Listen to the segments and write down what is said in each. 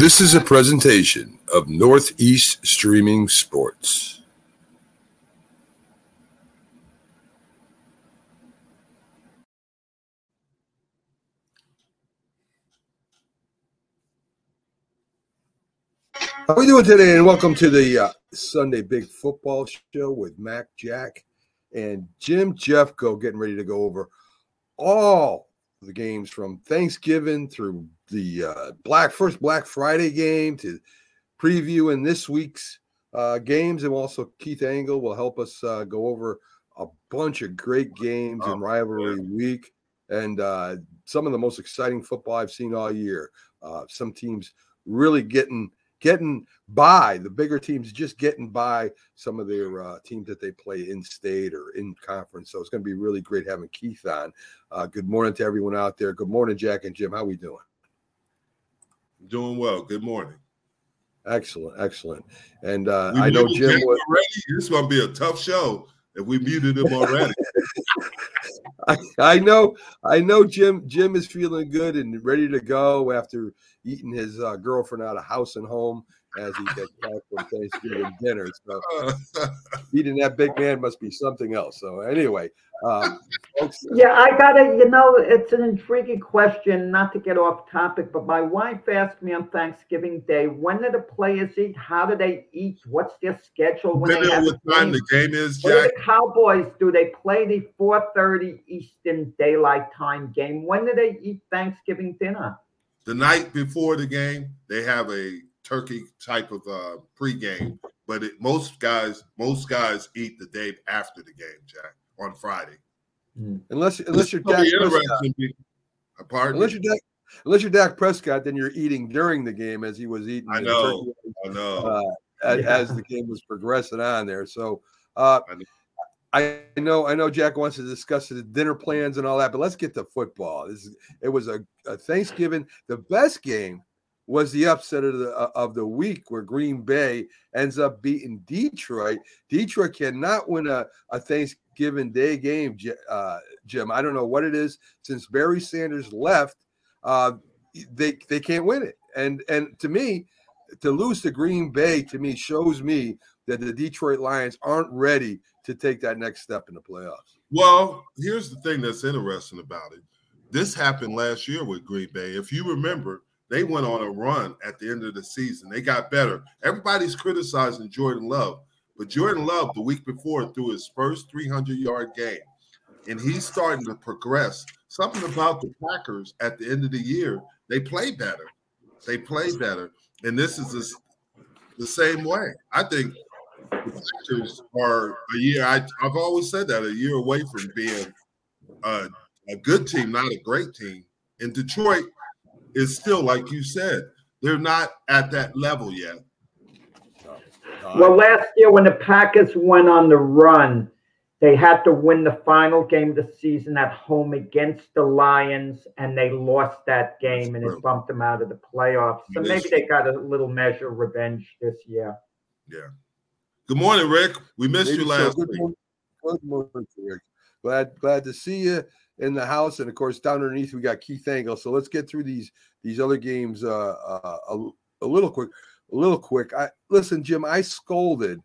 This is a presentation of Northeast Streaming Sports. How are we doing today? And welcome to the uh, Sunday Big Football Show with Mac Jack and Jim Jeffcoat getting ready to go over all the games from Thanksgiving through the uh, Black first Black Friday game to preview in this week's uh, games, and also Keith Engle will help us uh, go over a bunch of great games in rivalry week and uh, some of the most exciting football I've seen all year. Uh, some teams really getting getting by the bigger teams just getting by some of their uh, teams that they play in state or in conference. So it's going to be really great having keith on. Uh, good morning to everyone out there. Good morning jack and jim. How are we doing doing well. Good morning. Excellent excellent. And uh, i know jim was, already. this is going to be a tough show if we muted him already. I, I know i know jim jim is feeling good and ready to go after eating his uh, girlfriend out of house and home as he gets back from Thanksgiving dinner. So eating that big man must be something else. So anyway, um, folks, yeah, I gotta. You know, it's an intriguing question. Not to get off topic, but my wife asked me on Thanksgiving Day, when do the players eat? How do they eat? What's their schedule? When they have what time the game is, Jack. the Cowboys do they play the 4:30 Eastern Daylight Time game? When do they eat Thanksgiving dinner? the night before the game, they have a turkey type of uh, pregame. But it, most guys, most guys eat the day after the game, Jack, on Friday. Mm. Unless, unless you're Dak Prescott. Pardon? Unless you're Dak, unless you're Dak Prescott, then you're eating during the game as he was eating. I know. I know. Uh, as, yeah. as, the game was progressing on there. So. Uh, I know, I know Jack wants to discuss the dinner plans and all that, but let's get to football. This is, it was a, a Thanksgiving. The best game was the upset of the uh, of the week where Green Bay ends up beating Detroit. Detroit cannot win a, a Thanksgiving Day game, uh, Jim. I don't know what it is. Since Barry Sanders left, uh, they they can't win it. And and to me, to lose to Green Bay to me shows me that the Detroit Lions aren't ready to take that next step in the playoffs. Well, here's the thing that's interesting about it. This happened last year with Green Bay. If you remember, they went on a run at the end of the season. They got better. Everybody's criticizing Jordan Love, but Jordan Love the week before threw his first 300 yard game, and he's starting to progress. Something about the Packers at the end of the year, they play better. They play better, and this is the, the same way. I think the Packers are a year. I, have always said that a year away from being a, a good team, not a great team. And Detroit is still, like you said, they're not at that level yet. Well, uh, last year when the Packers went on the run, they had to win the final game of the season at home against the Lions, and they lost that game, and it bumped them out of the playoffs. So maybe they got a little measure of revenge this year. Yeah. Good morning, Rick. We missed Maybe you last so. week. Good morning, Rick. Glad glad to see you in the house, and of course down underneath we got Keith Engle. So let's get through these these other games uh, uh, a, a little quick. A little quick. I listen, Jim. I scolded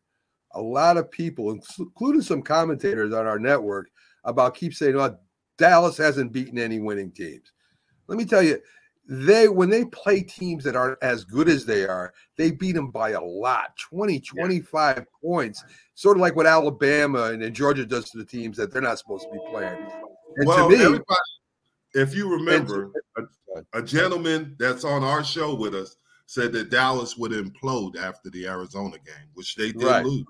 a lot of people, including some commentators on our network, about keep saying, "Well, Dallas hasn't beaten any winning teams." Let me tell you, they when they play teams that aren't as good as they are they beat them by a lot 20 25 yeah. points sort of like what alabama and, and, georgia does to the teams that they're not supposed to be playing and well, me if you remember a, a, gentleman that's on our show with us said that dallas would implode after the arizona game which they did right. lose.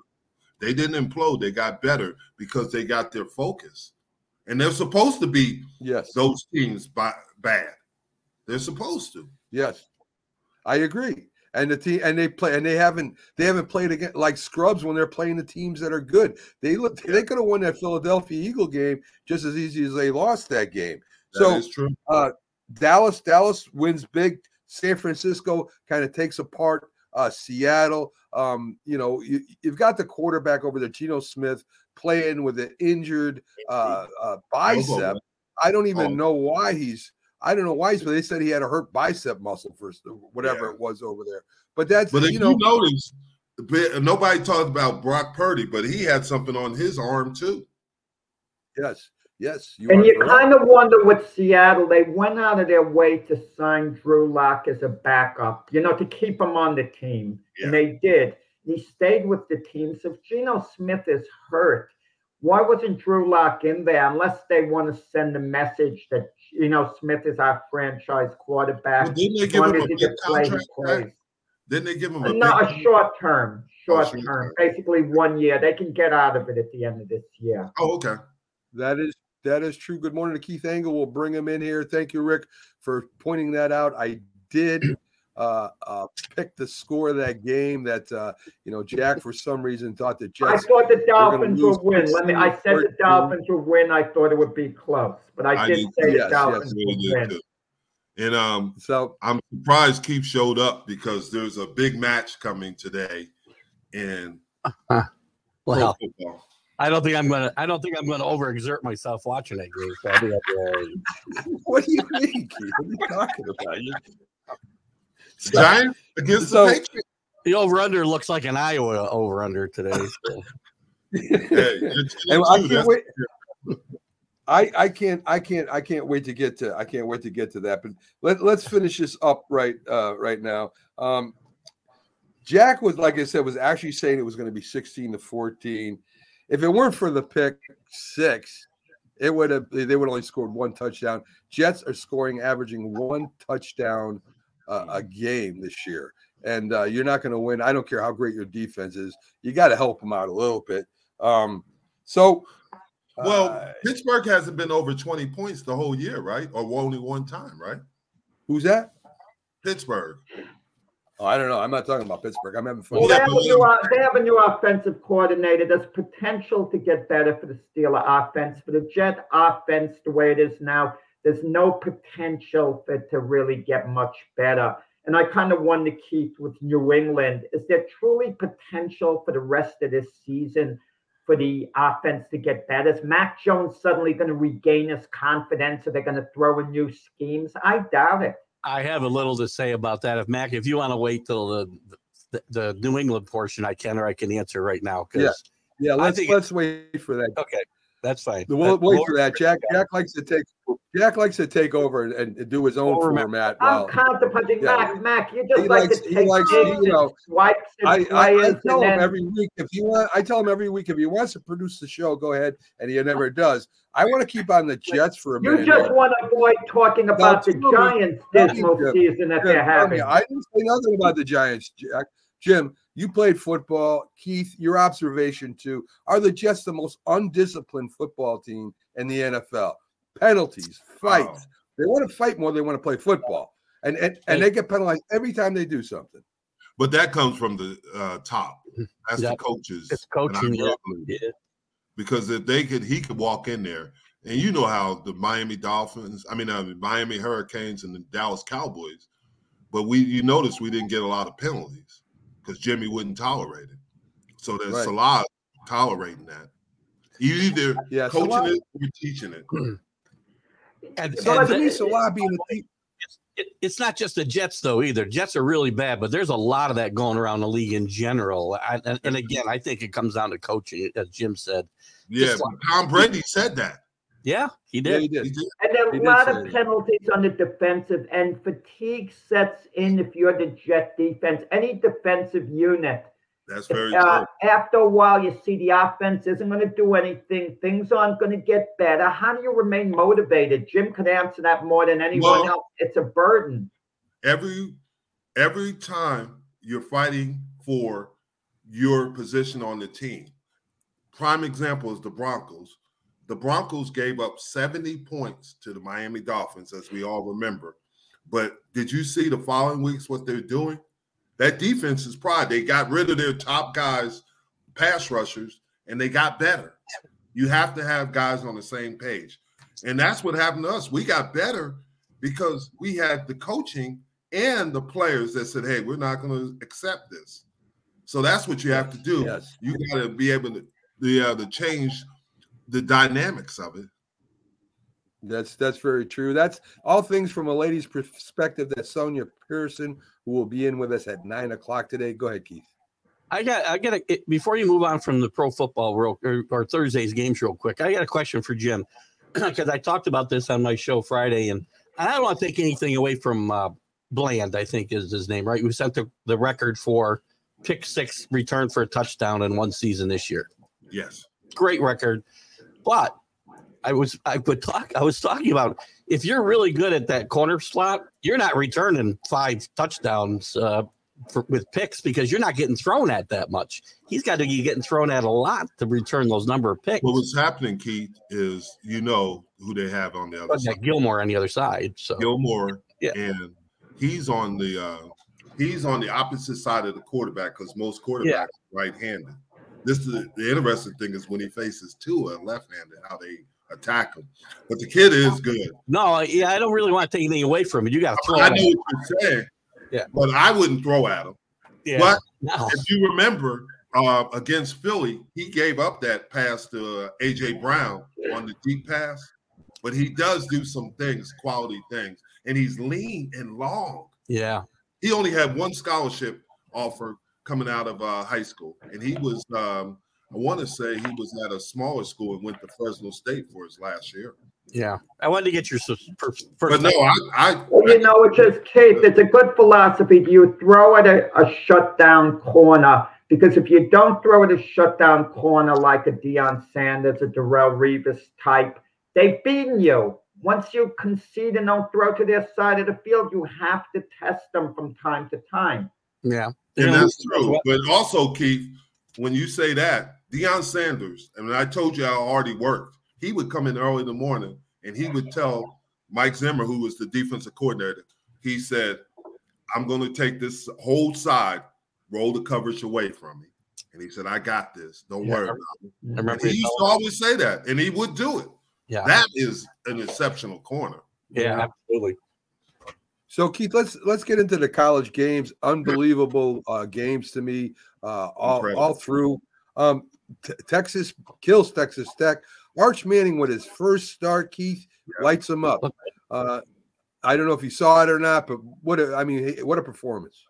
They didn't implode. They got better because they got their focus. And they're supposed to be yes. those teams by, bad. They're supposed to. Yes, I agree. And the team and they play and they haven't they haven't played again like scrubs when they're playing the teams that are good. They look they could have won that Philadelphia Eagle game just as easy as they lost that game. That so. Uh, Dallas Dallas wins big. San Francisco kind of takes apart uh, Seattle. Um, you know, you, have got the quarterback over there, Geno Smith, playing with an injured uh, uh, bicep. I don't even know why he's I don't know why, but they said he had a hurt bicep muscle for whatever yeah. it was over there. But that's but you know, you notice nobody talked about Brock Purdy, but he had something on his arm too. Yes, yes. You and you kind of wonder with Seattle, they went out of their way to sign Drew Lock as a backup, you know, to keep him on the team, yeah. and they did. He stayed with the team. So if Geno Smith is hurt, why wasn't Drew Lock in there? Unless they want to send a message that you know Smith is our franchise quarterback. Well, didn't they give him a big contract? Didn't they give him a not a short term, oh, short, oh, term, term, basically one year. They can get out of it at the end of this year. Oh, okay. That is that is true. Good morning to Keith Engle. We'll bring him in here. Thank you, Rick, for pointing that out. I did uh, uh, pick the score of that game. That uh, you know, Jack for some reason thought the Jets. I thought the Dolphins would win. Let me. I said the Dolphins would win. I thought it would be close, but I, I did, say yes, the Dolphins yes, would win. Too. And um, so I'm surprised Keith showed up because there's a big match coming today, and uh, well, I don't think I'm gonna. I don't think I'm gonna overexert myself watching that game. So I'll be up what do you mean, Keith? What are you talking about? You... Giants against so, the Patriots. The over under looks like an Iowa over under today. So. hey, I can't wait. I, I can't I can't I can't wait to get to I can't wait to get to that. But let let's finish this up right uh, right now. Um, Jack was like I said was actually saying it was going to be 16 to 14. If it weren't for the pick six, it would have they would only scored one touchdown. Jets are scoring averaging one touchdown uh, a game this year, and uh, you're not going to win. I don't care how great your defense is. You got to help them out a little bit. Um, so well, uh, Pittsburgh hasn't been over 20 points the whole year, right? Or only one time, right? Who's that? Pittsburgh. Oh, I don't know. I'm not talking about Pittsburgh. I'm having fun. Well, they, have new, they, have a new, offensive coordinator. There's potential to get better for the Steeler offense. For the Jet offense, the way it is now, there's no potential for it to really get much better. And I kind of wonder, Keith, with New England, is there truly potential for the rest of this season for the offense to get better? Is Mac Jones suddenly going to regain his confidence? Are they going to throw in new schemes? I doubt it. I have a little to say about that. If Mac, if you want to wait till the, the, the New England portion, I can or I can answer right now. Yeah, yeah. Let's let's wait for that. Okay, that's fine. We'll uh, wait for that. Jack Jack likes to take Jack likes to take over and, and do his own format. I'm well, contemplating yeah. Mac. Mac, you just like likes, to take he likes, you know, swipes I, I, I tell him then... every week if you want. I tell him every week if he wants to produce the show, go ahead, and he never does. I want to keep on the Jets for a you minute. You just want to avoid talking about the Giants dismal season that they're having. I didn't say nothing about the Giants, Jack. Jim, you played football. Keith, your observation too. Are the Jets the most undisciplined football team in the NFL? Penalties, fights. Oh. They want to fight more. Than they want to play football, and and, and they get penalized every time they do something. But that comes from the uh, top. That's yep. the coaches. It's coaching. Yeah. Because if they could, he could walk in there, and you know how the Miami Dolphins, I mean, uh, Miami Hurricanes and the Dallas Cowboys. But we, you notice, we didn't get a lot of penalties because Jimmy wouldn't tolerate it. So there's right. a lot tolerating that. You either yeah, coaching Salah, it or teaching it. and, so and, and Saleh being a it, it's not just the Jets though either. Jets are really bad, but there's a lot of that going around the league in general. I, and, and, again, I think it comes down to coaching, as Jim said. Yeah, like, Tom Brady said that. Yeah, he did. Yeah, he did. And there are a lot of penalties on the defensive end. Fatigue sets in if you're the Jet defense. Any defensive unit that's very uh, After a while, you see the offense isn't going to do anything. Things aren't going to get better. How do you remain motivated? Jim could answer that more than anyone well, else. It's a burden. Every every time you're fighting for your position on the team. Prime example is the Broncos. The Broncos gave up 70 points to the Miami Dolphins, as we all remember. But did you see the following weeks what they're doing? That defense is pride. They got rid of their top guys, pass rushers, and they got better. You have to have guys on the same page. And that's what happened to us. We got better because we had the coaching and the players that said, hey, we're not going to accept this. So that's what you have to do. Yes. You got to be able to, the, uh, to change the dynamics of it. That's that's very true. That's all things from a lady's perspective. That Sonja Pearson, who will be in with us at nine o'clock today. Go ahead, Keith. I got I got a, before you move on from the pro football real or, or Thursday's games real quick. I got a question for Jim because I talked about this on my show Friday, and and I don't want to take anything away from uh, Bland. I think is his name, right? We set the, the record for pick six return for a touchdown in one season this year. Yes, great record, but I was I would talk I was talking about if you're really good at that corner slot, you're not returning five touchdowns uh, for, with picks because you're not getting thrown at that much. He's got to be getting thrown at a lot to return those number of picks. Well, what's happening, Keith, is you know who they have on the other side. Gilmore on the other side. So Gilmore, yeah. and he's on the uh, he's on the opposite side of the quarterback because most quarterbacks yeah. right-handed. This is the, the interesting thing is when he faces Tua left-handed, how they attack him. But the kid is good. No, yeah, I don't really want to take anything away from him. You got to throw. I know what you're saying. Yeah, but I wouldn't throw at him. Yeah. But no. if you remember uh, against Philly, he gave up that pass to uh, AJ Brown on the deep pass. But he does do some things, quality things, and he's lean and long. Yeah, he only had one scholarship offer coming out of uh, high school, and he was um, I want to say he was at a smaller school and went to Fresno State for his last year. Yeah, I wanted to get your first. But no, I, I well, you know, it's just Kate. It's a good philosophy. Do you throw at a, a shutdown corner? Because if you don't throw at a shutdown corner like a Deion Sanders, a Darrelle Revis type, they've beaten you. Once you concede and don't throw to their side of the field, you have to test them from time to time. Yeah, and that's true. But also, Keith, when you say that, Deion Sanders, and I told you I already worked, he would come in early in the morning and he would tell Mike Zimmer, who was the defensive coordinator, he said, I'm going to take this whole side, roll the coverage away from me. And he said, I got this. Don't yeah, worry about it. I remember he used to always say that, and he would do it. Yeah. That is an exceptional corner. Yeah, absolutely. So Keith, let's let's get into the college games. Unbelievable uh, games to me, uh, all all through. Um, T- Texas kills Texas Tech. Arch Manning with his first start, Keith yeah. lights him up. Uh, I don't know if you saw it or not, but what a, I mean, what a performance!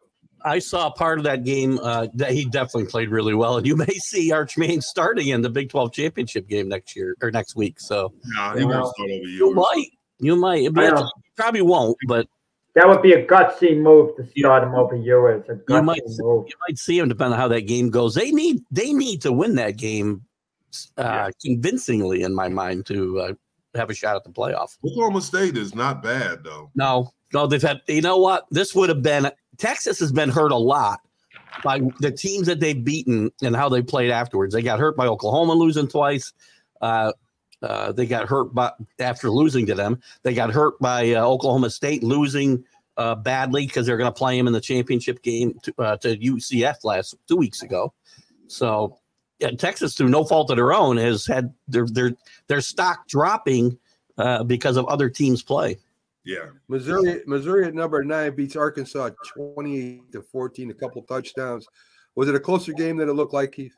I saw part of that game. Uh, that he definitely played really well, and you may see Arch Manning starting in the Big Twelve championship game next year or next week. So, no, he won't start over you. You might, you might, probably won't, but that would be a gutsy move to start him over yours. You might, move. you might see him depending on how that game goes. They need they need to win that game uh, yeah. convincingly, in my mind, to uh, have a shot at the playoff. Oklahoma State is not bad though. No, no, they've had. You know what? This would have been Texas has been hurt a lot by the teams that they've beaten and how they played afterwards. They got hurt by Oklahoma losing twice. Uh, uh, they got hurt by, after losing to them. They got hurt by uh, Oklahoma State losing uh, badly because they're going to play them in the championship game to, uh, to, UCF last two weeks ago. So yeah, Texas, through no fault of their own, has had their their their stock dropping uh, because of other teams' play. Yeah, Missouri Missouri at number nine beats Arkansas twenty eight to fourteen, a couple touchdowns. Was it a closer game than it looked like, Keith?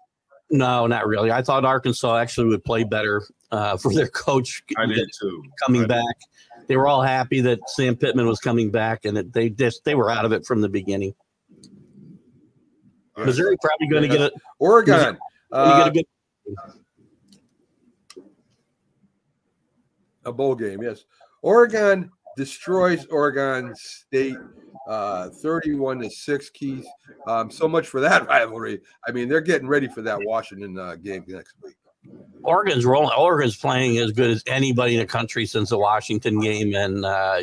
No, not really. I thought Arkansas actually would play better uh, for their coach. I did too. Coming back, they were all happy that Sam Pittman was coming back, and it, they just they were out of it from the beginning. Missouri probably going to get it. Oregon. Uh, get a bowl game, yes. Oregon destroys Oregon State uh, 31 to 6 keith um, so much for that rivalry i mean they're getting ready for that washington uh, game next week Oregon's rolling. Oregon's playing as good as anybody in the country since the Washington game, and uh,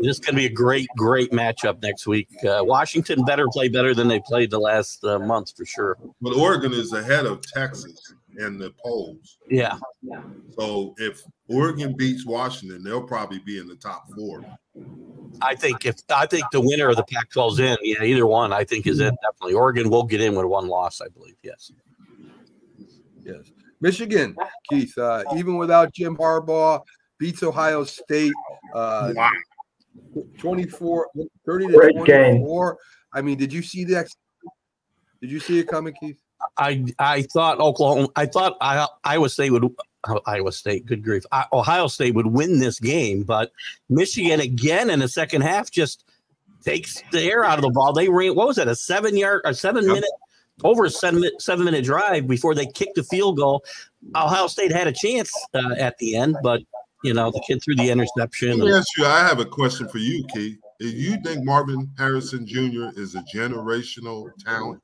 this is going to be a great, great matchup next week. Uh, Washington better play better than they played the last uh, month for sure. But Oregon is ahead of Texas in the polls. Yeah. So if Oregon beats Washington, they'll probably be in the top four. I think if I think the winner of the Pac-12 is in, yeah, either one I think is in definitely. Oregon will get in with one loss, I believe. Yes. Yes. Michigan, Keith, uh, even without Jim Harbaugh, beats Ohio State. Uh, wow. 24, 30 to Great 24. Game. I mean, did you see that? Did you see it coming, Keith? I I thought Oklahoma. I thought I Iowa State would Iowa State. Good grief. Ohio State would win this game, but Michigan again in the second half just takes the air out of the ball. They ran, what was it, a seven yard or seven yep. minute, over a seven, seven minute drive before they kicked the field goal. Ohio State had a chance uh, at the end, but, you know, the kid threw the interception. Let me ask you, I have a question for you, Keith. Do you think Marvin Harrison Jr. is a generational talent?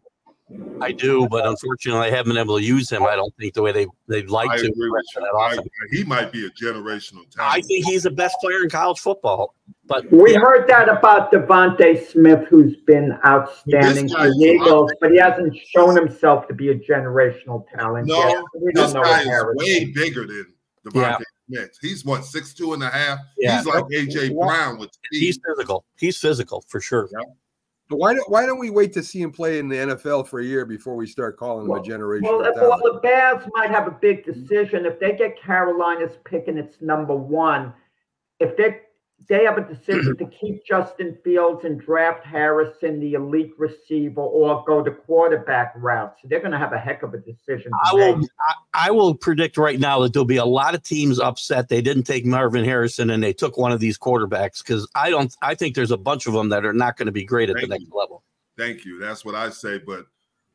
I do, but unfortunately, I haven't been able to use him. I don't think the way they they'd like I to. I, he might be a generational talent. I think he's the best player in college football. But we yeah. heard that about DeVonta Smith, who's been outstanding for the Eagles, but he hasn't shown himself to be a generational talent. No, yet. We this guy is way bigger than DeVonta yeah. Smith. He's what six two and a half. Yeah. He's like AJ Brown with speed. He's physical. He's physical for sure. Yeah. But why don't why don't we wait to see him play in the NFL for a year before we start calling well, him a generation? Well, well, the Bears might have a big decision if they get Carolina's pick and it's number one. If they they have a decision to keep Justin Fields and draft Harrison, the elite receiver, or go the quarterback route. So they're going to have a heck of a decision. I will, I, I, will predict right now that there'll be a lot of teams upset they didn't take Marvin Harrison and they took one of these quarterbacks because I don't. I think there's a bunch of them that are not going to be great at Thank the next you. level. Thank you. That's what I say. But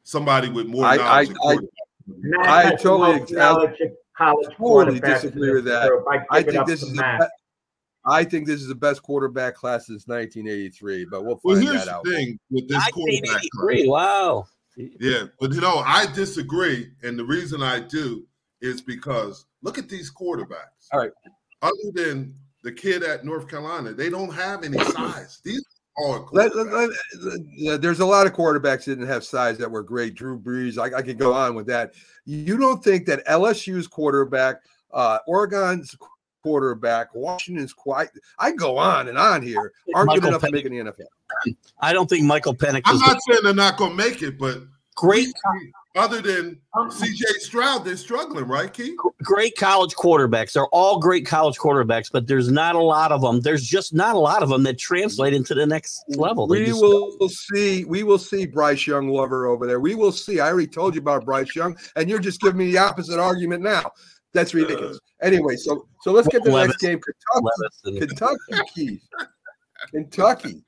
somebody with more I, knowledge. I, I, I totally, totally disagree with that. I think this is. A, I think this is the best quarterback class since 1983, but we'll find well, here's that out. The thing with this quarterback class. Wow. Yeah, but you know, I disagree, and the reason I do is because look at these quarterbacks. All right. Other than the kid at North Carolina, they don't have any size. These are let, let, let, there's a lot of quarterbacks that didn't have size that were great. Drew Brees, I, I could go on with that. You don't think that LSU's quarterback, uh, Oregon's quarterback. Washington's quite. I go on and on here. Aren't Michael good enough Penix. to make in the NFL. I don't think Michael Penix. I'm not saying they're not going to make it, but great. Other than C.J. Stroud, they're struggling, right, Keith? Great college quarterbacks. They're all great college quarterbacks, but there's not a lot of them. There's just not a lot of them that translate into the next level. They we will see. We will see Bryce Young lover over there. We will see. I already told you about Bryce Young, and you're just giving me the opposite argument now. That's ridiculous. Anyway, so so let's get to the Levis, next game. Kentucky, Kentucky, Keith. Kentucky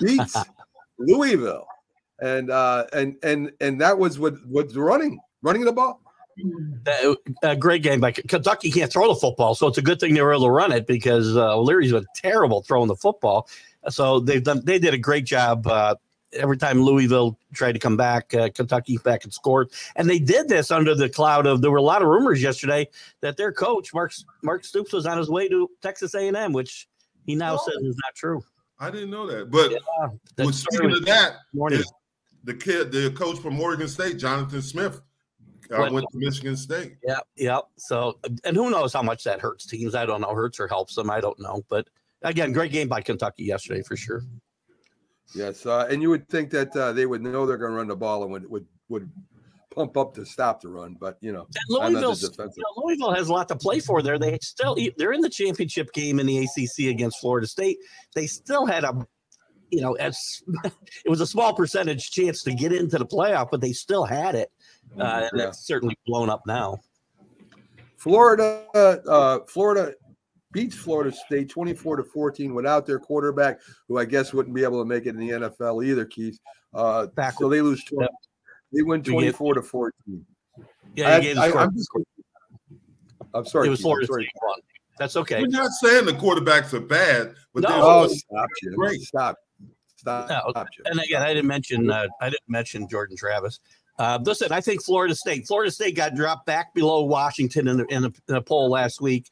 beats Louisville, and uh, and and and that was what what's running running the ball. Uh, a great game, but Kentucky can't throw the football, so it's a good thing they were able to run it because uh, O'Leary's been terrible throwing the football. So they've done they did a great job. Uh, every time Louisville tried to come back, uh, Kentucky back and scored. And they did this under the cloud of there were a lot of rumors yesterday that their coach Mark Mark Stoops was on his way to Texas A&M, which he now oh. says is not true. I didn't know that. But yeah, speaking of that, the kid, the coach from Oregon State, Jonathan Smith, I went to Michigan State. Yeah, yeah. So, and who knows how much that hurts teams? I don't know. Hurts or helps them? I don't know. But again, great game by Kentucky yesterday for sure. Yes, uh, and you would think that uh, they would know they're going to run the ball and would, would would pump up to stop the run, but you know, Louisville, you know, Louisville has a lot to play for there. They still they're in the championship game in the ACC against Florida State. They still had a, you know, as it was a small percentage chance to get into the playoff, but they still had it, uh, and yeah. that's certainly blown up now. Florida, uh, Florida beats Florida State 24 to 14 without their quarterback, who I guess wouldn't be able to make it in the NFL either, Keith. Uh, so they lose 20, yep. they win 24 to 14. Yeah, I, I, am I'm sorry. It was Florida State. That's okay. We're not saying the quarterbacks are bad, but no. oh, stop, Jim. Great. Stop. Stop. No. Stop and again, I didn't mention uh, I didn't mention Jordan Travis. Uh, listen, I think Florida State. Florida State got dropped back below Washington in, the, in, a, in a poll last week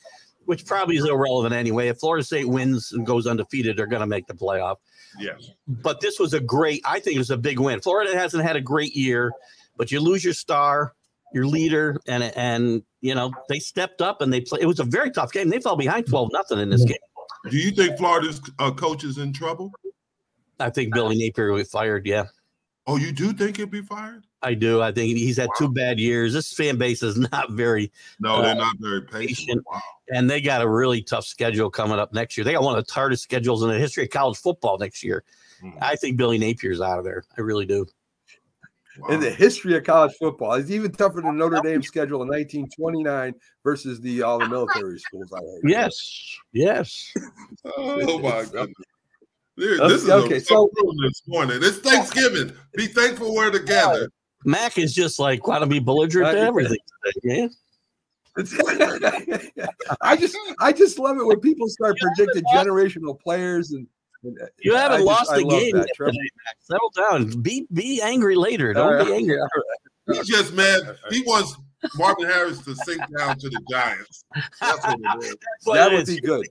which probably is irrelevant anyway. If Florida State wins and goes undefeated, they're going to make the playoff. Yes. But this was a great, I think it was a big win. Florida hasn't had a great year, but you lose your star, your leader, and and you know, they stepped up and they played. It was a very tough game. They fell behind 12 nothing in this game. Do you think Florida's uh, coach is in trouble? I think Billy Napier will be fired. Yeah. Oh, you do think he'll be fired? I do. I think he's had wow. two bad years. This fan base is not very no, they're uh, not very patient. patient. Wow. And they got a really tough schedule coming up next year. They got one of the hardest schedules in the history of college football next year. Hmm. I think Billy Napier's out of there. I really do. wow. in the history of college football. It's even tougher than Notre Dame's schedule in 1929 versus the all the military schools. I heard. Yes, yes. oh my goodness. this is okay, a, so this morning. It's Thanksgiving. Be thankful we're together. Mac is just like want to be belligerent to everything today, man. I just I just love it when people start predicting generational players and, and uh, you haven't just, lost the game. That, today, Settle down. Be be angry later. Don't right, be angry. Right. He's just mad. He wants Marvin Harris to sink down to the Giants. That's what it is. that would be good.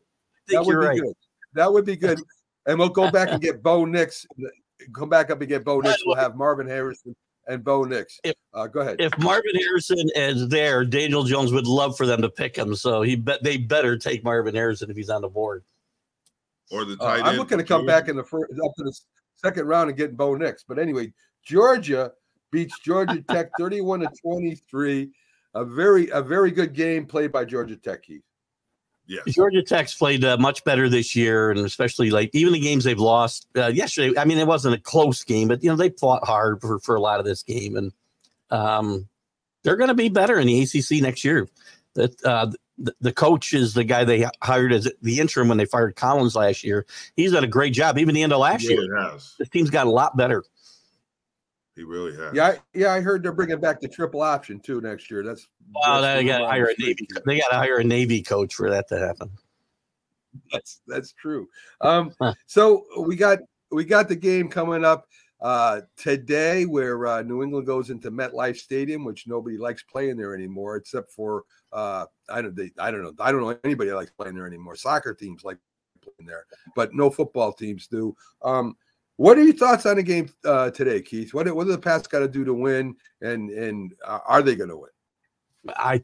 That would be right. good. That would be good. And we'll go back and get Bo Nix. Come back up and get Bo Nix. We'll have Marvin Harrison and Bo Nix. If, uh, go ahead. If Marvin Harrison is there, Daniel Jones would love for them to pick him. So he bet they better take Marvin Harrison if he's on the board. Or the tight uh, I'm looking to come back in the first up to the second round and get Bo Nix. But anyway, Georgia beats Georgia Tech 31 to 23. A very a very good game played by Georgia Tech. Keith. Georgia Tech's played uh, much better this year, and especially like even the games they've lost uh, yesterday. I mean, it wasn't a close game, but you know they fought hard for, for a lot of this game, and um, they're going to be better in the ACC next year. That uh, the, the coach is the guy they hired as the interim when they fired Collins last year. He's done a great job. Even the end of last year, has. the team's got a lot better. He really has. Yeah, I, yeah. I heard they're bringing back the triple option too next year. That's wow. They got to hire a navy. They got to hire a navy coach for that to happen. That's that's true. Um, huh. so we got we got the game coming up uh, today, where uh, New England goes into MetLife Stadium, which nobody likes playing there anymore, except for uh, I don't they, I don't know I don't know anybody likes playing there anymore. Soccer teams like playing there, but no football teams do. Um, what are your thoughts on the game uh, today, Keith? What what do the Pats got to do to win, and and uh, are they going to win? I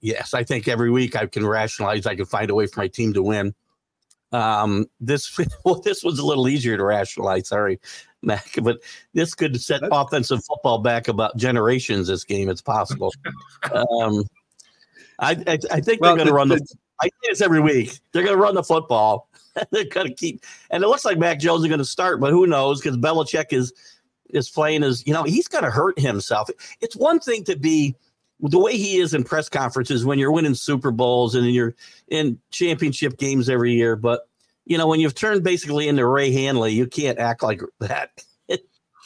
yes, I think every week I can rationalize. I can find a way for my team to win. Um, this well, this was a little easier to rationalize. Sorry, Mac, but this could set That's- offensive football back about generations. This game, it's possible. um, I, I, I think well, they're going to run the. the I say this every week. They're going to run the football. They're going to keep, and it looks like Mac Jones is going to start, but who knows? Because Belichick is is playing as you know he's going to hurt himself. It's one thing to be the way he is in press conferences when you're winning Super Bowls and you're in championship games every year, but you know when you've turned basically into Ray Handley, you can't act like that.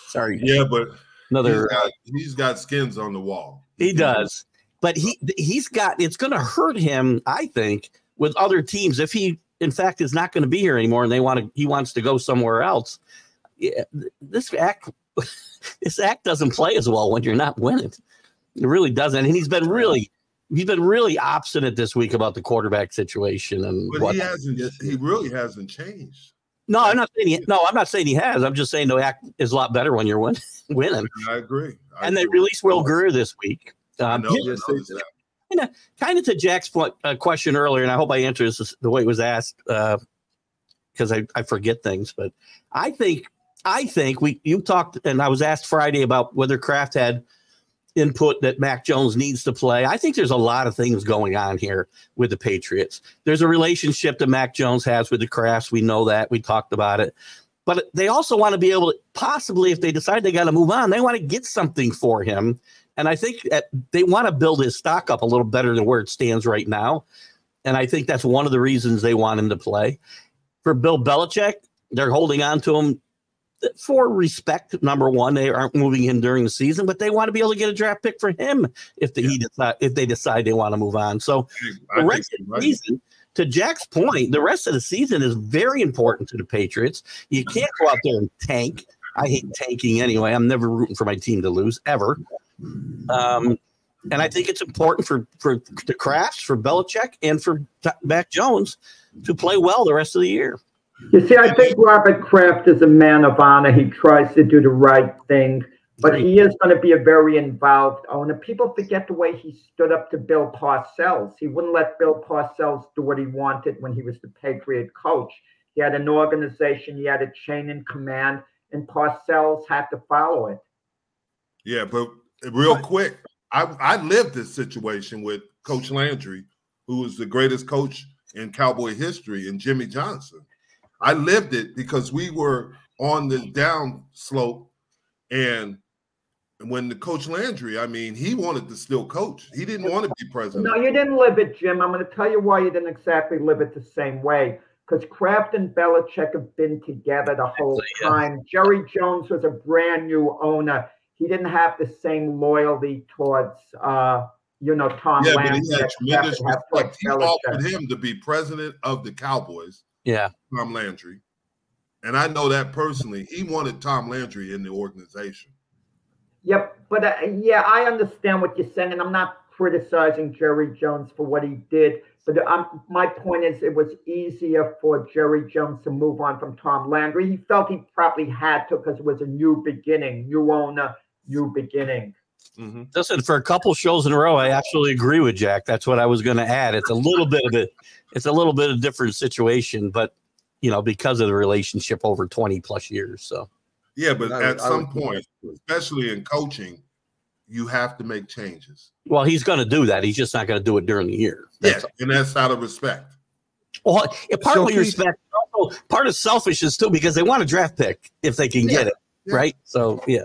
Sorry. Yeah, but another. He's got, he's got skins on the wall. He does, but he he's got. It's going to hurt him, I think, with other teams if he in fact is not going to be here anymore and they want to he wants to go somewhere else. Yeah, this act this act doesn't play as well when you're not winning. It really doesn't and he's been really he's been really obstinate this week about the quarterback situation and but he hasn't he really hasn't changed. No i'm not saying he, no i'm not saying he has. I'm just saying the act is a lot better when you're win, winning. I agree. I and agree. they released will Grier this week. Um, I know, kind of kind of to Jack's point, uh, question earlier, and I hope I answered this the way it was asked because uh, I, I forget things. But I think I think we you talked, and I was asked Friday about whether Kraft had input that Mac Jones needs to play. I think there's a lot of things going on here with the Patriots. There's a relationship that Mac Jones has with the Krafts. We know that. We talked about it. But they also want to be able to possibly, if they decide they got to move on, they want to get something for him and I think they want to build his stock up a little better than where it stands right now. And I think that's one of the reasons they want him to play. For Bill Belichick, they're holding on to him for respect. Number one, they aren't moving him during the season, but they want to be able to get a draft pick for him if the, yeah. he decide, if they decide they want to move on. So I the rest of the right. season, to Jack's point, the rest of the season is very important to the Patriots. You can't go out there and tank. I hate tanking anyway. I'm never rooting for my team to lose ever. Um, and I think it's important for for the Krafts, for Belichick, and for Mac Jones to play well the rest of the year. You see, I think Robert Kraft is a man of honor. He tries to do the right thing, but he is going to be a very involved owner. People forget the way he stood up to Bill Parcells. He wouldn't let Bill Parcells do what he wanted when he was the Patriot coach. He had an organization, he had a chain in command, and Parcells had to follow it. Yeah, but real quick, I, I lived this situation with Coach Landry, who was the greatest coach in Cowboy history, and Jimmy Johnson. I lived it because we were on the down slope, and when the coach Landry, I mean, he wanted to still coach. He didn't want to be president. No, you didn't live it, Jim. I'm going to tell you why you didn't exactly live it the same way. Because Kraft and Belichick have been together the whole uh, time. Jerry Jones was a brand new owner. He didn't have the same loyalty towards, uh, you know, Tom yeah, Landry. but he had tremendous respect. He offered him to be president of the Cowboys. Yeah, Tom Landry, and I know that personally. He wanted Tom Landry in the organization. Yep, but uh, yeah, I understand what you're saying, and I'm not criticizing Jerry Jones for what he did. But um, my point is, it was easier for Jerry Jones to move on from Tom Landry. He felt he probably had to because it was a new beginning, new owner, new beginning. Mm-hmm. Listen, for a couple shows in a row, I absolutely agree with Jack. That's what I was going to add. It's a little bit of it. It's a little bit of different situation, but you know, because of the relationship over 20 plus years. So yeah, but I, at I, some I point, especially in coaching, you have to make changes. Well, he's going to do that. He's just not going to do it during the year. That's yeah, all. and that's out of respect. Well, partly so respect, also part of selfishness too, because they want a draft pick if they can yeah, get it, yeah. right? So yeah.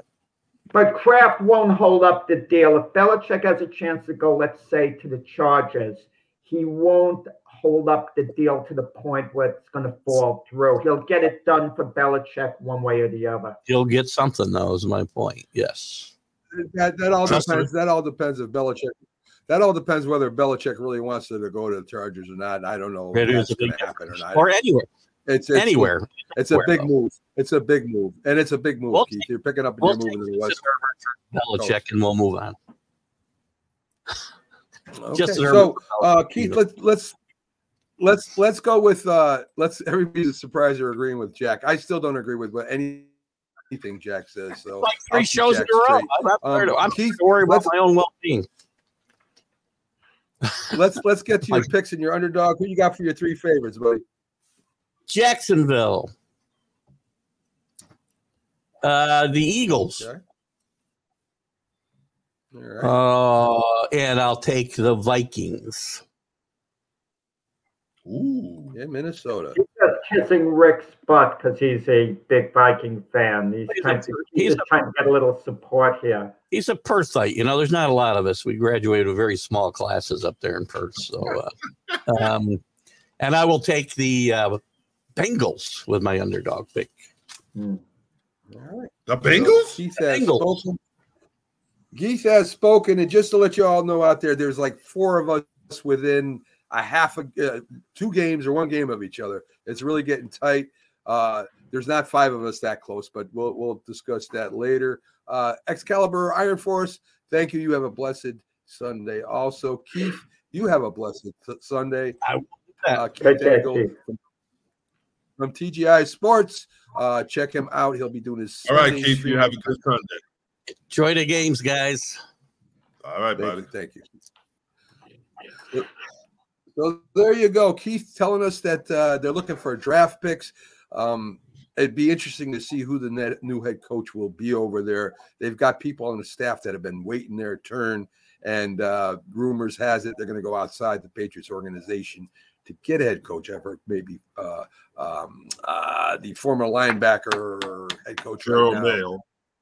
But Kraft won't hold up the deal. If Belichick has a chance to go, let's say, to the Chargers, he won't hold up the deal to the point where it's going to fall through. He'll get it done for Belichick one way or the other. He'll get something, though, is my point. Yes. That, that all Trust depends. Me. That all depends if Belichick. That all depends whether Belichick really wants to go to the Chargers or not. I don't know if that's going to happen or not. Or anywhere. It's, it's anywhere. It's a big though. move. It's a big move, and it's a big move. We'll Keith. You're picking up and we'll you're moving to the west. Belichick, and we'll move on. Okay. Just so, uh, Keith, let's let's let's let's go with uh let's everybody's surprised you're agreeing with Jack. I still don't agree with what any anything Jack says. So like 3 shows Jack in a row. I'm, um, I'm Keith, worried about my own well-being. let's let's get to your picks and your underdog. Who you got for your three favorites, buddy? Jacksonville. Uh the Eagles. Okay. Uh, and I'll take the Vikings. Ooh, yeah, Minnesota. He's just kissing Rick's butt because he's a big Viking fan. He's, he's trying, a, to, he's, he's a, trying to get a little support here. He's a Perthite. You know, there's not a lot of us. We graduated with very small classes up there in Perth. So, uh, um, and I will take the uh, Bengals with my underdog pick. Hmm. All right. The Bengals? He says Bengals. Spoken. Geese has spoken, and just to let you all know out there, there's like four of us within – a half a uh, two games or one game of each other. It's really getting tight. Uh, there's not five of us that close, but we'll we'll discuss that later. Uh, Excalibur Iron Force, thank you. You have a blessed Sunday. Also, Keith, you have a blessed Sunday. I, Uh, Keith from, from TGI Sports. Uh, check him out. He'll be doing his. All right, Keith. You have a good Sunday. Enjoy the games, guys. All right, buddy. Thank you. Thank you. So there you go. Keith telling us that uh, they're looking for draft picks. Um, it'd be interesting to see who the net, new head coach will be over there. They've got people on the staff that have been waiting their turn, and uh, rumors has it they're going to go outside the Patriots organization to get a head coach. I've heard maybe uh, um, uh, the former linebacker head coach. Joe right Mayo.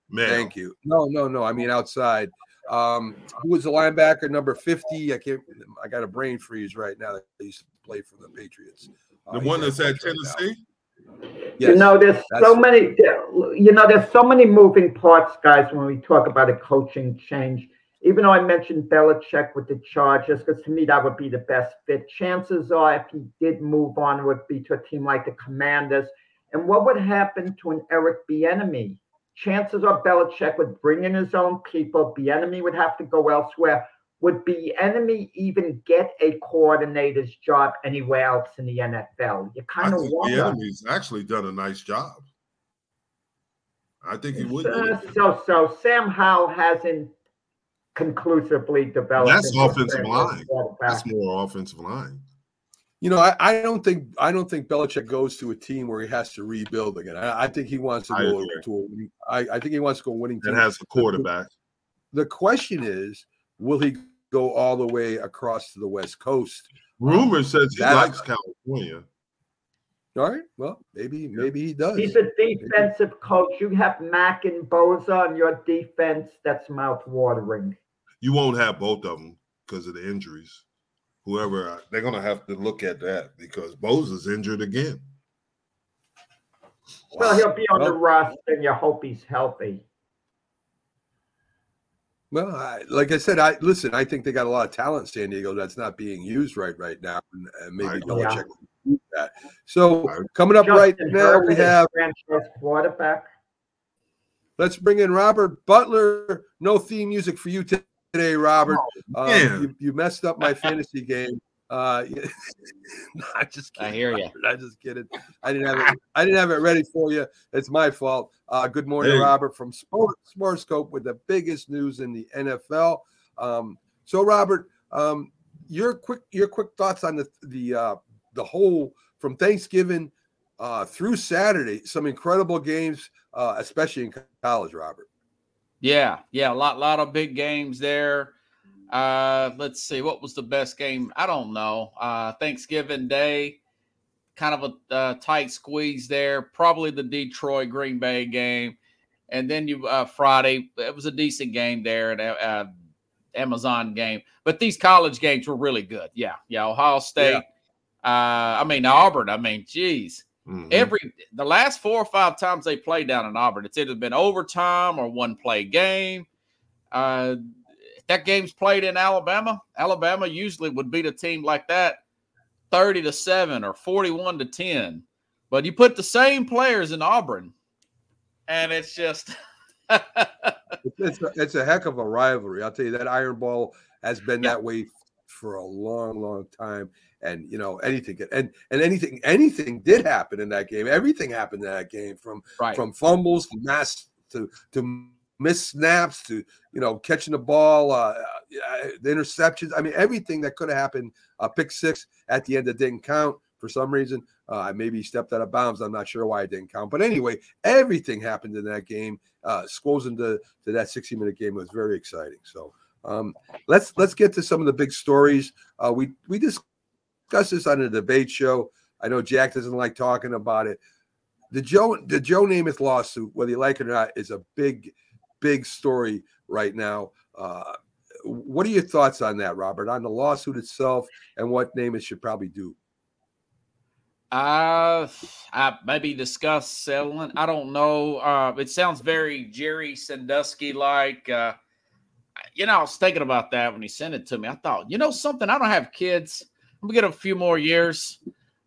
Mayo. Thank you. No, no, no. I mean outside. Um, who was the linebacker number 50? I can't I got a brain freeze right now that used to play for the Patriots. The uh, one that's at Tennessee? Yes, you know, there's so many you know, there's so many moving parts, guys, when we talk about a coaching change. Even though I mentioned Belichick with the Chargers, because to me that would be the best fit. Chances are, if he did move on, it would be to a team like the Commanders. And what would happen to an Eric Bieniemy? chances are Belichick would bring in his own people. Bieniemy would have to go elsewhere. Would Bieniemy even get a coordinator's job anywhere else in the NFL? You kind of wonder. Bieniemy's actually done a nice job. I think he would. Uh, so, so Sam Howell hasn't conclusively developed. That's offensive line. That's more offensive line. You know, I, I, don't think I don't think Belichick goes to a team where he has to rebuild again. I, I think he wants to I go agree. to a, I, I think he wants to go winning. Team. That has a quarterback. The, the question is, will he go all the way across to the West Coast? Rumor says he likes California. All right. Well, maybe maybe he does. He's a defensive maybe. coach. You have Mack and Bosa on your defense. That's mouth watering. You won't have both of them because of the injuries. Whoever uh, they're going to have to look at that because Bosa is injured again. Well, he'll be on well, the roster, and you hope he's healthy. Well, I, like I said, I listen. I think they got a lot of talent, San Diego, that's not being used right right now, and, and maybe Belichick yeah. that. So coming up Justin right now, we have franchise quarterback. Let's bring in Robert Butler. No theme music for you today, Robert. Oh, um, you, you messed up my fantasy game. Uh, no, I just kidding. I hear you. I just kidding. I didn't have it. I didn't have it ready for you. It's my fault. Uh, good morning, hey. Robert from Sport, Sportscope with the biggest news in the NFL. Um, so, Robert, um, your quick your quick thoughts on the the uh, the whole from Thanksgiving uh, through Saturday. Some incredible games, uh, especially in college, Robert. Yeah, yeah, a lot lot of big games there. Uh, let's see, what was the best game? I don't know. Uh, Thanksgiving Day, kind of a uh, tight squeeze there. Probably the Detroit Green Bay game, and then you uh, Friday. It was a decent game there at uh, Amazon game, but these college games were really good. Yeah, yeah. Ohio State. Yeah. Uh, I mean Auburn. I mean, geez. Mm-hmm. Every the last four or five times they played down in Auburn, it's either been overtime or one play game. Uh, that game's played in Alabama, Alabama usually would beat a team like that 30 to 7 or 41 to 10. But you put the same players in Auburn, and it's just it's, a, it's a heck of a rivalry. I'll tell you that Iron Bowl has been that way for a long, long time. And you know anything and and anything anything did happen in that game. Everything happened in that game from right. from fumbles to mass to to missed snaps to you know catching the ball, uh, uh, the interceptions. I mean, everything that could have happened. Uh, pick six at the end that didn't count for some reason. Uh, maybe he stepped out of bounds. I'm not sure why it didn't count. But anyway, everything happened in that game. Uh, scrolls into to that 60 minute game. Was very exciting. So um, let's let's get to some of the big stories. Uh, we we discussed this on a debate show. I know Jack doesn't like talking about it. The Joe the Joe Namath lawsuit, whether you like it or not, is a big big story right now. Uh, what are your thoughts on that, Robert, on the lawsuit itself and what Namath should probably do? Uh, I maybe discuss settling. I don't know. Uh, it sounds very Jerry Sandusky like. Uh, you know, I was thinking about that when he sent it to me. I thought, you know, something. I don't have kids. I'm gonna get a few more years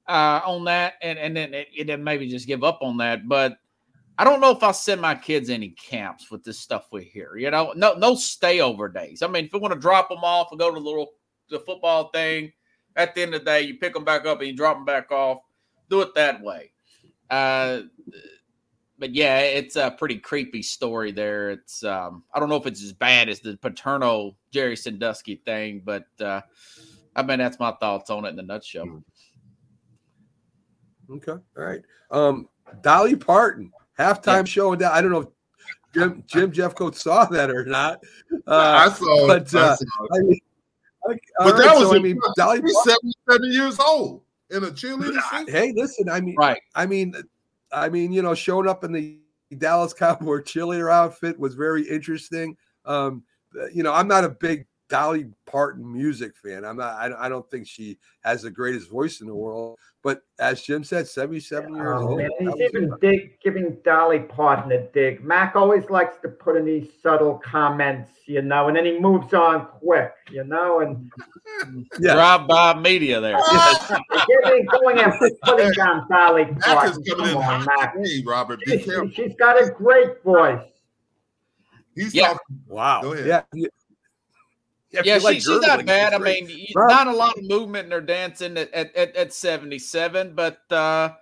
uh, on that, and and then and then maybe just give up on that. But I don't know if I'll send my kids any camps with this stuff we hear. You know, no no stayover days. I mean, if we want to drop them off and go to the little the football thing, at the end of the day, you pick them back up and you drop them back off. Do it that way. Uh, but yeah, it's a pretty creepy story there. It's um, I don't know if it's as bad as the Paterno Jerry Sandusky thing, but uh, I mean that's my thoughts on it in a nutshell. Okay, all right. Um, Dolly Parton halftime yeah. show and I don't know if Jim Jim Jeffcoat saw that or not. Uh, I saw but, it. Uh, I mean, but that right, was so, I mean, Dolly 77 years old in a cheerleader suit. Hey, listen, I mean, right. I mean, I mean, you know, showing up in the Dallas Cowboy cheerleader outfit was very interesting. Um, you know, I'm not a big Dolly Parton music fan. I'm not. I, I don't think she has the greatest voice in the world. But as Jim said, 77 years oh, old. Man, he's even dig, giving Dolly Parton a dig. Mac always likes to put in these subtle comments, you know, and then he moves on quick, you know, and yeah. drive by media there. Giving, going after putting down Dolly Parton. Come on, Mac. Hey, Robert, be careful. She's got a great voice. He's yeah. talking. Wow. Go ahead. Yeah. Yeah, she, she's not bad. I mean, right. not a lot of movement in her dancing at, at, at 77, but uh, uh,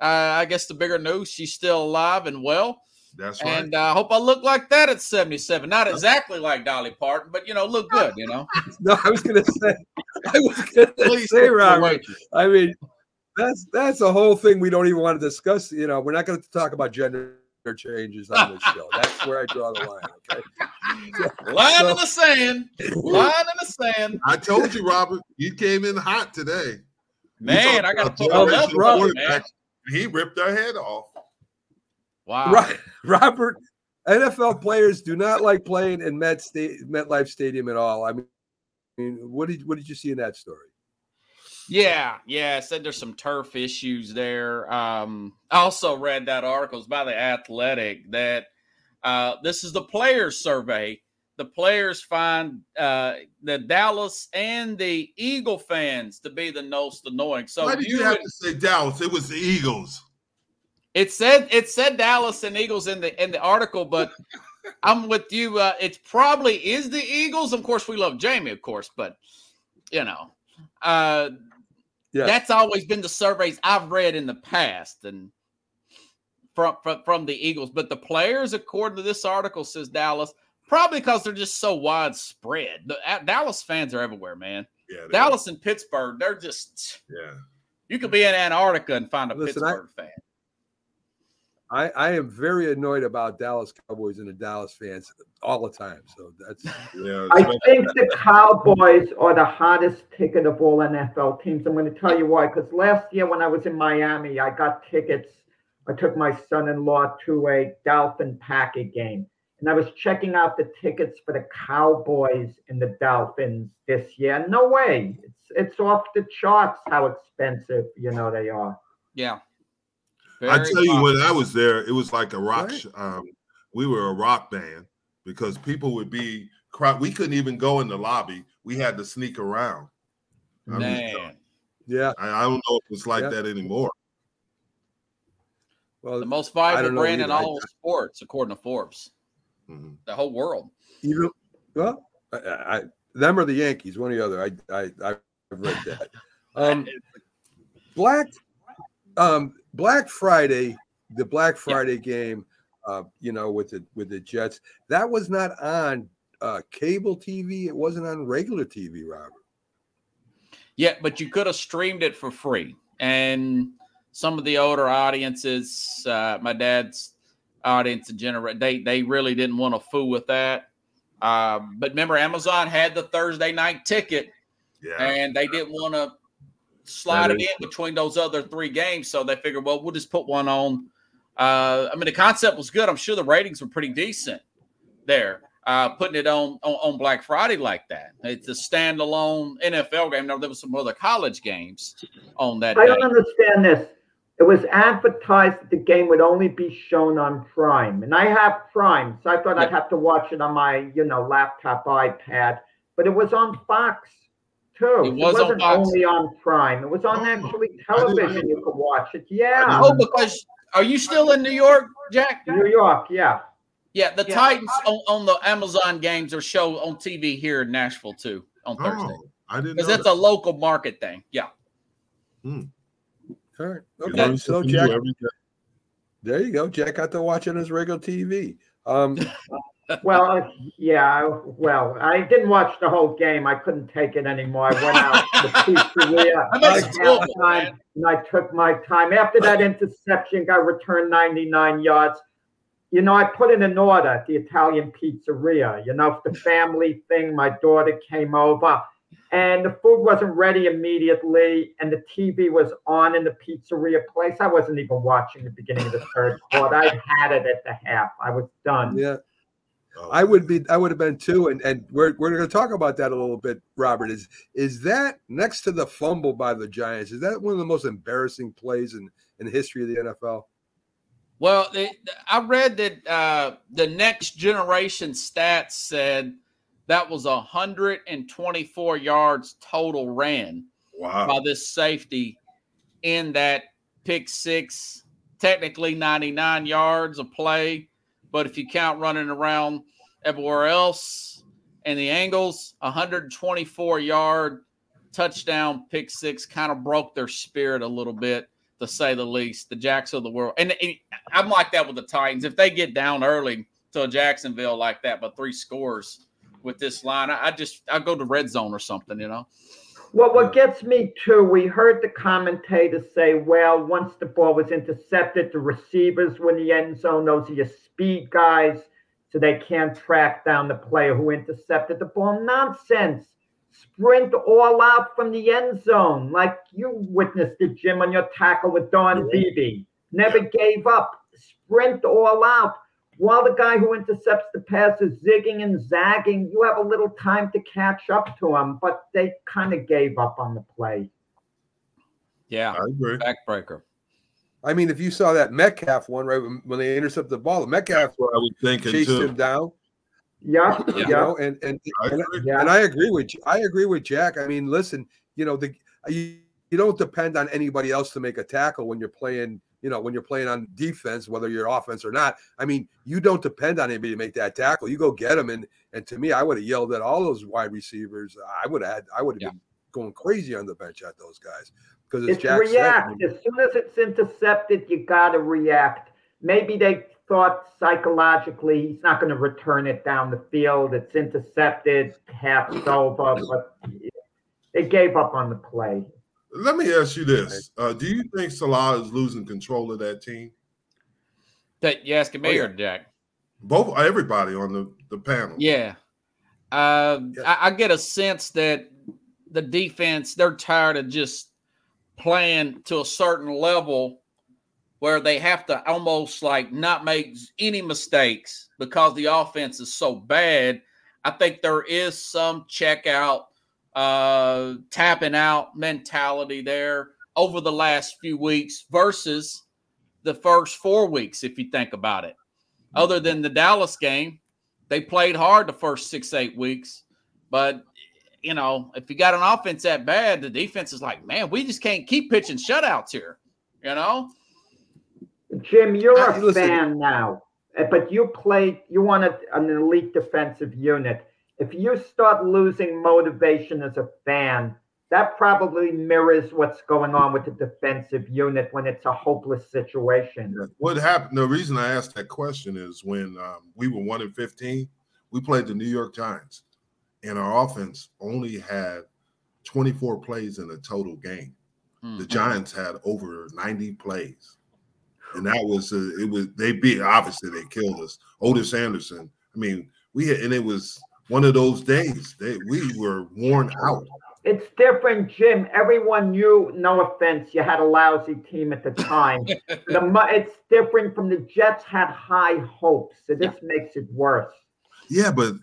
I guess the bigger news, she's still alive and well. That's right. And I uh, hope I look like that at 77. Not exactly like Dolly Parton, but you know, look good, you know. no, I was gonna say I was gonna say Robert. I mean, that's that's a whole thing we don't even want to discuss. You know, we're not gonna talk about gender changes on this show. That's where I draw the line. Okay. line so, in the sand. Line in the sand. I told you, Robert, you came in hot today. Man, I got to put my belt man. he ripped our head off. Wow. Right, Robert. NFL players do not like playing in Met State, MetLife Stadium at all. I mean, what did what did you see in that story? Yeah, yeah. I Said there's some turf issues there. Um, I also read that article by the Athletic that uh, this is the players' survey. The players find uh, the Dallas and the Eagle fans to be the most annoying. So why did you, you have would, to say Dallas? It was the Eagles. It said it said Dallas and Eagles in the in the article, but I'm with you. Uh, it probably is the Eagles. Of course, we love Jamie, of course, but you know, uh, that's always been the surveys I've read in the past, and from, from from the Eagles. But the players, according to this article, says Dallas. Probably because they're just so widespread. The uh, Dallas fans are everywhere, man. Yeah, Dallas are. and Pittsburgh, they're just yeah. You could be in Antarctica and find a Listen, Pittsburgh I, fan. I, I am very annoyed about Dallas Cowboys and the Dallas fans all the time. So that's yeah. I think the Cowboys are the hottest ticket of all NFL teams. I'm going to tell you why. Because last year when I was in Miami, I got tickets. I took my son-in-law to a Dolphin Packer game, and I was checking out the tickets for the Cowboys and the Dolphins this year. No way, it's it's off the charts how expensive you know they are. Yeah. Very I tell you, when I was there, it was like a rock. Right. Um, we were a rock band because people would be crowd. We couldn't even go in the lobby. We had to sneak around. Man, I mean, yeah. I, I, don't know if it's like yeah. that anymore. Well, the most vibrant brand in all I, sports, according to Forbes, mm-hmm. the whole world. Even well, I, I, them or the Yankees, one or the other. I I I've read that. Um, Black um, Black Friday, the Black Friday yeah. game, uh, you know, with the with the Jets, that was not on uh, cable TV. It wasn't on regular TV, Robert. Yeah, but you could have streamed it for free. And some of the older audiences, uh, my dad's audience and generate, they they really didn't want to fool with that. Uh, but remember, Amazon had the Thursday night ticket, yeah. and they didn't want to slide it in between those other three games. So they figured, well, we'll just put one on. Uh, I mean, the concept was good. I'm sure the ratings were pretty decent there. Uh, putting it on, on, on Black Friday like that. It's a standalone NFL game. Now there was some other college games on that. I day. don't understand this. It was advertised that the game would only be shown on Prime, and I have Prime, so I thought yeah. I'd have to watch it on my you know laptop, iPad. But it was on Fox too. It, was not only on Prime. It was on oh, actually television. You could watch it. Yeah. Oh, because are you still in New York, Jack? New York, yeah. Yeah, the yeah. Titans on, on, the Amazon games are show on TV here in Nashville too on oh, Thursday. I didn't because that's that. a local market thing. Yeah. Hmm. All right. Okay. So Jack, there you go. Jack got to watch it on his regular TV. Um, well, yeah. Well, I didn't watch the whole game. I couldn't take it anymore. I went out to the pizzeria time, and I took my time. After that interception, got returned 99 yards. You know, I put in an order at the Italian pizzeria. You know, the family thing. My daughter came over, and the food wasn't ready immediately, and the TV was on in the pizzeria place. I wasn't even watching the beginning of the third quarter. I had it at the half. I was done. Yeah. Oh. I would be I would have been too, and and we're we're going to talk about that a little bit. Robert is is that next to the fumble by the Giants? Is that one of the most embarrassing plays in in the history of the NFL? Well, it, I read that uh, the next generation stats said that was 124 yards total ran wow. by this safety in that pick six, technically 99 yards of play but if you count running around everywhere else and the angles, 124 yard touchdown pick six kind of broke their spirit a little bit, to say the least. The Jacks of the world. And, and I'm like that with the Titans. If they get down early to Jacksonville like that, but three scores with this line, I, I just I go to red zone or something, you know. Well, what gets me too, we heard the commentators say, well, once the ball was intercepted, the receivers were in the end zone. Those are your speed guys, so they can't track down the player who intercepted the ball. Nonsense. sprint all out from the end zone, like you witnessed it, Jim, on your tackle with Don Beebe. Never gave up. Sprint all out. While the guy who intercepts the pass is zigging and zagging, you have a little time to catch up to him, but they kind of gave up on the play. Yeah, I agree. Backbreaker. I mean, if you saw that Metcalf one right when they intercepted the ball, the Metcalf what I was thinking chased too. him down. Yeah, you yeah. know, and and I and, yeah. and, I agree with I agree with Jack. I mean, listen, you know, the you, you don't depend on anybody else to make a tackle when you're playing. You know, when you're playing on defense, whether you're offense or not. I mean, you don't depend on anybody to make that tackle. You go get them, and and to me, I would have yelled at all those wide receivers. I would have had, I would have yeah. been going crazy on the bench at those guys because it's, it's react. Said, as soon as it's intercepted, you got to react. Maybe they thought psychologically he's not going to return it down the field. It's intercepted, half over, but they gave up on the play. Let me ask you this: uh, Do you think Saleh is losing control of that team? That you asking me oh, yeah. or Jack? Both, everybody on the the panel. Yeah, uh, yeah. I, I get a sense that the defense they're tired of just playing to a certain level where they have to almost like not make any mistakes because the offense is so bad. I think there is some check out, uh, tapping out mentality there over the last few weeks versus the first four weeks, if you think about it. Other than the Dallas game, they played hard the first six, eight weeks. But, you know, if you got an offense that bad, the defense is like, man, we just can't keep pitching shutouts here, you know? Jim, you're a listen. fan now, eh, but you play, you want a, an elite defensive unit. If you start losing motivation as a fan, that probably mirrors what's going on with the defensive unit when it's a hopeless situation. What happened? The reason I asked that question is when um, we were one in 15, we played the New York Giants, and our offense only had 24 plays in a total game. Mm-hmm. The Giants had over 90 plays and that was uh, it was they beat obviously they killed us. Ottis Anderson. I mean, we had, and it was one of those days that we were worn out. It's different, Jim. Everyone knew. No offense, you had a lousy team at the time. the it's different from the Jets had high hopes, so this yeah. makes it worse. Yeah, but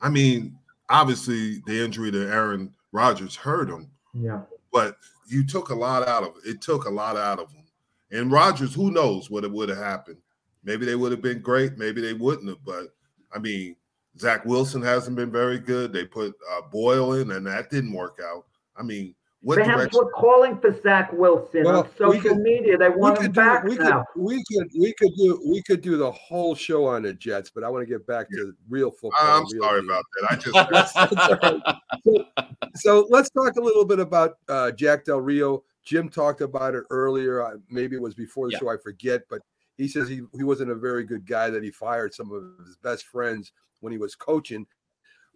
I mean, obviously the injury to Aaron Rodgers hurt him. Yeah, but you took a lot out of it. It took a lot out of him. And Rodgers, who knows what it would have happened? Maybe they would have been great. Maybe they wouldn't have. But I mean, Zach Wilson hasn't been very good. They put uh, Boyle in, and that didn't work out. I mean, what Fans were calling for Zach Wilson well, on social could, media. They want him do, back we now. Could, we could we could do we could do the whole show on the Jets, but I want to get back to real football. I'm sorry team. about that. I just so, so, let's talk a little bit about uh, Jack Del Rio. Jim talked about it earlier. Maybe it was before the yeah. show. I forget, but he says he, he wasn't a very good guy. That he fired some of his best friends when he was coaching.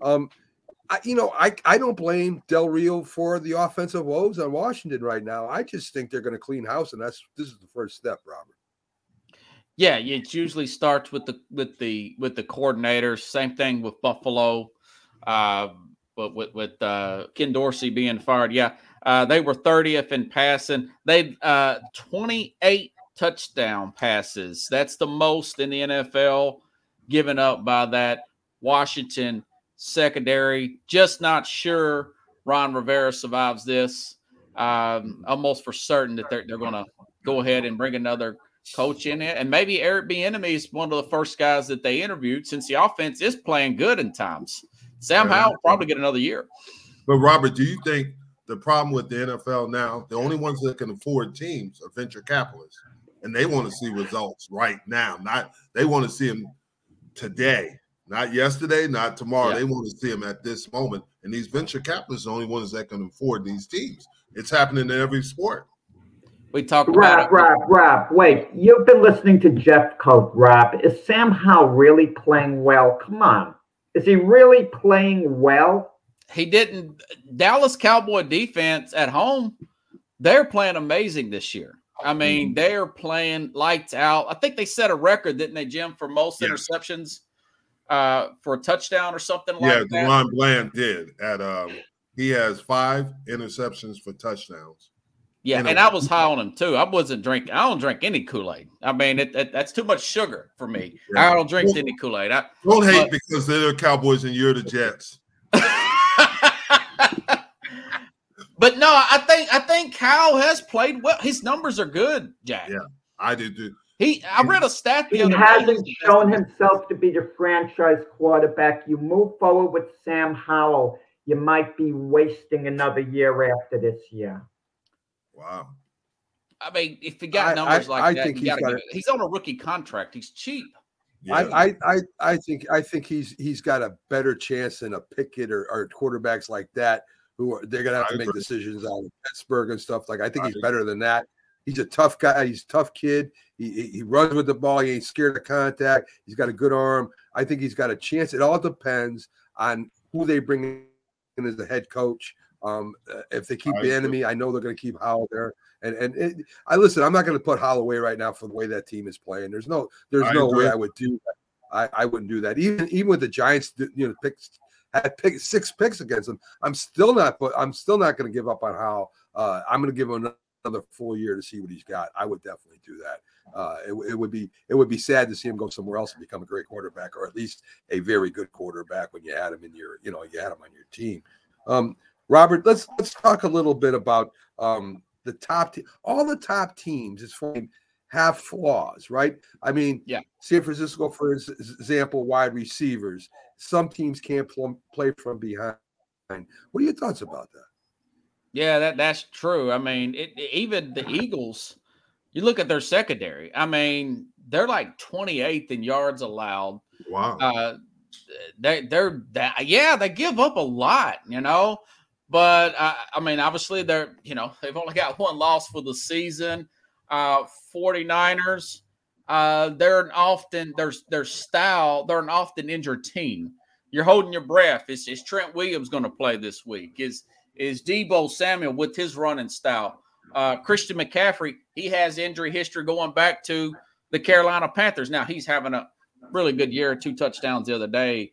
Um, I, you know, I I don't blame Del Rio for the offensive woes on Washington right now. I just think they're going to clean house, and that's this is the first step, Robert. Yeah, it usually starts with the with the with the coordinators. Same thing with Buffalo, uh, but with with uh, Ken Dorsey being fired. Yeah, uh, they were 30th in passing. They uh, 28 touchdown passes. That's the most in the NFL given up by that Washington secondary. Just not sure Ron Rivera survives this. Um, almost for certain that they're, they're going to go ahead and bring another coach in it. And maybe Eric Bieniemy is one of the first guys that they interviewed since the offense is playing good in times. Sam Howell probably get another year. But Robert, do you think the problem with the NFL now, the only ones that can afford teams are venture capitalists, and they want to see results right now. Not they want to see them today, not yesterday, not tomorrow. Yeah. They want to see them at this moment. And these venture capitalists are the only ones that can afford these teams. It's happening in every sport. We talk Rob, Rob, Rob. Wait, you've been listening to Jeffcoat, Rob. Is Sam Howell really playing well? Come on, is he really playing well? he didn't. Dallas Cowboy defense at home, they're playing amazing this year. I mean, mm-hmm. they're playing lights out. I think they set a record, didn't they, Jim, for most yes. interceptions uh, for a touchdown or something yeah, like that? Yeah, DaRon Bland did at um, he has five interceptions for touchdowns. Yeah, and I was high on him too. I wasn't drinking. I don't drink any Kool Aid. I mean, it, it, that's too much sugar for me. Yeah. I don't drink well, any Kool Aid. I don't hate but, because they're the Cowboys and you're the Jets. but no, I think I think Kyle has played well. His numbers are good, Jack. Yeah, I did. Too. He, I read a stat. he hasn't day. shown himself to be the franchise quarterback. You move forward with Sam Howell, you might be wasting another year after this year. Wow. I mean, if he got numbers I, like I that, think he's, got he's on a rookie contract. He's cheap. Yeah. I, I, I think I think he's he's got a better chance than a Pickett or, or quarterbacks like that who are they're gonna have to make decisions on Pittsburgh and stuff. Like I think he's better than that. He's a tough guy. He's a tough kid. He, he, runs with the ball. He ain't scared of contact. He's got a good arm. I think he's got a chance. It all depends on who they bring in as the head coach. Um, uh, if they keep Bieniemy, I know they're going to keep Howell there. And and it, I listen. I'm not going to put Holloway right now for the way that team is playing. There's no there's I no agree. way I would do that. I, I wouldn't do that. Even even with the Giants, you know, picks had pick six picks against them. I'm still not. But I'm still not going to give up on Howell. Uh, I'm going to give him another full year to see what he's got. I would definitely do that. Uh, it, it, would be it would be sad to see him go somewhere else and become a great quarterback, or at least a very good quarterback when you had him in your you know you had him on your team. Um, Robert, let's let's talk a little bit about um, the top te- all the top teams. It's fine have flaws, right? I mean, yeah. San Francisco, for example, wide receivers. Some teams can't pl- play from behind. What are your thoughts about that? Yeah, that that's true. I mean, it, even the Eagles. You look at their secondary. I mean, they're like 28th in yards allowed. Wow. Uh, they they're that yeah they give up a lot, you know. But uh, I mean, obviously they're you know they've only got one loss for the season. Uh, 49ers. Uh, they're an often there's their style. They're an often injured team. You're holding your breath. Is, is Trent Williams going to play this week? Is is Deebo Samuel with his running style? Uh, Christian McCaffrey, he has injury history going back to the Carolina Panthers. Now he's having a really good year, two touchdowns the other day.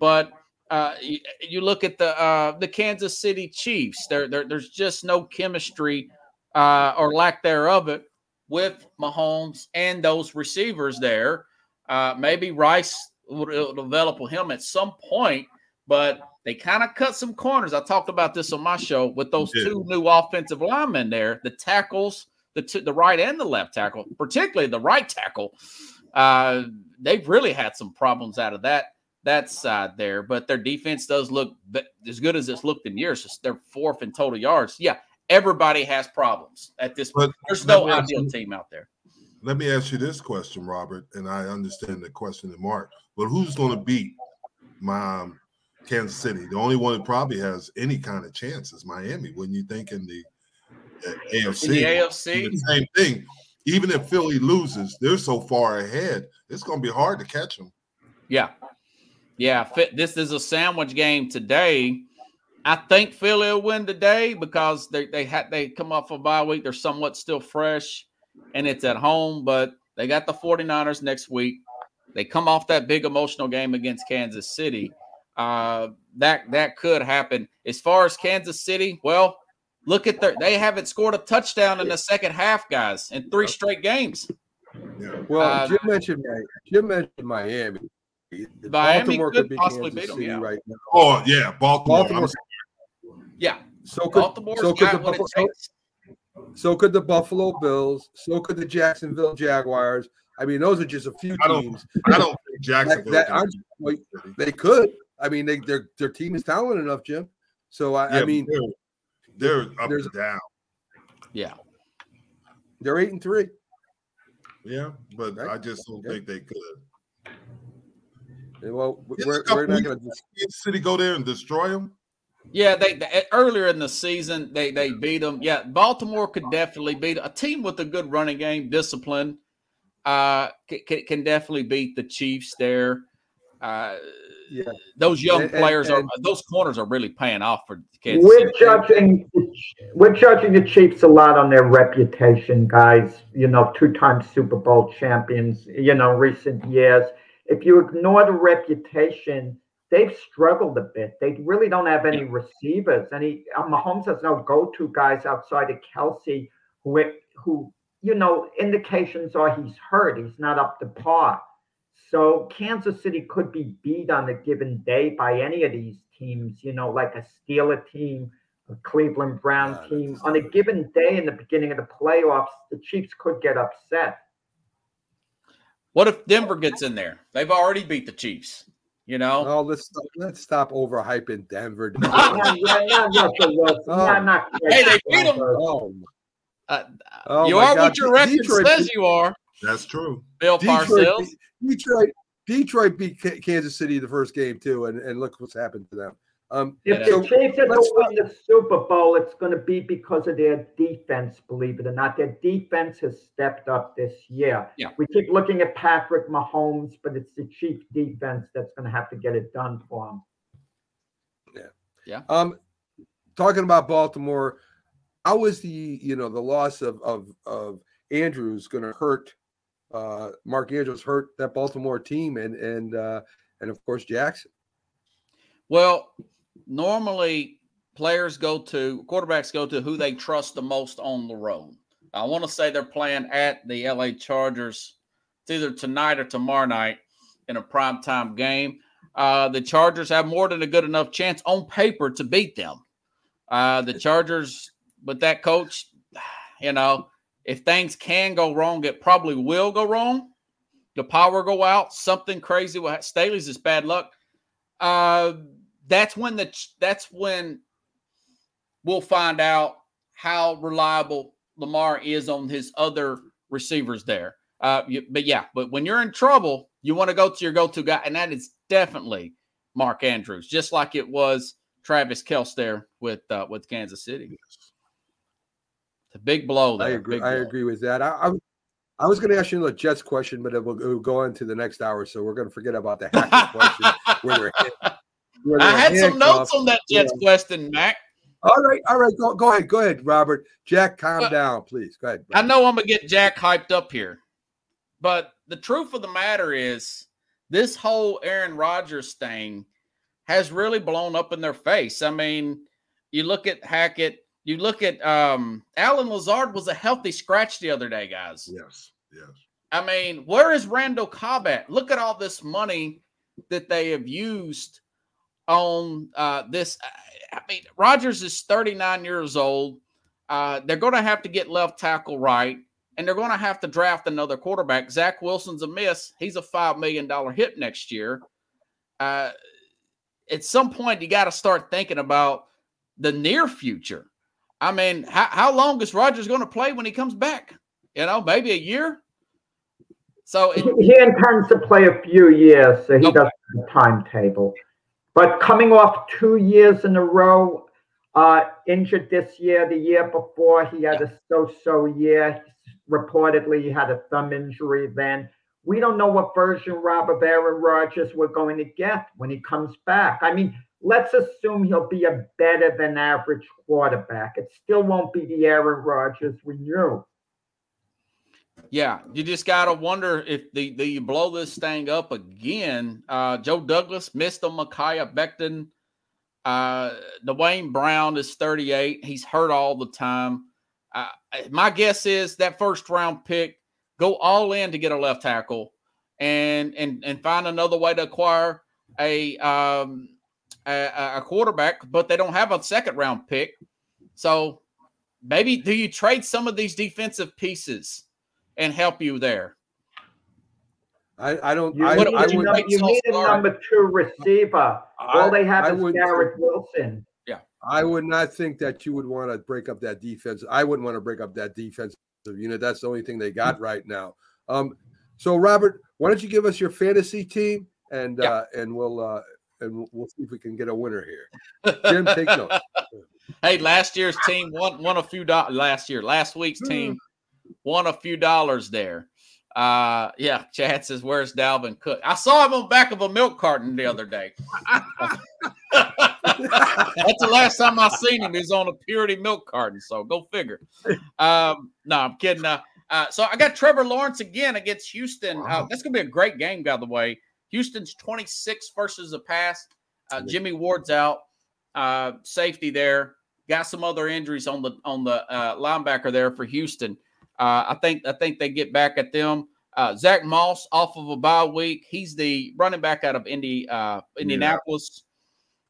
But uh, you, you, look at the uh, the Kansas City Chiefs. There, there there's just no chemistry uh, or lack thereof it with Mahomes and those receivers there. Uh, maybe Rice will develop with him at some point, but they kind of cut some corners. I talked about this on my show with those two new offensive linemen there, the tackles, the two, the right and the left tackle, particularly the right tackle. Uh, they've really had some problems out of that that side there, but their defense does look as good as it's looked in years. They're fourth in total yards. Yeah, everybody has problems at this point. There's no ideal team out there. Let me ask you this question, Robert, and I understand the question to Mark, but who's going to beat my um, Kansas City? The only one that probably has any kind of chance is Miami. When you think in the AFC, in the AFC, the same thing. Even if Philly loses, they're so far ahead. It's going to be hard to catch them. Yeah, yeah. This is a sandwich game today. I think Philly will win today because they they had they come off a bye week. They're somewhat still fresh, and it's at home. But they got the 49ers next week. They come off that big emotional game against Kansas City. Uh, that that could happen. As far as Kansas City, well, look at their they haven't scored a touchdown in the second half, guys, in three straight games. Yeah. Well, uh, Jim mentioned Jim mentioned Miami. Miami Baltimore could, could possibly beat them, yeah. right now. Oh yeah, Baltimore. Baltimore yeah. So could, so could the Buffalo, so, so, could the Buffalo Bills. So could the Jacksonville Jaguars. I mean, those are just a few teams. I don't, think Jacksonville. That, that like, they could. I mean, they, their their team is talented enough, Jim. So I, yeah, I mean, they're, they're up and down. Yeah, they're eight and three. Yeah, but right. I just don't yeah. think they could. Well, we're, we're not going to. City go there and destroy them. Yeah, they, they, earlier in the season they they beat them. Yeah, Baltimore could definitely beat a team with a good running game, discipline. Uh, can, can definitely beat the Chiefs there. Uh, yeah, those young and, players and, are those corners are really paying off for the Kansas We're City. judging we're judging the Chiefs a lot on their reputation, guys. You know, two-time Super Bowl champions. You know, recent years. If you ignore the reputation they've struggled a bit. They really don't have any receivers. Any uh, Mahomes has no go-to guys outside of Kelce, who who you know indications are he's hurt. He's not up to par. So Kansas City could be beat on a given day by any of these teams. You know, like a Steeler team, a Cleveland Brown yeah, team. On a given day in the beginning of the playoffs, the Chiefs could get upset. What if Denver gets in there? They've already beat the Chiefs. You know. Oh, let's let's stop overhyping Denver. yeah, yeah, yeah, oh. Hey, they beat them. Oh. Uh, oh you are God. what your record Detroit says you are. That's true. Bill Detroit, Parcells. Detroit, Detroit beat Kansas City the first game too, and, and look what's happened to them. Um, if the Chiefs are to win the Super Bowl, it's going to be because of their defense. Believe it or not, their defense has stepped up this year. Yeah. We keep looking at Patrick Mahomes, but it's the Chiefs defense that's going to have to get it done for them. Yeah. Yeah. Um, talking about Baltimore, how is the you know the loss of of of Andrews going to hurt? Uh, Mark Andrews hurt that Baltimore team, and and uh, and of course Jackson. Well, normally players go to quarterbacks go to who they trust the most on the road. I want to say they're playing at the LA Chargers. It's either tonight or tomorrow night in a primetime game. Uh, the Chargers have more than a good enough chance on paper to beat them. Uh, the Chargers, with that coach, you know, if things can go wrong, it probably will go wrong. The power go out, something crazy. Will. Staley's is bad luck. Uh, that's when the that's when we'll find out how reliable Lamar is on his other receivers there. Uh, you, but yeah, but when you're in trouble, you want to go to your go-to guy, and that is definitely Mark Andrews, just like it was Travis Kelce there with uh, with Kansas City. It's a big blow. There. I agree. I agree with that. I, I, I was going to ask you a Jets question, but it will, it will go into the next hour, so we're going to forget about the hackett question. where they're I had some notes on that Jets yeah. question, Mac. All right, all right, go, go ahead, go ahead, Robert. Jack, calm uh, down, please. Go ahead. Robert. I know I'm gonna get Jack hyped up here, but the truth of the matter is, this whole Aaron Rodgers thing has really blown up in their face. I mean, you look at Hackett, you look at um Allen Lazard was a healthy scratch the other day, guys. Yes, yes. I mean, where is Randall Cobb at? Look at all this money that they have used on uh, this. I mean, Rodgers is 39 years old. Uh, they're going to have to get left tackle right, and they're going to have to draft another quarterback. Zach Wilson's a miss. He's a $5 million hit next year. Uh, at some point, you got to start thinking about the near future. I mean, how, how long is Rodgers going to play when he comes back? You know, maybe a year. So it, he intends to play a few years, so he okay. doesn't have a timetable. But coming off two years in a row, uh, injured this year, the year before, he had a so so year. Reportedly, he had a thumb injury then. We don't know what version, Rob, of Aaron Rodgers we're going to get when he comes back. I mean, let's assume he'll be a better than average quarterback. It still won't be the Aaron Rodgers we knew. Yeah, you just gotta wonder if the the you blow this thing up again. Uh, Joe Douglas missed on Mekhi Becton. Uh, Duane Brown is 38. He's hurt all the time. Uh, my guess is that first round pick go all in to get a left tackle and and and find another way to acquire a um a, a quarterback, but they don't have a second round pick. So maybe do you trade some of these defensive pieces? and help you there. I, I don't. You, I, need, I would, you need a number two receiver. All they have is Garrett Wilson. Yeah, I would not think that you would want to break up that defense. I wouldn't want to break up that defensive unit. That's the only thing they got right now. Um, so Robert, why don't you give us your fantasy team and yeah. uh, and we'll uh, and we'll see if we can get a winner here. Jim, take notes. hey, last year's team won won a few dollars. Last year, last week's hmm. team won a few dollars there. Uh, yeah, Chad says, "Where's Dalvin Cook?" I saw him on back of a milk carton the other day. That's the last time I seen him. He's on a purity milk carton. So go figure. Um, no, I'm kidding. Uh, uh, so I got Trevor Lawrence again against Houston. Uh, that's gonna be a great game, by the way. Houston's 26 versus the pass. uh, Jimmy Ward's out, uh, safety there. Got some other injuries on the on the uh, linebacker there for Houston. Uh, I think I think they get back at them. Uh, Zach Moss off of a bye week. He's the running back out of Indy, uh, Indianapolis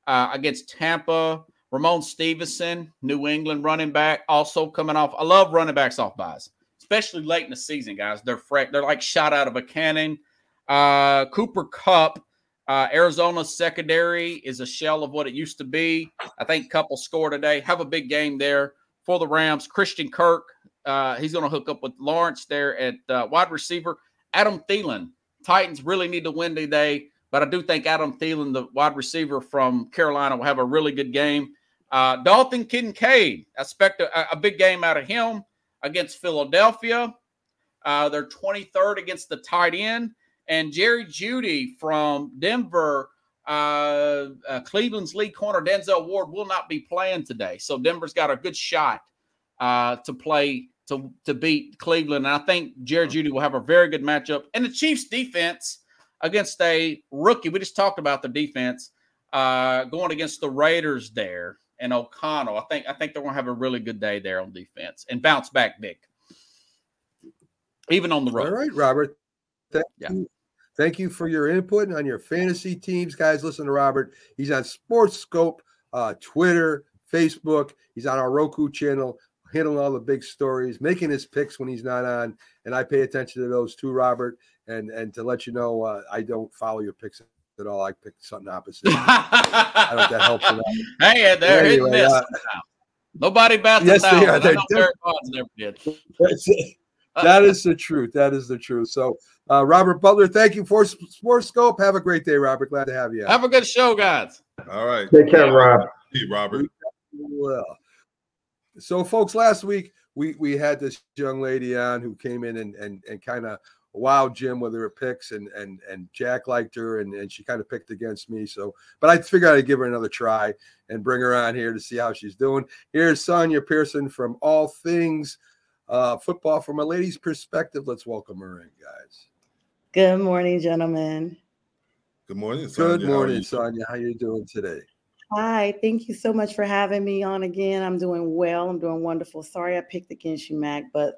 uh, against Tampa. Ramon Stevenson, New England running back, also coming off. I love running backs off byes, especially late in the season, guys. They're. They're like shot out of a cannon. Uh, Cooper Kupp, uh, Arizona's secondary is a shell of what it used to be. I think will score today. Have a big game there for the Rams. Christian Kirk, uh, he's going to hook up with Lawrence there at uh, wide receiver. Adam Thielen, Titans really need to win today, but I do think Adam Thielen, the wide receiver from Carolina, will have a really good game. Uh, Dalton Kincaid, I expect a, a, big game out of him against Philadelphia. Uh, they're 23rd against the tight end. And Jerry Jeudy from Denver, uh, uh, Cleveland's lead corner, Denzel Ward, will not be playing today. So Denver's got a good shot uh, to play to, to beat Cleveland. And I think Jerry Jeudy will have a very good matchup. And the Chiefs defense against a rookie, we just talked about the defense uh, going against the Raiders there and O'Connell. I think I think they're going to have a really good day there on defense and bounce back big, even on the road. All right, Robert. Thank yeah. you. Thank you for your input on your fantasy teams, guys. Listen to Robert. He's on Sports Scope, uh, Twitter, Facebook. He's on our Roku channel, handling all the big stories, making his picks when he's not on. And I pay attention to those too, Robert. And and to let you know, uh, I don't follow your picks at all. I picked something opposite. I don't that helps. Hey, they're anyway, hitting this. Uh, Nobody bats yes, they are. They're, never did. that is the truth. That is the truth. So, uh, Robert Butler, thank you for Sports Scope. Have a great day, Robert. Glad to have you. Have a good show, guys. All right. Take care, Rob. Hey, Robert. Well, so folks, last week we we had this young lady on who came in and and and kind of wow Jim with her picks and and and Jack liked her and, and she kind of picked against me. So but I figured I'd give her another try and bring her on here to see how she's doing. Here's Sonja Pearson from All Things uh, Football from a lady's perspective. Let's welcome her in, guys. Good morning, gentlemen. Good morning, Sonja. Good morning, how Sonja. How are you doing today? Hi, thank you so much for having me on again. I'm doing well. I'm doing wonderful. Sorry I picked against you, Mac, but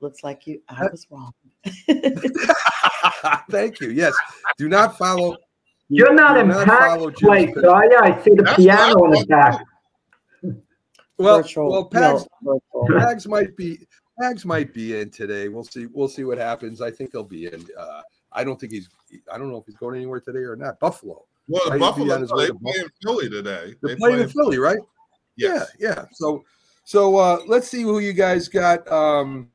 looks like you I was wrong. Thank you. Yes. Do not follow. You're not in Pac's place, are you? I see the That's piano in the back. Well, virtual, well, Pags, no, Pags might be Pags might be in today. We'll see. We'll see what happens. I think they'll be in. Uh, I don't think he's. I don't know if he's going anywhere today or not. Buffalo. Well, Buffalo. They play in Philly today. They're they playing in Philly, right? Yes. Yeah, yeah. So, so uh, let's see who you guys got. Um,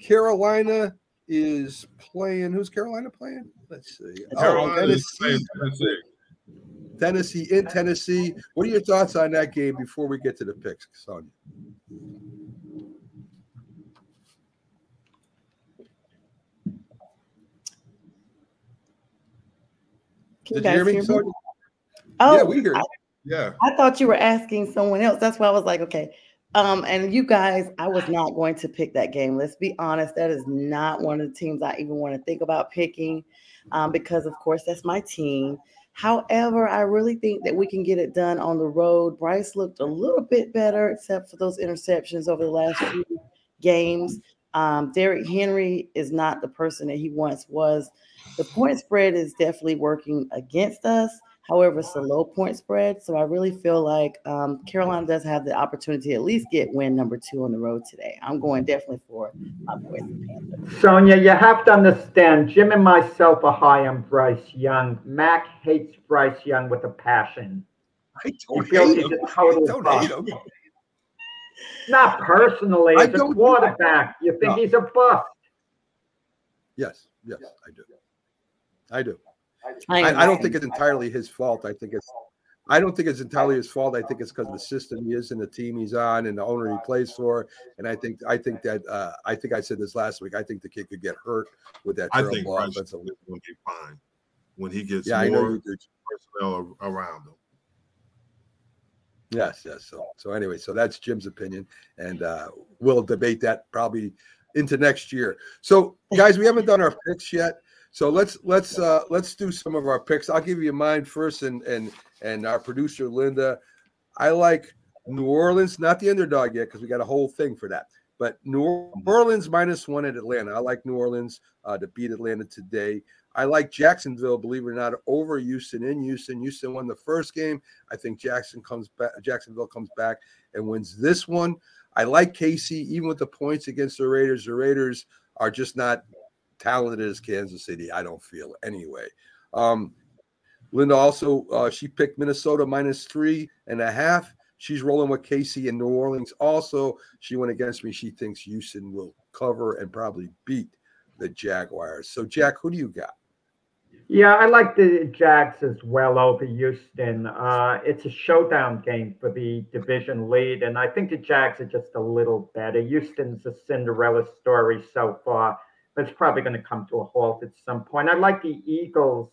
Carolina is playing. Who's Carolina playing? Let's see. Oh, Carolina oh, Tennessee. Tennessee. Tennessee in Tennessee. What are your thoughts on that game before we get to the picks, son? Did you hear me? Oh, yeah, we hear. I, yeah. I thought you were asking someone else. That's why I was like, okay. Um, and you guys, I was not going to pick that game. Let's be honest, that is not one of the teams I even want to think about picking, um, because of course that's my team. However, I really think that we can get it done on the road. Bryce looked a little bit better, except for those interceptions over the last few games. Um, Derrick Henry is not the person that he once was. The point spread is definitely working against us. However, it's a low point spread. So I really feel like um, Carolina does have the opportunity to at least get win number two on the road today. I'm going definitely for my boys and Panthers. Sonja, you have to understand, Jim and myself are high on Bryce Young. Mac hates Bryce Young with a passion. I don't he feels hate he's him. a total don't hate him. Not personally, as a quarterback. You think no. he's a bust. Yes, yes, I do. I do. I, I, don't think it's entirely his fault. I think it's I don't think it's entirely his fault. I think it's because of the system he is and the team he's on and the owner he plays for. And I think I think that uh, I think I said this last week. I think the kid could get hurt with that I think offensive. Will be fine when he gets yeah, more personnel around him. Yes, yes. So so anyway, so that's Jim's opinion, and uh, we'll debate that probably into next year. So guys, we haven't done our picks yet. So let's let's uh let's do some of our picks. I'll give you mine first, and and and our producer Linda. I like New Orleans, not the underdog yet, because we got a whole thing for that. But New Orleans minus one at Atlanta. I like New Orleans uh, to beat Atlanta today. I like Jacksonville, believe it or not, over Houston in Houston. Houston won the first game. I think Jackson comes back. Jacksonville comes back and wins this one. I like Casey, even with the points against the Raiders. The Raiders are just not talented as Kansas City. I don't feel anyway. Um, Linda also uh, she picked Minnesota minus three and a half. She's rolling with Casey in New Orleans. Also, she went against me. She thinks Houston will cover and probably beat the Jaguars. So, Jack, who do you got? Yeah, I like the Jags as well over Houston. Uh, it's a showdown game for the division lead, and I think the Jags are just a little better. Houston's a Cinderella story so far, but it's probably going to come to a halt at some point. I like the Eagles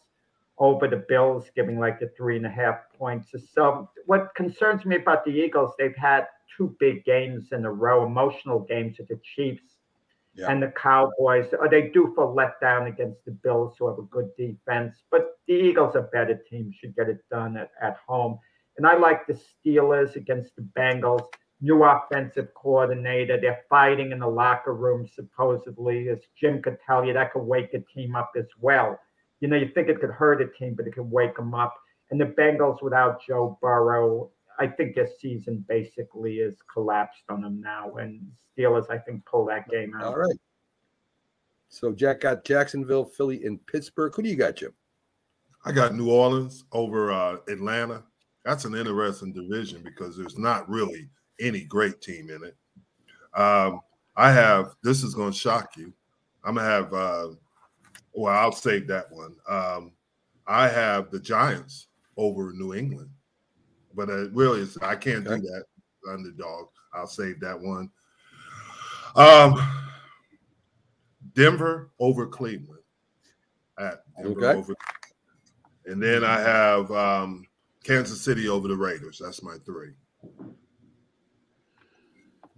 over the Bills, giving like the three and a half points. or So, what concerns me about the Eagles, they've had two big games in a row, emotional games with the Chiefs yeah. and the Cowboys. Are they due for letdown against the Bills, who have a good defense? But the Eagles are better team, should get it done at, at home. And I like the Steelers against the Bengals. New offensive coordinator. They're fighting in the locker room, supposedly. As Jim could tell you, that could wake a team up as well. You know, you think it could hurt a team, but it could wake them up. And the Bengals without Joe Burrow, I think their season basically is collapsed on them now. And Steelers, I think, pull that game out. All right. So Jack got Jacksonville, Philly, and Pittsburgh. Who do you got, Jim? I got New Orleans over uh, Atlanta. That's an interesting division because there's not really any great team in it. Um, I have this is going to shock you. I'm gonna have. Uh, well, I'll save that one. Um, I have the Giants over New England, but it really is. I can't okay. do that underdog. I'll save that one. Um, Denver over Cleveland. At Denver okay. over, and then I have um, Kansas City over the Raiders. That's my three.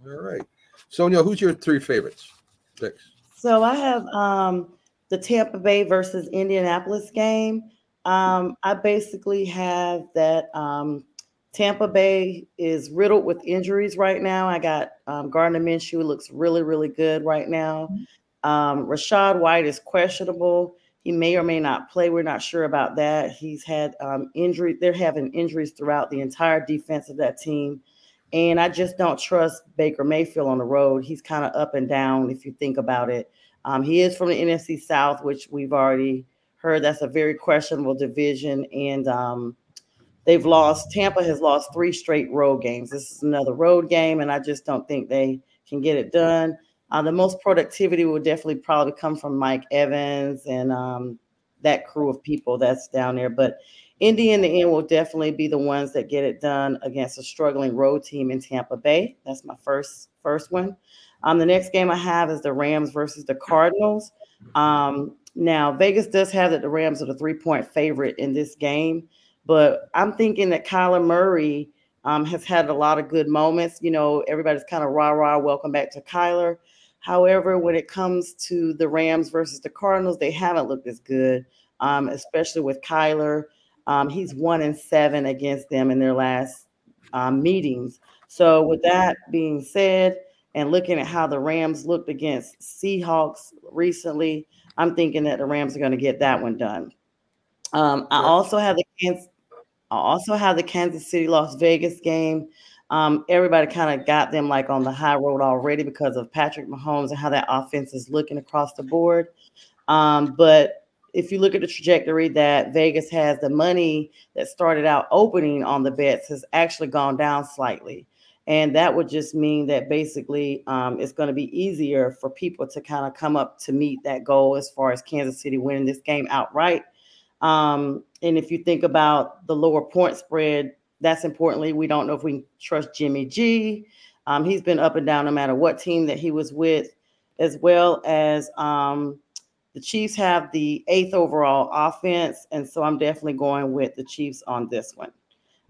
All right, Sonja, who's your three favorites? Picks. So I have um, the Tampa Bay versus Indianapolis game. Um, I basically have that um, Tampa Bay is riddled with injuries right now. I got um, Gardner Minshew looks really, really good right now. Um, Rachaad White is questionable. He may or may not play. We're not sure about that. He's had um, injury. They're having injuries throughout the entire defense of that team. And I just don't trust Baker Mayfield on the road. He's kind of up and down if you think about it. Um, he is from the NFC South, which we've already heard that's a very questionable division. And um, They've lost, Tampa has lost three straight road games. This is another road game, and I just don't think they can get it done. Uh, the most productivity will definitely probably come from Mike Evans and um, that crew of people that's down there. But Indy in the end will definitely be the ones that get it done against a struggling road team in Tampa Bay. That's my first first one. Um, the next game I have is the Rams versus the Cardinals. Um, now Vegas does have that the Rams are the three point favorite in this game. But I'm thinking that Kyler Murray um, has had a lot of good moments. You know, everybody's kind of rah rah, welcome back to Kyler. However, when it comes to the Rams versus the Cardinals, they haven't looked as good, um, especially with Kyler. Um, he's one and seven against them in their last um, meetings. So, with that being said, and looking at how the Rams looked against Seahawks recently, I'm thinking that the Rams are going to get that one done. Um, I also have the Kansas, I also have the Kansas City Las Vegas game. Um, everybody kind of got them like on the high road already because of Patrick Mahomes and how that offense is looking across the board. Um, but if you look at the trajectory that Vegas has, the money that started out opening on the bets has actually gone down slightly. And that would just mean that basically um, it's going to be easier for people to kind of come up to meet that goal as far as Kansas City winning this game outright um, and if you think about the lower point spread, that's importantly, we don't know if we can trust Jimmy G. Um, he's been up and down no matter what team that he was with, as well as um, the Chiefs have the eighth overall offense. And so I'm definitely going with the Chiefs on this one.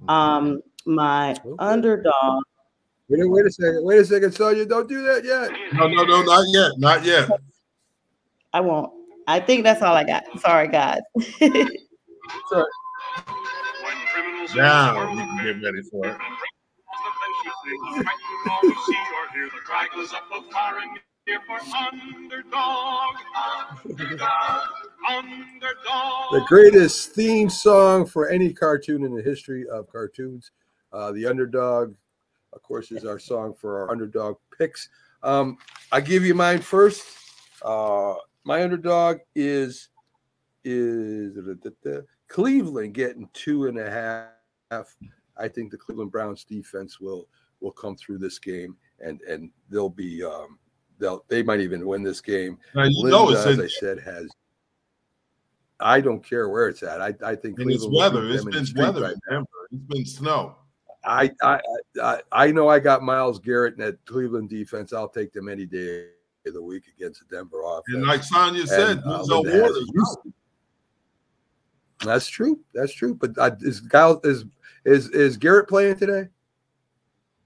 Um, my okay. underdog. Wait, wait a second. Wait a second, Sonja. Don't do that yet. No, no, no, not yet. Not yet. I won't. I think that's all I got. Sorry, guys. Sorry. Now you can get ready for it. The greatest theme song for any cartoon in the history of cartoons. Uh, the underdog, of course, is our song for our underdog picks. Um, I give you mine first. Uh, my underdog is is Cleveland getting two and a half. I think the Cleveland Browns defense will will come through this game and and they'll be um, they'll they might even win this game. Now, Linda, as I said, has I don't care where it's at. I, I think it's weather. It's been weather right. It's been snow. I, I I I know I got Myles Garrett in that Cleveland defense. I'll take them any day of the week against the Denver offense. And like Sonja said, and, uh, no water. That's true. That's true. But uh, is Kyle is is is Garrett playing today?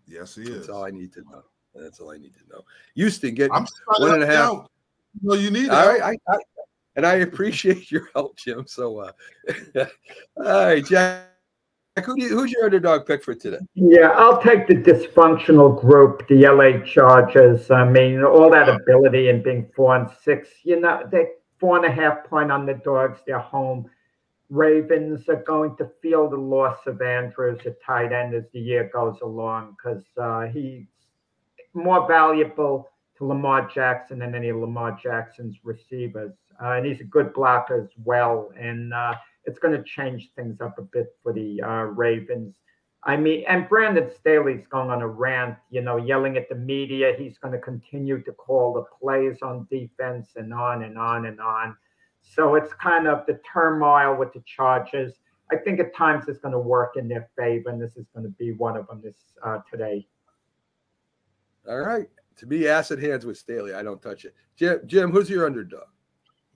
Yes, he is. That's all I need to know. That's all I need to know. Houston get I'm one and a half. Out. Well, you need all right. I, I, and I appreciate your help, Jim. So, uh, all right, Jack. Who you, who's your underdog pick for today? Yeah, I'll take the dysfunctional group, the LA Chargers. I mean, all that ability and being four and six. You know, they're four and a half point underdogs. They're home. Ravens are going to feel the loss of Andrews at tight end as the year goes along because uh, he's more valuable to Lamar Jackson than any of Lamar Jackson's receivers. Uh, and he's a good blocker as well. And uh, it's going to change things up a bit for the uh, Ravens. I mean, and Brandon Staley's going on a rant, you know, yelling at the media. He's going to continue to call the plays on defense and on and on and on. So it's kind of the turmoil with the Chargers. I think at times it's going to work in their favor, and this is going to be one of them this uh, today. All right. To be acid hands with Staley, I don't touch it. Jim, Jim, who's your underdog?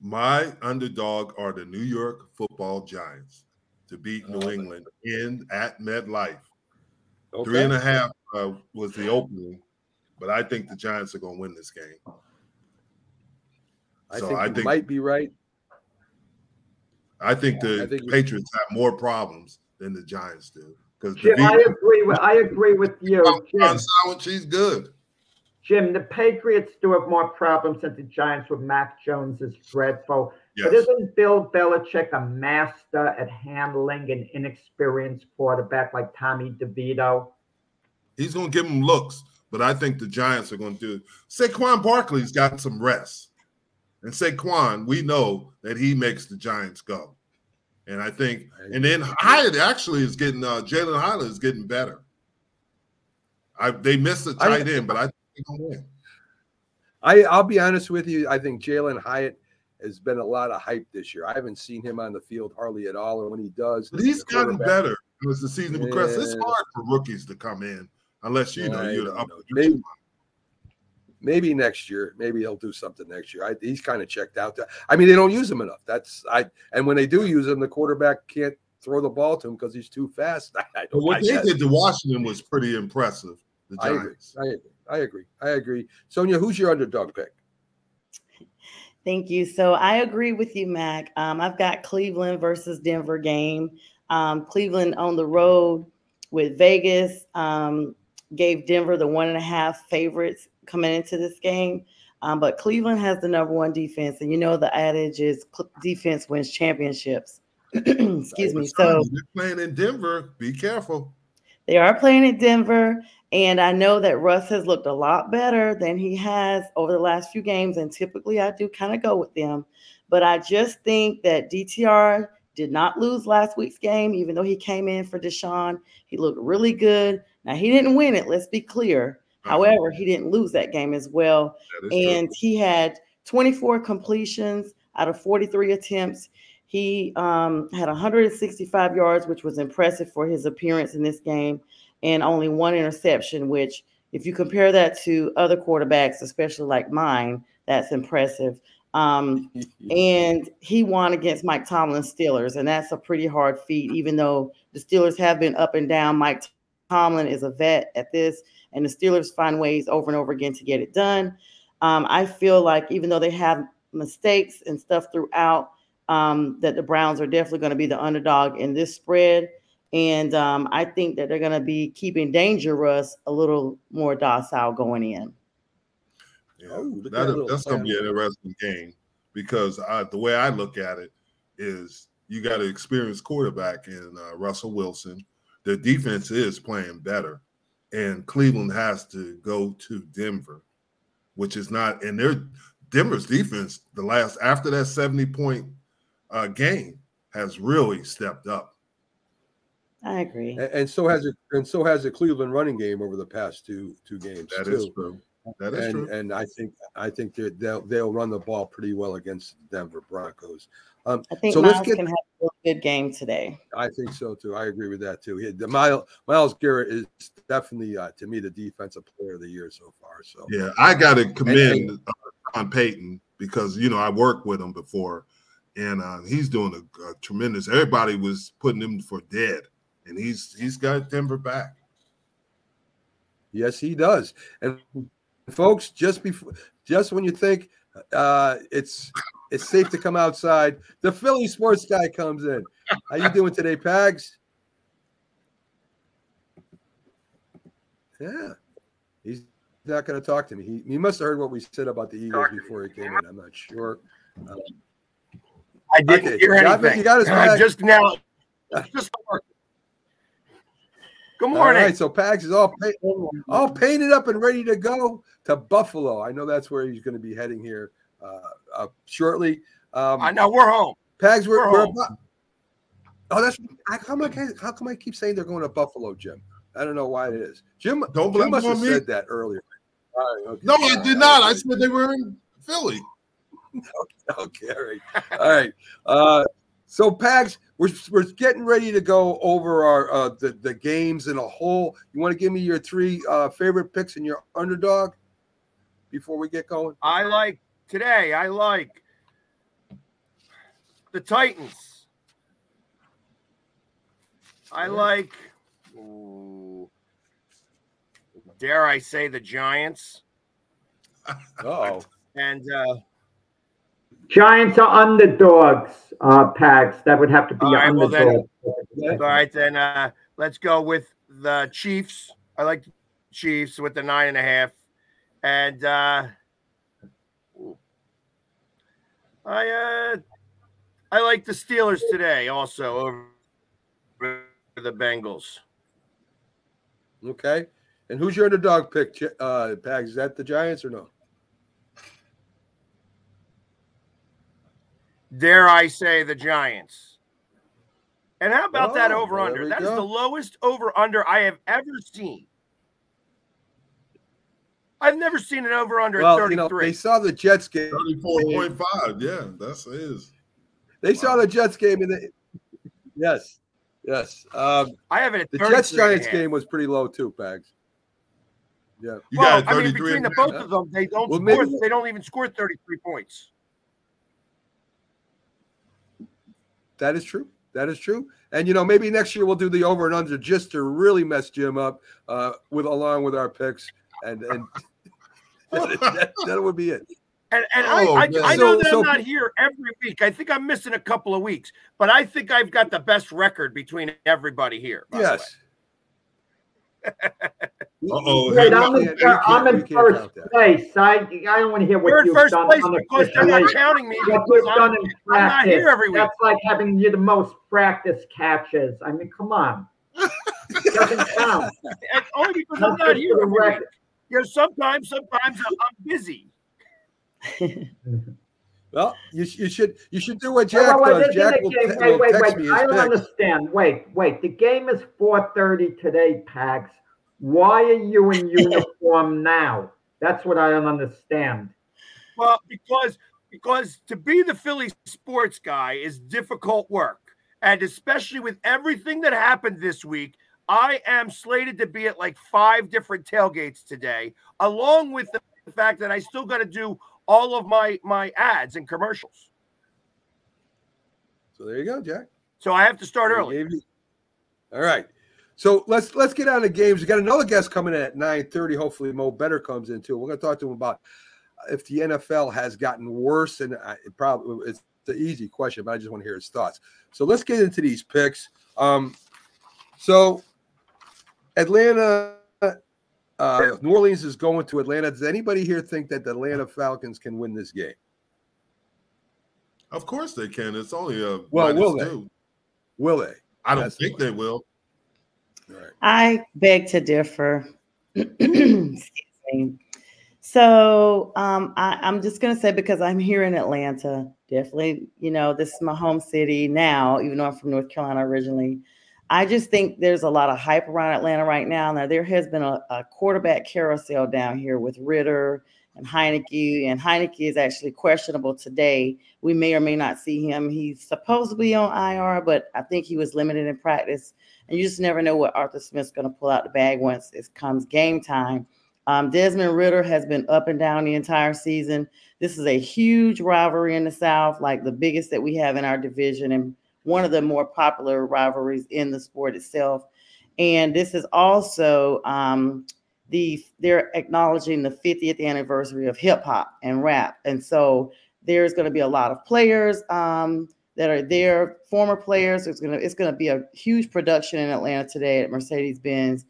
My underdog are the New York Football Giants to beat New oh, England in at MetLife. Okay. Three and a half uh, was the opening, but I think the Giants are going to win this game. I so think I think might be right. I think the I think Patriots have more problems than the Giants do. Because I agree with I agree with you. Jim. She's good. Jim, the Patriots do have more problems than the Giants with Mac Jones is dreadful. Yes. But isn't Bill Belichick a master at handling an inexperienced quarterback like Tommy DeVito? He's going to give him looks, but I think the Giants are going to do. It. Saquon Barkley's got some rest, and Saquon, we know that he makes the Giants go. And I think, and then Hyatt actually is getting uh, Jalin Hyatt is getting better. I they missed the tight end, but I I I'll be honest with you. I think Jalin Hyatt has been a lot of hype this year. I haven't seen him on the field hardly at all, and when he does, but he's gotten better as the season progresses. It's hard for rookies to come in unless you know you're the upper. Maybe, maybe next year, maybe he'll do something next year. I, he's kind of checked out. I mean, they don't use him enough. That's I. And when they do use him, the quarterback can't throw the ball to him because he's too fast. I, I what they did to Washington was pretty impressive. The Giants. I agree. I agree. I agree. I agree. Sonja, who's your underdog pick? Thank you. So I agree with you, Mac. Um, I've got Cleveland versus Denver game. Um, Cleveland on the road with Vegas um, gave Denver the one and a half favorites coming into this game. Um, but Cleveland has the number one defense, and you know the adage is defense wins championships. Excuse me. So they're playing in Denver. Be careful. They are playing at Denver. And I know that Russ has looked a lot better than he has over the last few games. And typically I do kind of go with them. But I just think that DTR did not lose last week's game, even though he came in for Deshaun. He looked really good. Now, he didn't win it, let's be clear. Uh-huh. However, he didn't lose that game as well. And true. he had 24 completions out of 43 attempts. He um, had 165 yards, which was impressive for his appearance in this game and only one interception, which if you compare that to other quarterbacks, especially like mine, that's impressive. Um, and he won against Mike Tomlin's Steelers, and that's a pretty hard feat, even though the Steelers have been up and down. Mike Tomlin is a vet at this, and the Steelers find ways over and over again to get it done. Um, I feel like even though they have mistakes and stuff throughout, um, that the Browns are definitely going to be the underdog in this spread. And um, I think that they're going to be keeping Dangerous a little more docile going in. Yeah, oh, that, that's going to be an interesting game because I, the way I look at it is you got an experienced quarterback in uh, Russell Wilson. The defense is playing better, and Cleveland has to go to Denver, which is not. And their Denver's defense, the last after that seventy point uh, game, has really stepped up. I agree, and, and, so has it, and so has the Cleveland running game over the past two two games. That too. is true. That is and, true. And I think I think they'll they'll run the ball pretty well against the Denver Broncos. Um, I think so Myles get, can have a good game today. I think so too. I agree with that too. He, the Myles, Myles Garrett is definitely uh, to me the defensive player of the year so far. So yeah, I got to commend and, uh, Payton because you know I worked with him before, and uh, he's doing a, a tremendous. Everybody was putting him for dead, and he's he's got Denver back. Yes, he does. And folks, just before, just when you think uh, it's it's safe to come outside, the Philly sports guy comes in. How you doing today, Pags? Yeah, he's not going to talk to me. He, he must have heard what we said about the Eagles before he came in. I'm not sure. Um, I didn't okay. hear anything. You got his uh, just now. Just Good morning. All right, so Pags is all paint, all painted up and ready to go to Buffalo. I know that's where he's going to be heading here uh, uh, shortly. Um, I know we're home. Pags, we're, we're, we're about, oh, that's how come I how come I keep saying they're going to Buffalo, Jim? I don't know why it is. Jim, don't Jim must have me. said that earlier. okay. No, I did not. I said they were in Philly. okay, okay, all right, all right. Uh, so, Pags, we're, we're getting ready to go over our uh, the, the games in a whole. You want to give me your three uh, favorite picks and your underdog before we get going? I like today. I like the Titans. I like, ooh, dare I say, the Giants. Oh, and uh, Giants are underdogs, uh, Pags. That would have to be all right, underdog. Well then, all right, then uh, let's go with the Chiefs. I like the Chiefs with the nine and a half. And uh, I uh, I like the Steelers today also over the Bengals. Okay. And who's your underdog pick, uh, Pags? Is that the Giants or no? Dare I say, the Giants. And how about oh, that over under? That go. is the lowest over under I have ever seen. I've never seen an over under well, 33. You know, they saw the Jets game. 34.5. Yeah, that's it is. They wow. saw the Jets game and they yes. Yes. Um, I have it. The Jets Giants game was pretty low too, Pags. Yeah. You well, I mean, between the both of them, they don't well, score, maybe, they don't even score 33 points. That is true. That is true. And you know, maybe next year we'll do the over and under just to really mess Jim up uh, with along with our picks, and and that, that, would be it. And, and oh, I, I, I, know so, that I'm not here every week. I think I'm missing a couple of weeks, but I think I've got the best record between everybody here. Yes. Oh Wait, I'm in, I'm in first place. I, I don't want to hear what you're you've first done place because they're not counting me. What you've done in practice. I'm not here every week. That's like having you the most practice catches. I mean, come on. it doesn't count. only because I'm not here every week. You know, sometimes, sometimes I'm, I'm busy. Well, you, you should you should do what Jack wait, wait, does. Jack will, wait, will wait, wait. I don't picks. understand. Wait, wait. The game is 4:30 today, Pags. Why are you in uniform now? That's what I don't understand. Well, because because to be the Philly sports guy is difficult work, and especially with everything that happened this week. I am slated to be at like five different tailgates today, along with the fact that I still got to do all of my my ads and commercials. So there you go, Jack. So I have to start early. All right. So let's let's get on the games. We got another guest coming in at 9 30. Hopefully, Mo Better comes in too. We're gonna talk to him about if the NFL has gotten worse, and it probably it's the easy question, but I just want to hear his thoughts. So let's get into these picks. Um, so Atlanta, uh, New Orleans is going to Atlanta. Does anybody here think that the Atlanta Falcons can win this game? Of course they can. It's only a well, will they? Two. Will they? I don't That's think the they will. Right. I beg to differ. so um, I, I'm just going to say because I'm here in Atlanta, definitely, you know, this is my home city now, even though I'm from North Carolina originally. I just think there's a lot of hype around Atlanta right now. Now there has been a, a quarterback carousel down here with Ridder and Heinicke, and Heinicke is actually questionable today. We may or may not see him. He's supposed to be on IR, but I think he was limited in practice. And you just never know what Arthur Smith's going to pull out the bag once it comes game time. Um, Desmond Ridder has been up and down the entire season. This is a huge rivalry in the South, like the biggest that we have in our division, and one of the more popular rivalries in the sport itself. And this is also um, the they're acknowledging the 50th anniversary of hip hop and rap, and so there's going to be a lot of players um, that are there, former players. It's gonna it's gonna be a huge production in Atlanta today at Mercedes Benz.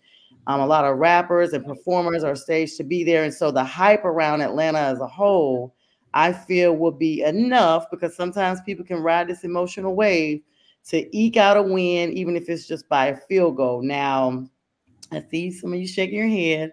Um, a lot of rappers and performers are staged to be there, and so the hype around Atlanta as a whole, I feel, will be enough because sometimes people can ride this emotional wave to eke out a win, even if it's just by a field goal. Now, I see some of you shaking your head,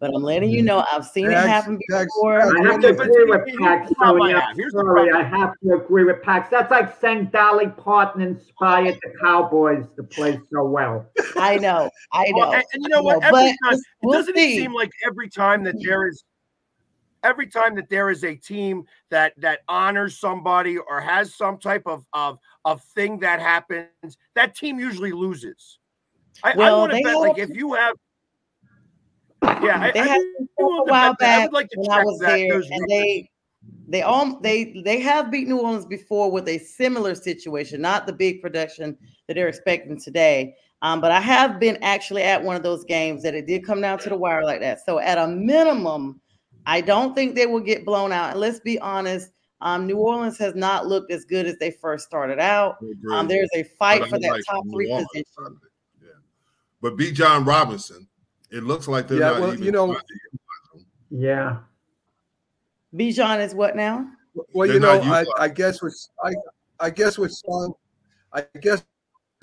but I'm letting you mm-hmm. know I've seen Pax, it happen before. I have to agree with Pax. Sorry, I have to agree with Pax. That's like saying Dolly Parton inspired the Cowboys to play so well. I know, I know. Well, and, and, you know what? Every time, we'll doesn't see. it seem like every time that there is every time that there is a team that that honors somebody or has some type of of of thing that happens, that team usually loses. I, well, I want to bet like if you have yeah, they I, had I a while back like when I was there, and they they all they they have beat New Orleans before with a similar situation, not the big production that they're expecting today. Um, but I have been actually at one of those games that it did come down to the wire like that. So at a minimum, I don't think they will get blown out. And let's be honest, um, New Orleans has not looked as good as they first started out. Um, there's a fight for that like top three position. But Bijan Robinson, it looks like they're yeah, not well, even. You know, yeah. Bijan is what now? Well, they're you know, I, I, guess what I, I guess what Son, I guess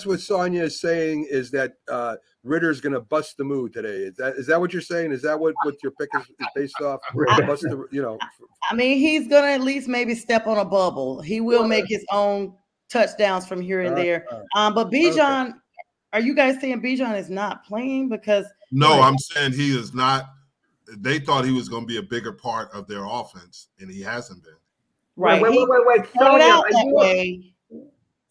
what Sonja is saying is that uh, Ridder's going to bust the mood today. Is that is that what you're saying? Is that what, what your pick is, is based off? bust the, you know. I mean, he's going to at least maybe step on a bubble. He will make his own touchdowns from here and there. Um, but Bijan, okay. Are you guys saying Bijan is not playing because? No, like, I'm saying he is not. They thought he was going to be a bigger part of their offense, and he hasn't been. Right. Wait, wait, wait, wait. Started out that way.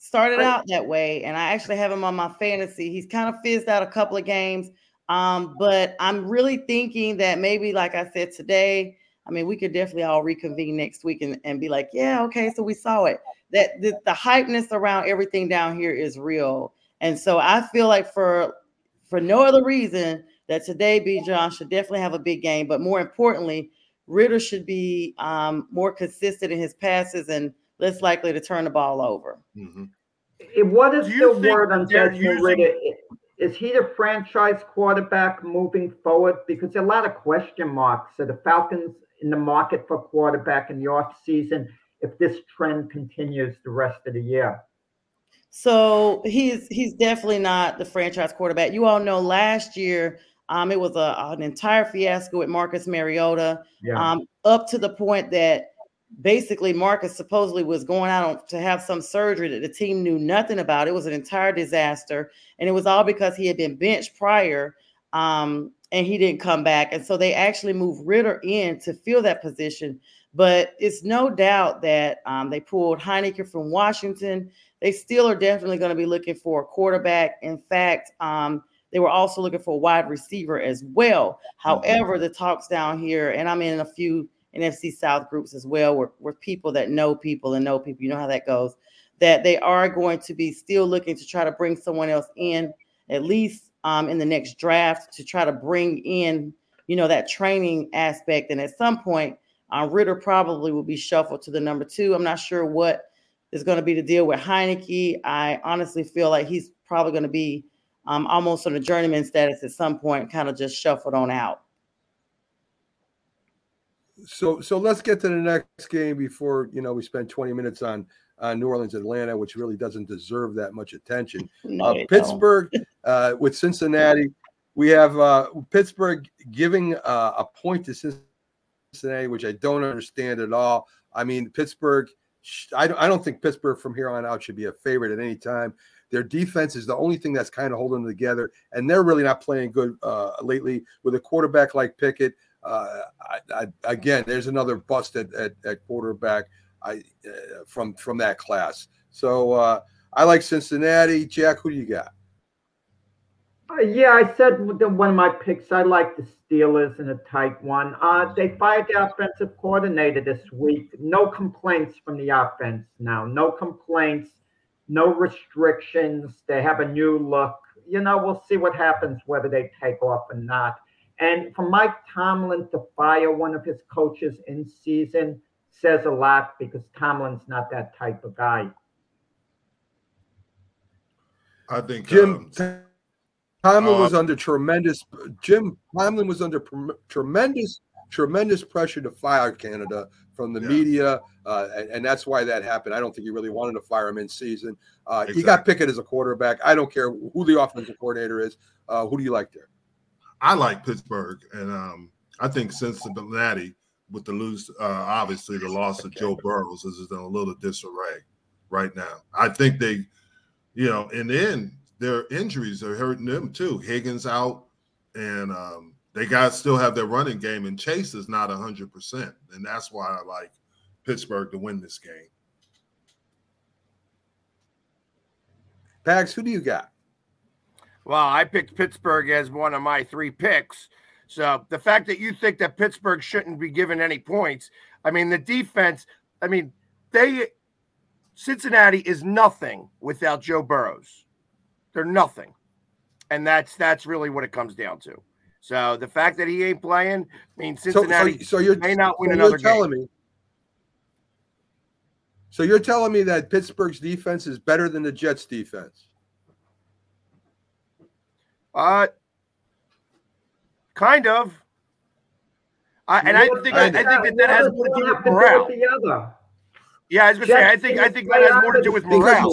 Started out that way, and I actually have him on my fantasy. He's kind of fizzed out a couple of games, um, but I'm really thinking that maybe, like I said today, I mean, we could definitely all reconvene next week and, and be like, yeah, okay, so we saw it. That the, the hypeness around everything down here is real. And so I feel like for for no other reason that today Bijan should definitely have a big game, but more importantly, Ridder should be um, more consistent in his passes and less likely to turn the ball over. Mm-hmm. What is the word on Desmond using- Ridder? Is he the franchise quarterback moving forward? Because there are a lot of question marks. So the Falcons in the market for quarterback in the off season if this trend continues the rest of the year. So he's he's definitely not the franchise quarterback. You all know last year um, it was a, an entire fiasco with Marcus Mariota, yeah. um, up to the point that basically Marcus supposedly was going out to have some surgery that the team knew nothing about. It was an entire disaster, and it was all because he had been benched prior, um, and he didn't come back. And so they actually moved Ridder in to fill that position. But it's no doubt that um, they pulled Heinicke from Washington they still are definitely going to be looking for a quarterback. In fact, um, they were also looking for a wide receiver as well. However, the talks down here, and I'm in a few NFC South groups as well, with, with people that know people and know people. You know how that goes. That they are going to be still looking to try to bring someone else in, at least um, in the next draft, to try to bring in, you know, that training aspect. And at some point, Uh, Ridder probably will be shuffled to the number two. I'm not sure what is going to be the deal with Heinicke. I honestly feel like he's probably going to be um, almost on a journeyman status at some point, kind of just shuffled on out. So, so let's get to the next game before you know we spend 20 minutes on uh, New Orleans, Atlanta, which really doesn't deserve that much attention. No, uh, Pittsburgh uh, with Cincinnati. We have uh, Pittsburgh giving uh, a point to Cincinnati, which I don't understand at all. I mean, Pittsburgh. I don't, I don't think Pittsburgh from here on out should be a favorite at any time. Their defense is the only thing that's kind of holding them together, and they're really not playing good uh, lately with a quarterback like Pickett. Uh, I, I, again, there's another bust at, at, at quarterback. I uh, from from that class. So uh, I like Cincinnati. Jack, who do you got? Uh, yeah, I said one of my picks. I like the Steelers in a tight one. Uh, they fired the offensive coordinator this week. No complaints from the offense now. No complaints. No restrictions. They have a new look. You know, we'll see what happens whether they take off or not. And for Mike Tomlin to fire one of his coaches in season, says a lot because Tomlin's not that type of guy. I think Jim um, Tomlin uh, was under tremendous Jim Tomlin was under tremendous tremendous pressure to fire Canada from the yeah. media, uh, and, and, that's why that happened. I don't think he really wanted to fire him in season. Uh, exactly. He got Pickett as a quarterback. I don't care who the offensive coordinator is. Uh, who do you like there? I like Pittsburgh, and um, I think Cincinnati with the lose, uh, obviously the loss of Joe Burrows is in a little disarray right now. I think they, you know, and then their injuries are hurting them too. Higgins out, and um, they got still have their running game, and Chase is not hundred percent, and that's why I like Pittsburgh to win this game. Pags, who do you got? Well, I picked Pittsburgh as one of my three picks. So the fact that you think that Pittsburgh shouldn't be given any points, I mean, the defense, I mean, they Cincinnati is nothing without Joe Burrows. They're nothing. And that's that's really what it comes down to. So the fact that he ain't playing means Cincinnati so, so, so you're, may not win so another telling game. Me, so you're telling me that Pittsburgh's defense is better than the Jets defense? Uh Kind of. I, and I think I, I, think that that has more to do with morale. The other. Yeah, I was gonna say I think I think that has more to do with morale.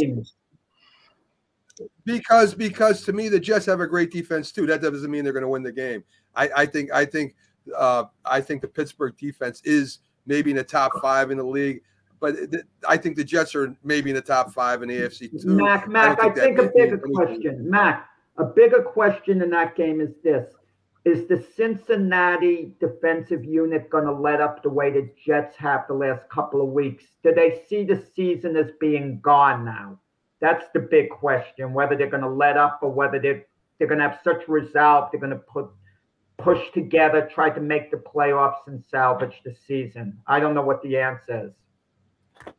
Because because to me the Jets have a great defense too. That doesn't mean they're going to win the game. I, I think I think uh, I think the Pittsburgh defense is maybe in the top five in the league, but I think the Jets are maybe in the top five in the AFC too. Mac, Mac, I, think, I think a bigger question, Mac, a bigger question in that game is this: is the Cincinnati defensive unit going to let up the way the Jets have the last couple of weeks? Do they see the season as being gone now? That's the big question. Whether they're going to let up or whether they're they're going to have such resolve, they're going to put push together, try to make the playoffs and salvage the season. I don't know what the answer is.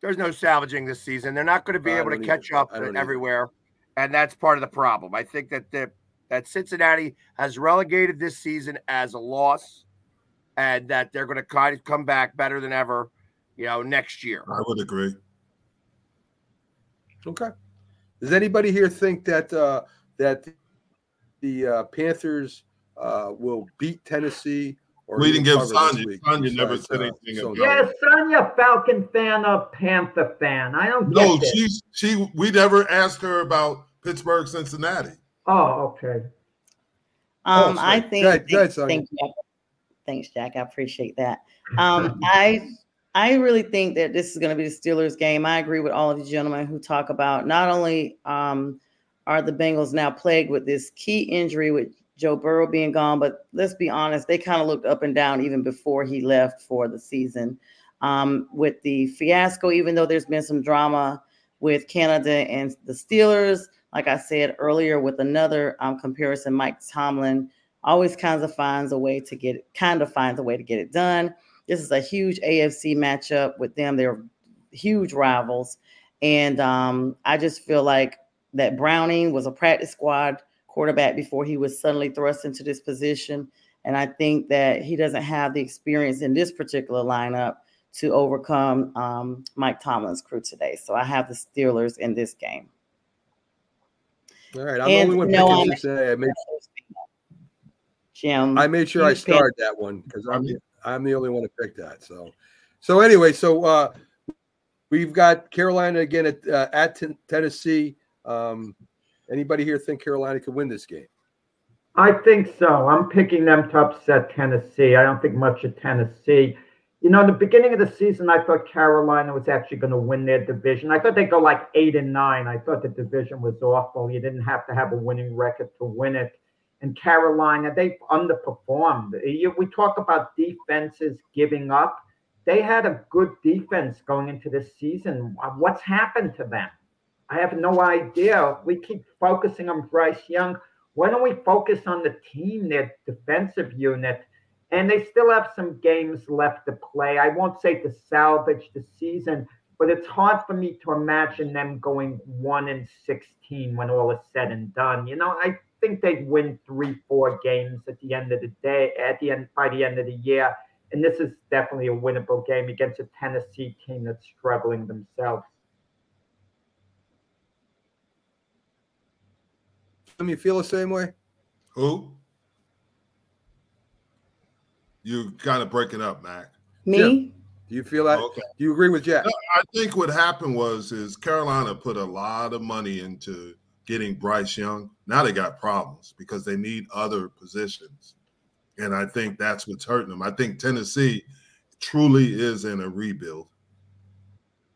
There's no salvaging this season. They're not going to be able to catch up everywhere, and that's part of the problem. I think that the that Cincinnati has relegated this season as a loss and that they're going to kind of come back better than ever, you know, next year. I would agree. Okay. Does anybody here think that uh, that the uh, Panthers uh, will beat Tennessee? Or we didn't give Sonja. Sonja never said uh, anything. Uh, yeah, Sonja Falcon fan or Panther fan. I don't. No, she she. We never asked her about Pittsburgh, Cincinnati. Oh, okay. Um, oh, I think. Go ahead, go ahead, thank you. Thanks, Jack. I appreciate that. Um, I I really think that this is going to be the Steelers game. I agree with all of you gentlemen who talk about not only um, are the Bengals now plagued with this key injury with Joe Burrow being gone, but let's be honest, they kind of looked up and down even before he left for the season. Um, with the fiasco, even though there's been some drama with Canada and the Steelers, like I said earlier, with another um, comparison, Mike Tomlin always kind of finds a way to get it, kind of finds a way to get it done. This is a huge AFC matchup with them. They're huge rivals. And um, I just feel like that Browning was a practice squad quarterback before he was suddenly thrust into this position. And I think that he doesn't have the experience in this particular lineup to overcome um, Mike Tomlin's crew today. So I have the Steelers in this game. All right, I'm and, the only one no, picking today. I made, Jim, I made sure I started that one because I'm the, I'm the only one to pick that. So, so anyway, so uh, we've got Carolina again at uh, at t- Tennessee. Um, anybody here think Carolina could win this game? I think so. I'm picking them to upset Tennessee. I don't think much of Tennessee. You know, in the beginning of the season, I thought Carolina was actually going to win their division. I thought they'd go like eight and nine. I thought the division was awful. You didn't have to have a winning record to win it. And Carolina, they underperformed. You, we talk about defenses giving up. They had a good defense going into this season. What's happened to them? I have no idea. We keep focusing on Bryce Young. Why don't we focus on the team, their defensive unit? And they still have some games left to play. I won't say to salvage the season, but it's hard for me to imagine them going one and sixteen when all is said and done. You know, I think they'd win three, four games at the end of the day, at the end by the end of the year. And this is definitely a winnable game against a Tennessee team that's struggling themselves. Do you feel the same way? Who? You kind of breaking up, Mac. Me? Jim, do you feel that? Okay. Do you agree with Jack? I think what happened was is Carolina put a lot of money into getting Bryce Young. Now they got problems because they need other positions. And I think that's what's hurting them. I think Tennessee truly is in a rebuild.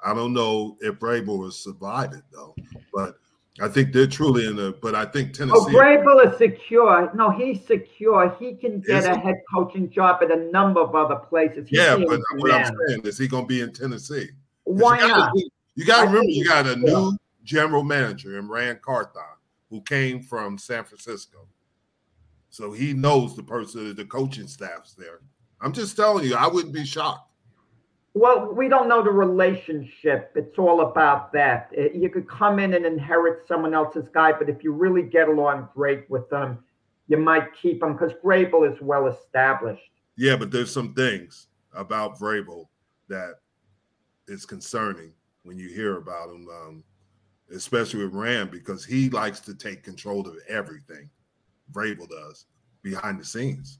I don't know if Vrabel will survive it though, but I think they're truly in the, but I think oh, Tennessee. Oh, Vrabel is secure. No, he's secure. He can get a head coaching job at a number of other places. He's yeah, but what I'm saying is he going to be in Tennessee. Why you not? you got to remember, you got a new general manager in Ran Carthon who came from San Francisco. So he knows the person, the coaching staffs there. I'm just telling you, I wouldn't be shocked. Well, we don't know the relationship. It's all about that. You could come in and inherit someone else's guy, but if you really get along great with them, you might keep them because Vrabel is well established. Yeah, but there's some things about Vrabel that is concerning when you hear about him, um, especially with Ram, because he likes to take control of everything. Vrabel does behind the scenes.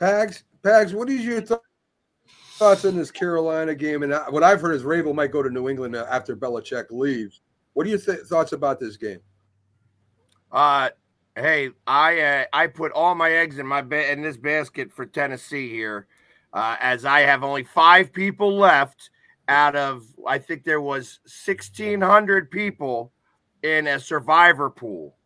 Pags, Pags, what is your th- thoughts on this Carolina game? And what I've heard is Vrabel might go to New England after Belichick leaves. What are your th- thoughts about this game? Uh, hey, I uh, I put all my eggs in my ba- in this basket for Tennessee here, uh, as I have only five people left out of I think there was sixteen hundred people in a survivor pool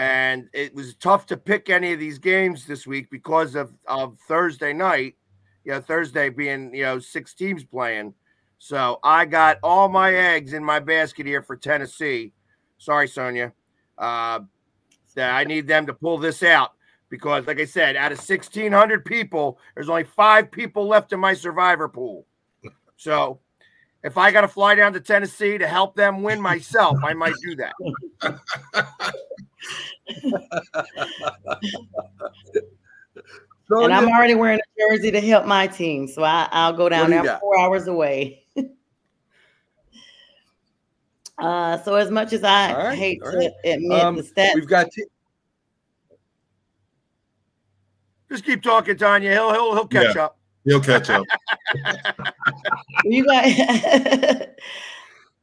and it was tough to pick any of these games this week because of, of Thursday night. You know, Thursday being you know six teams playing. So I got all my eggs in my basket here for Tennessee. Sorry, Sonja. Uh, that I need them to pull this out because, like I said, out of 1,600 people, there's only five people left in my survivor pool. So if I got to fly down to Tennessee to help them win myself, I might do that. and I'm already wearing a jersey to help my team, so I, will go down there four hours away. uh, so as much as I right, hate to right. admit um, the stats, we've got. T- Just keep talking, Tanya. He'll he'll he'll catch yeah. up. He'll catch up. you guys.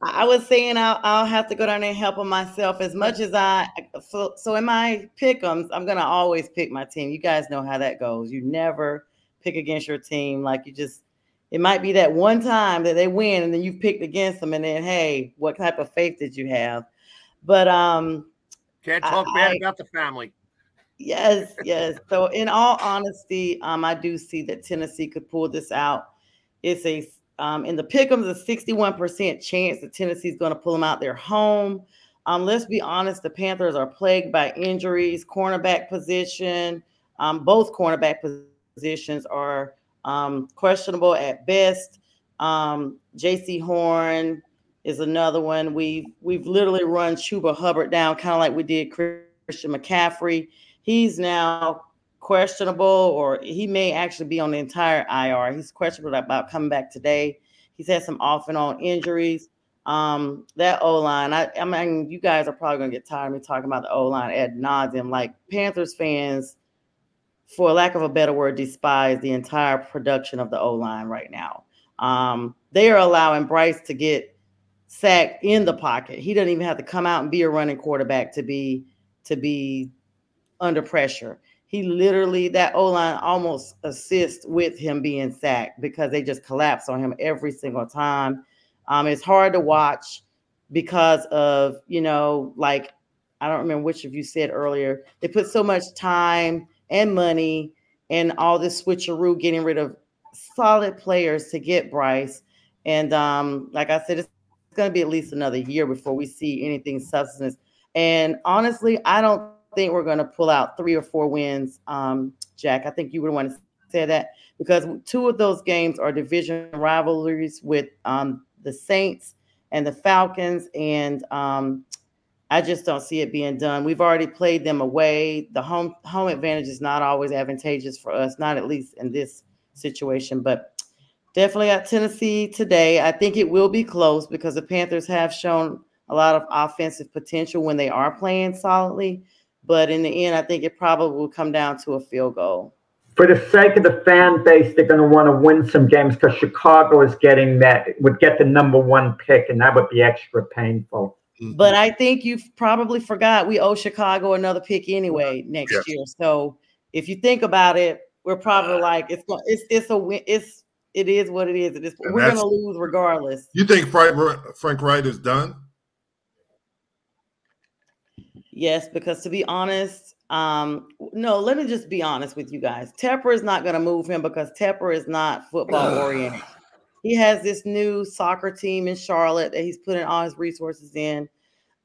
I was saying I'll, I'll have to go down there and help them myself as much as I. So, so in my pickums, I'm gonna always pick my team. You guys know how that goes. You never pick against your team. Like you just, it might be that one time that they win, and then you picked against them, and then hey, what type of faith did you have? But um, can't talk I, bad about the family. Yes, yes. So in all honesty, um, I do see that Tennessee could pull this out. It's a um, in the pickums, a 61% chance that Tennessee is going to pull them out their home. Um, let's be honest, the Panthers are plagued by injuries, cornerback position. Um, both cornerback positions are um, questionable at best. Um, Jaycee Horn is another one. We've we've literally run Chuba Hubbard down, kind of like we did Christian McCaffrey. He's now questionable, or he may actually be on the entire IR. He's questionable about coming back today. He's had some off and on injuries. Um, that O line, I, I mean, you guys are probably gonna get tired of me talking about the O line ad nauseum. Like Panthers fans, for lack of a better word, despise the entire production of the O line right now. Um, they are allowing Bryce to get sacked in the pocket. He doesn't even have to come out and be a running quarterback to be to be under pressure. He literally that O line almost assists with him being sacked because they just collapse on him every single time. Um, it's hard to watch because of you know like I don't remember which of you said earlier. They put so much time and money and all this switcheroo, getting rid of solid players to get Bryce. And um, like I said, it's going to be at least another year before we see anything substance. And honestly, I don't think we're going to pull out three or four wins, um, Jack. I think you would want to say that because two of those games are division rivalries with um, the Saints and the Falcons. And um, I just don't see it being done. We've already played them away. The home home advantage is not always advantageous for us, not at least in this situation. But definitely at Tennessee today. I think it will be close because the Panthers have shown a lot of offensive potential when they are playing solidly. But in the end, I think it probably will come down to a field goal. For the sake of the fan base, they're going to want to win some games because Chicago is getting that would get the number one pick, and that would be extra painful. Mm-hmm. But I think you've probably forgot we owe Chicago another pick anyway next yes. year. So if you think about it, we're probably like it's it's it's a win. it's it is what it is. It is we're going to lose regardless. You think Frank Frank Reich is done? Yes, because to be honest, um, no, let me just be honest with you guys. Tepper is not going to move him because Tepper is not football oriented. He has this new soccer team in Charlotte that he's putting all his resources in.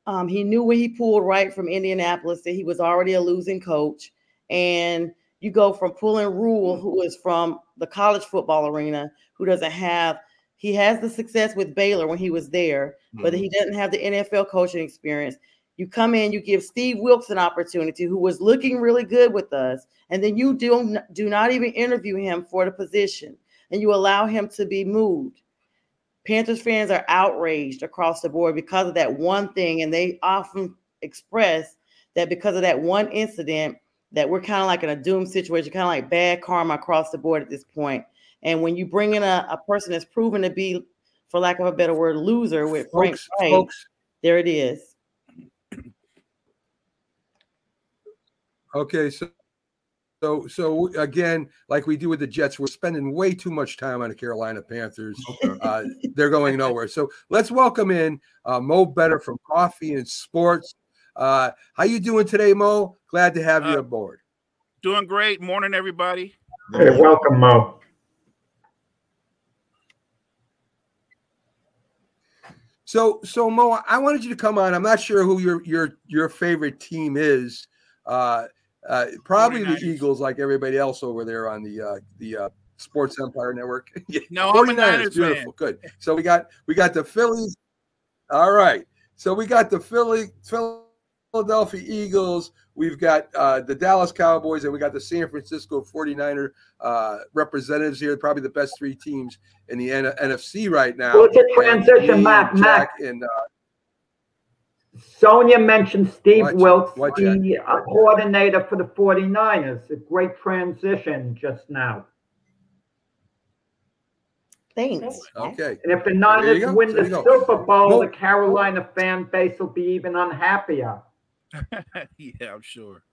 Um, he knew when he pulled Reich from Indianapolis that he was already a losing coach. And you go from pulling Rhule, who is from the college football arena, who doesn't have he has the success with Baylor when he was there, mm-hmm. but he doesn't have the NFL coaching experience. You come in, you give Steve Wilks an opportunity, who was looking really good with us, and then you do, do not even interview him for the position, and you allow him to be moved. Panthers fans are outraged across the board because of that one thing, and they often express that because of that one incident, that we're kind of like in a doom situation, kind of like bad karma across the board at this point. And when you bring in a, a person that's proven to be, for lack of a better word, loser with folks, Frank Reich, folks. there it is. Okay, so so so again, like we do with the Jets, we're spending way too much time on the Carolina Panthers. Okay. Uh, they're going nowhere. So let's welcome in uh, Mo Better from Coffee and Sports. Uh, how you doing today, Mo? Glad to have you uh, aboard. Doing great. Morning, everybody. Hey, welcome, Mo. So, so Mo, I wanted you to come on. I'm not sure who your your your favorite team is. Uh, uh, probably 49ers. the Eagles, like everybody else over there on the uh, the uh, Sports Empire Network. no, 49ers, I'm a Niners beautiful. Fan. Good. So we got we got the Phillies. All right. So we got the Philly Philadelphia Eagles. We've got uh, the Dallas Cowboys, and we got the San Francisco 49er uh, representatives here. Probably the best three teams in the N- NFC right now. Well, it's a transition, Matt. Matt. And, uh, Sonja mentioned Steve what, Wilks, what, the uh, coordinator for the 49ers. A great transition just now. Thanks. Okay. And if the Niners win the Super Bowl, well, the Carolina fan base will be even unhappier. yeah, I'm sure.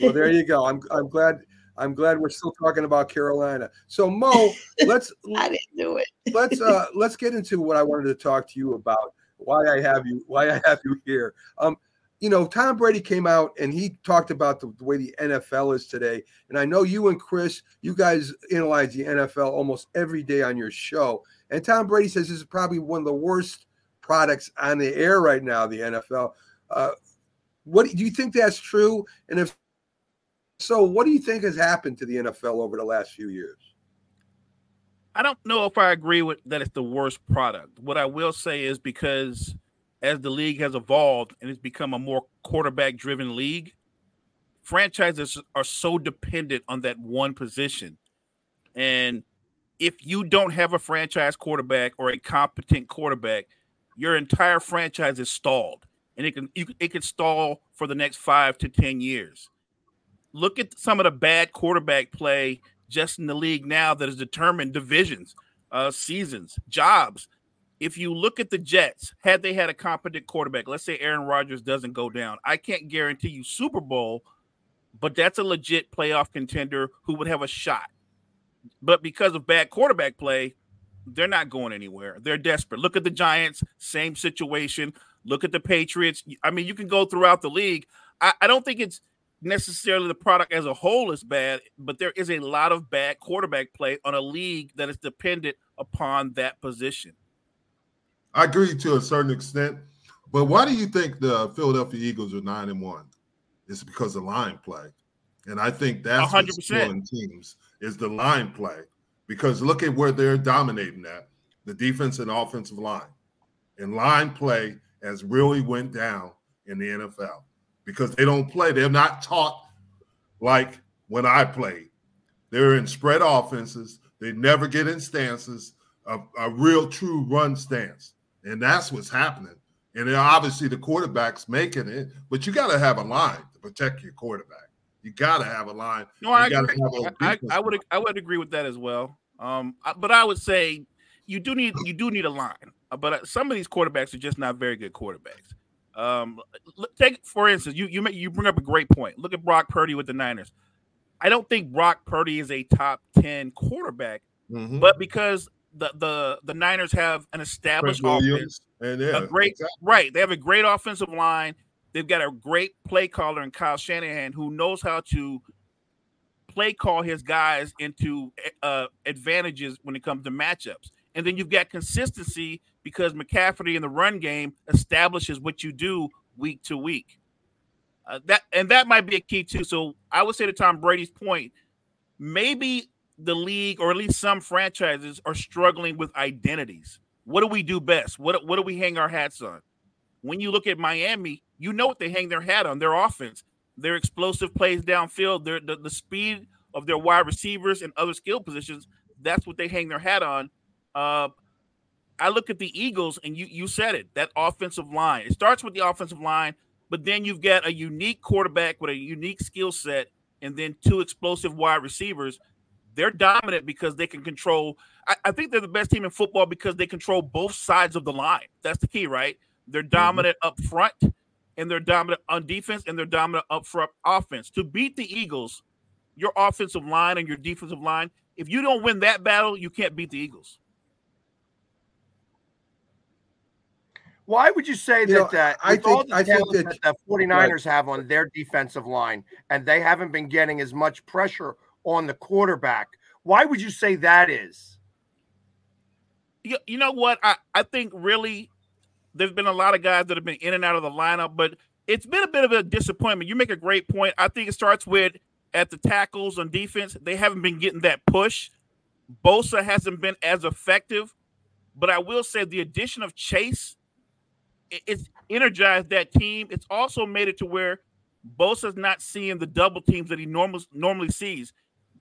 Well, there you go. I'm I'm glad I'm glad we're still talking about Carolina. So Mo, let's I didn't do it. let's uh let's get into what I wanted to talk to you about. Why I have you why I have you here. Um you know, Tom Brady came out and he talked about the, the, way the NFL is today. And I know you and Chris, you guys analyze the NFL almost every day on your show. And Tom Brady says this is probably one of the worst products on the air right now, the NFL. Uh, what do you think that's true? And if so, what do you think has happened to the NFL over the last few years? I don't know if I agree with that it's the worst product. What I will say is because as the league has evolved and it's become a more quarterback driven league, franchises are so dependent on that one position. And if you don't have a franchise quarterback or a competent quarterback, your entire franchise is stalled, and it can it can stall for the next five to ten years. Look at some of the bad quarterback play just in the league now that has determined divisions, uh, seasons, jobs. If you look at the Jets, had they had a competent quarterback, let's say Aaron Rodgers doesn't go down, I can't guarantee you Super Bowl, but that's a legit playoff contender who would have a shot. But because of bad quarterback play, they're not going anywhere. They're desperate. Look at the Giants, same situation. Look at the Patriots. I mean, you can go throughout the league. I, I don't think it's necessarily the product as a whole is bad, but there is a lot of bad quarterback play on a league that is dependent upon that position. I agree to a certain extent, but why do you think the Philadelphia Eagles are nine and one? It's because of line play, and I think that's 100%. what's killing teams is the line play. Because look at where they're dominating at the defense and offensive line, and line play has really went down in the NFL because they don't play. They're not taught like when I played. They're in spread offenses. They never get in stances, a, a real true run stance. And that's what's happening. And obviously the quarterback's making it, but you got to have a line to protect your quarterback. You got to have a line. No, I agree. I, I, would I would agree with that as well. Um, but I would say you do need you do need a line. But some of these quarterbacks are just not very good quarterbacks. Um, take for instance, you you make, you bring up a great point. Look at Brock Purdy with the Niners. I don't think Brock Purdy is a top ten quarterback, mm-hmm. but because the the the Niners have an established offense, and yeah, a great exactly. right, they have a great offensive line. They've got a great play caller in Kyle Shanahan who knows how to play call his guys into uh, advantages when it comes to matchups. And then you've got consistency because McCaffrey in the run game establishes what you do week to week. Uh, that and that might be a key too. So I would say to Tom Brady's point, maybe the league or at least some franchises are struggling with identities. What do we do best? What what do we hang our hats on? When you look at Miami, you know what they hang their hat on: their offense, their explosive plays downfield, their the, the speed of their wide receivers and other skill positions. That's what they hang their hat on. Uh, I look at the Eagles, and you you said it. That offensive line. It starts with the offensive line, but then you've got a unique quarterback with a unique skill set, and then two explosive wide receivers. They're dominant because they can control. I, I, think they're the best team in football because they control both sides of the line. That's the key, right? They're mm-hmm. dominant mm-hmm. up front, and they're dominant on defense, and they're dominant up front offense. To beat the Eagles, your offensive line and your defensive line. If you don't win that battle, you can't beat the Eagles. Why would you say you that? Know, that I think, I think that, that the 49ers right. have on their defensive line, and they haven't been getting as much pressure on the quarterback. Why would you say that is? You, you know what? I, I think really there's been a lot of guys that have been in and out of the lineup, but it's been a bit of a disappointment. You make a great point. I think it starts with at the tackles on defense. They haven't been getting that push. Bosa hasn't been as effective, but I will say the addition of Chase it's energized that team. It's also made it to where Bosa's not seeing the double teams that he normally normally sees.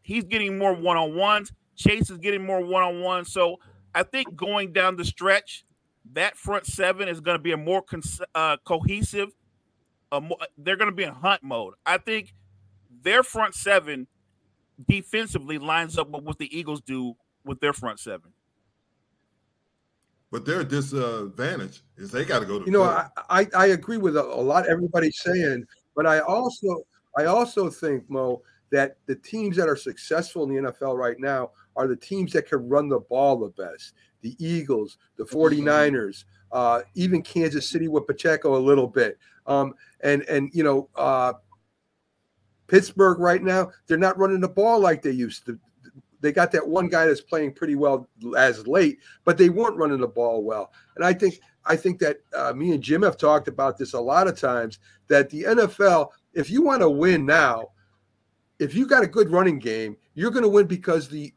He's getting more one on ones. Chase is getting more one on ones. So I think going down the stretch, that front seven is going to be a more uh, cohesive. more, they're going to be in hunt mode. I think their front seven defensively lines up with what the Eagles do with their front seven. But their disadvantage is they got to go to. You know, I, I, I agree with a, a lot everybody's saying, but I also I also think Mo that the teams that are successful in the NFL right now are the teams that can run the ball the best. The Eagles, the 49ers, uh, even Kansas City with Pacheco a little bit. Um, and and you know, uh, Pittsburgh right now, they're not running the ball like they used to they got that one guy that's playing pretty well as late, but they weren't running the ball well. And I think I think that uh, me and Jim have talked about this a lot of times that the NFL, if you want to win now, if you got a good running game, you're going to win because the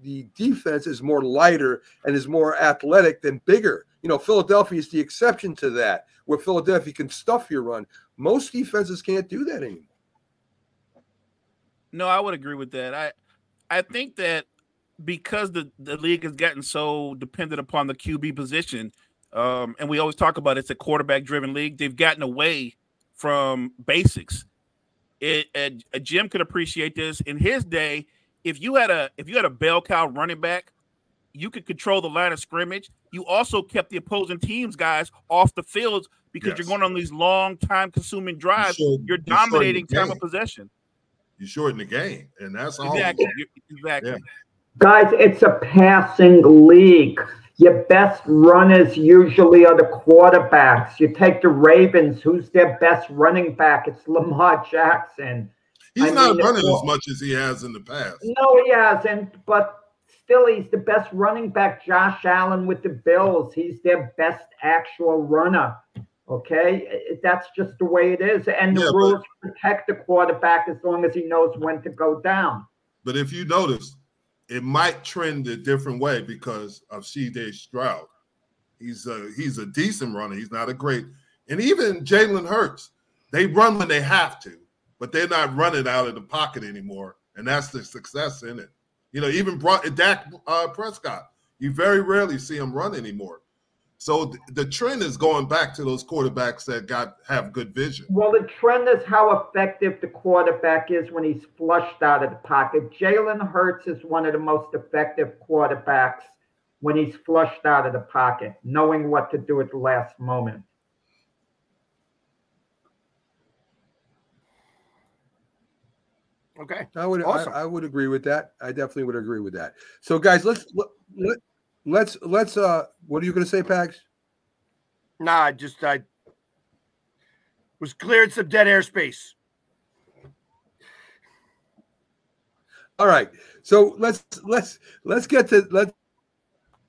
the defense is more lighter and is more athletic than bigger. You know, Philadelphia is the exception to that, where Philadelphia can stuff your run. Most defenses can't do that anymore. No, I would agree with that. I I think that because the, the league has gotten so dependent upon the QB position, um, and we always talk about it's a quarterback driven league, they've gotten away from basics. It, a, a Jim could appreciate this in his day. If you had a if you had a bell cow running back, you could control the line of scrimmage. You also kept the opposing teams guys off the field because yes. you're going on these long time consuming drives. You are dominating time of possession you shorten the game, and that's all. Exactly. Exactly. Yeah. Guys, it's a passing league. Your best runners usually are the quarterbacks. You take the Ravens, who's their best running back? It's Lamar Jackson. He's I not mean, running as much as he has in the past. No, he hasn't, but still, he's the best running back. Josh Allen with the Bills, he's their best actual runner. Okay, that's just the way it is, and the yeah, rules but, protect the quarterback as long as he knows when to go down. But if you notice, it might trend a different way because of C.J. Stroud. He's a he's a decent runner. He's not a great, and even Jalen Hurts. They run when they have to, but they're not running out of the pocket anymore, and that's the success in it. You know, even brought Dak uh, Prescott. You very rarely see him run anymore. So th- the trend is going back to those quarterbacks that got have good vision. Well, the trend is how effective the quarterback is when he's flushed out of the pocket. Jalen Hurts is one of the most effective quarterbacks when he's flushed out of the pocket, knowing what to do at the last moment. Okay, I would awesome. I, I, would agree with that. I definitely would agree with that. So, guys, let's let, let let's let's uh what are you gonna say, Pags? Nah, I just I was clearing some dead airspace. All right. So let's let's let's get to let's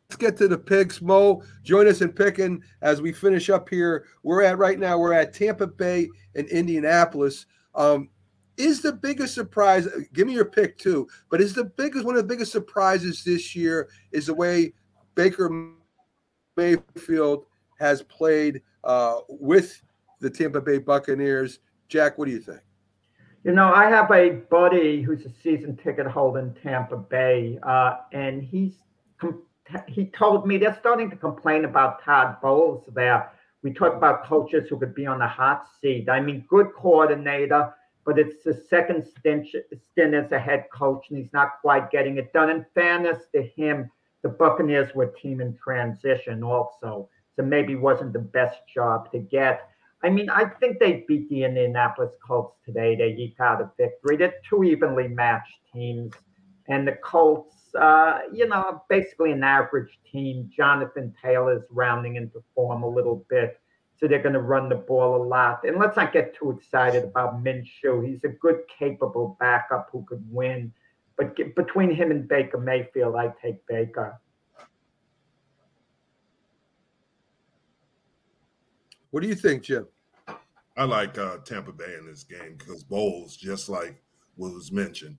let's get to the picks. Mo, join us in picking as we finish up here. We're at right now, we're at Tampa Bay and Indianapolis. Um, is the biggest surprise give me your pick too but is the biggest one of the biggest surprises this year is the way Baker Mayfield has played uh, with the Tampa Bay Buccaneers. Jack, what do you think? You know, I have a buddy who's a season ticket holder in Tampa Bay, uh, and he's he told me they're starting to complain about Todd Bowles there. We talk about coaches who could be on the hot seat. I mean, good coordinator, but it's the second stint, as a head coach, and he's not quite getting it done. In fairness to him, the Buccaneers were a team in transition also, so maybe wasn't the best job to get. I mean, I think they beat the Indianapolis Colts today. They eked out a victory. They're two evenly matched teams, and the Colts, uh, you know, basically an average team. Jonathan Taylor's rounding into form a little bit, so they're going to run the ball a lot. And let's not get too excited about Minshew. He's a good, capable backup who could win. But get, between him and Baker Mayfield, I take Baker. What do you think, Jim? I like uh, Tampa Bay in this game because Bowles, just like was mentioned,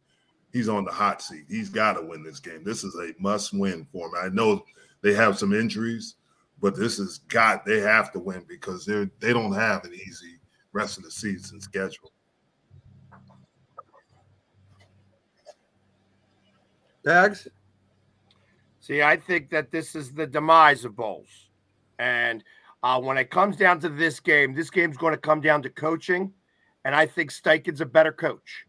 he's on the hot seat. He's got to win this game. This is a must-win for him. I know they have some injuries, but this is got they have to win because they they don't have an easy rest of the season schedule. Pags? See, I think that this is the demise of Bowles. And uh, when it comes down to this game, this game's going to come down to coaching. And I think Steichen's a better coach.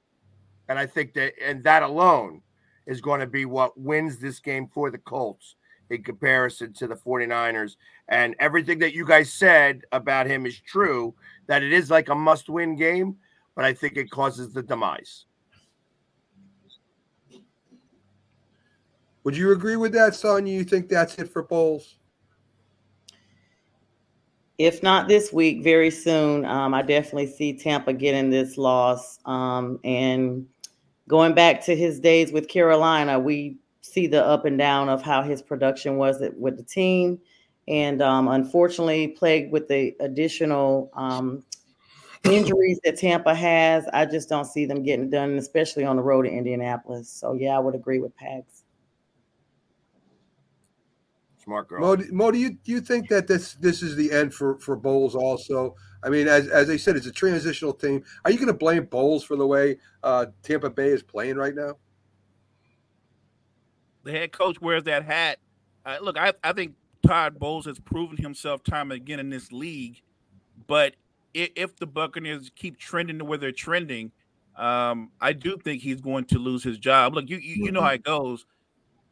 And I think that, and that alone is going to be what wins this game for the Colts in comparison to the 49ers. And everything that you guys said about him is true, that it is like a must win game, but I think it causes the demise. Would you agree with that, Sonja? You think that's it for Bowles? If not this week, very soon. Um, I definitely see Tampa getting this loss. Um, and going back to his days with Carolina, we see the up and down of how his production was with the team. And um, unfortunately, plagued with the additional um, injuries that Tampa has, I just don't see them getting done, especially on the road to Indianapolis. So, yeah, I would agree with Pags. Smart girl. Mo, Mo, do you do you think that this this is the end for for Bowles? Also, I mean, as as I said, it's a transitional team. Are you going to blame Bowles for the way uh, Tampa Bay is playing right now? The head coach wears that hat. Uh, look, I, I think Todd Bowles has proven himself time and again in this league, but if, if the Buccaneers keep trending to where they're trending, um, I do think he's going to lose his job. Look, you you, you know how it goes.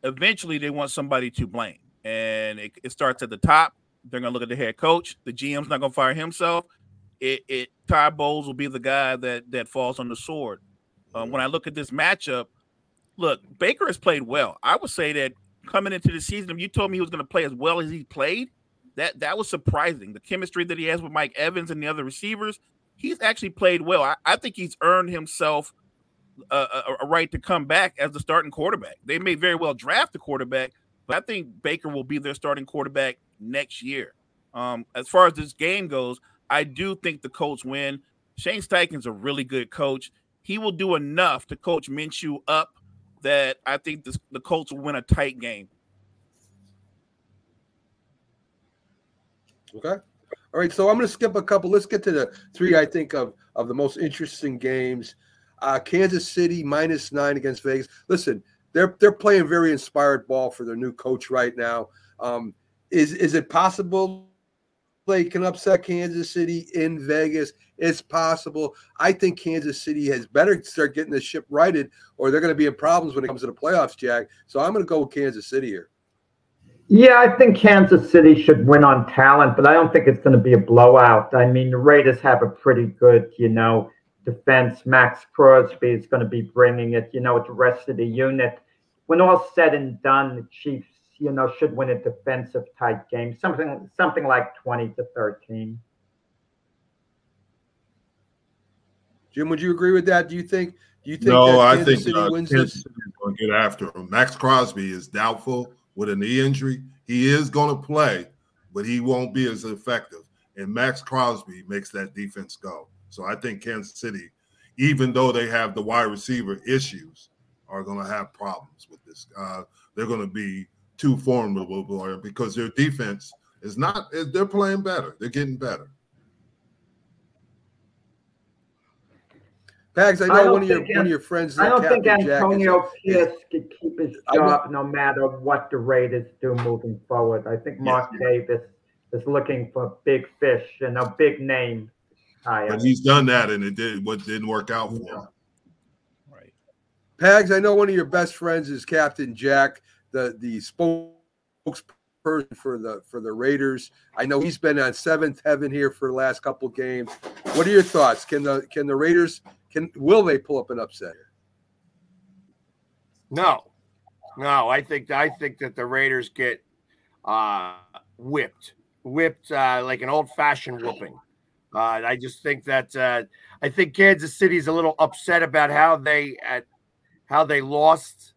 Eventually, they want somebody to blame and it, it starts at the top. They're going to look at the head coach. The GM's not going to fire himself. It, it Todd Bowles will be the guy that that falls on the sword. Um, when I look at this matchup, look, Baker has played well. I would say that coming into the season, if you told me he was going to play as well as he played, that that was surprising. The chemistry that he has with Mike Evans and the other receivers, he's actually played well. I, I think he's earned himself a, a, a, right to come back as the starting quarterback. They may very well draft a quarterback, but I think Baker will be their starting quarterback next year. Um, as far as this game goes, I do think the Colts win. Shane Steichen's a really good coach. He will do enough to coach Minshew up that I think this, the Colts will win a tight game. Okay. All right. So I'm going to skip a couple. Let's get to the three I think of of the most interesting games. Uh, Kansas City minus nine against Vegas. Listen, they're they're playing very inspired ball for their new coach right now. Um, is is it possible they can upset Kansas City in Vegas? It's possible. I think Kansas City has better start getting the ship righted, or they're going to be in problems when it comes to the playoffs, Jack. So I'm going to go with Kansas City here. Yeah, I think Kansas City should win on talent, but I don't think it's going to be a blowout. I mean, the Raiders have a pretty good, you know, defense. Maxx Crosby is going to be bringing it, you know, with the rest of the unit. When all said and done, the Chiefs, you know, should win a defensive type game, something something like 20 to 13. Jim, would you agree with that? Do you think do you think no, I think City uh, wins Kansas City is going to get after him. Maxx Crosby is doubtful with a knee injury. He is going to play, but he won't be as effective. And Maxx Crosby makes that defense go. So I think Kansas City, even though they have the wide receiver issues, are going to have problems with this. Uh, they're going to be too formidable because their defense is not. Eh, they're playing better. They're getting better. Pags, I know I one of your one of your friends. I don't think Antonio Pierce could keep his job no matter what the Raiders do moving forward. I think Mark yeah. Davis is looking for big fish and a big name but he's done that, and it did what didn't work out for him. Right. Pags, I know one of your best friends is Captain Jack, the the spokesperson for the for the Raiders. I know he's been on seventh heaven here for the last couple games. What are your thoughts? Can the can the Raiders can will they pull up an upset? No, no. I think I think that the Raiders get uh, whipped, whipped uh, like an old fashioned whooping. Uh, I just think that uh, I think Kansas City's a little upset about how they at how they lost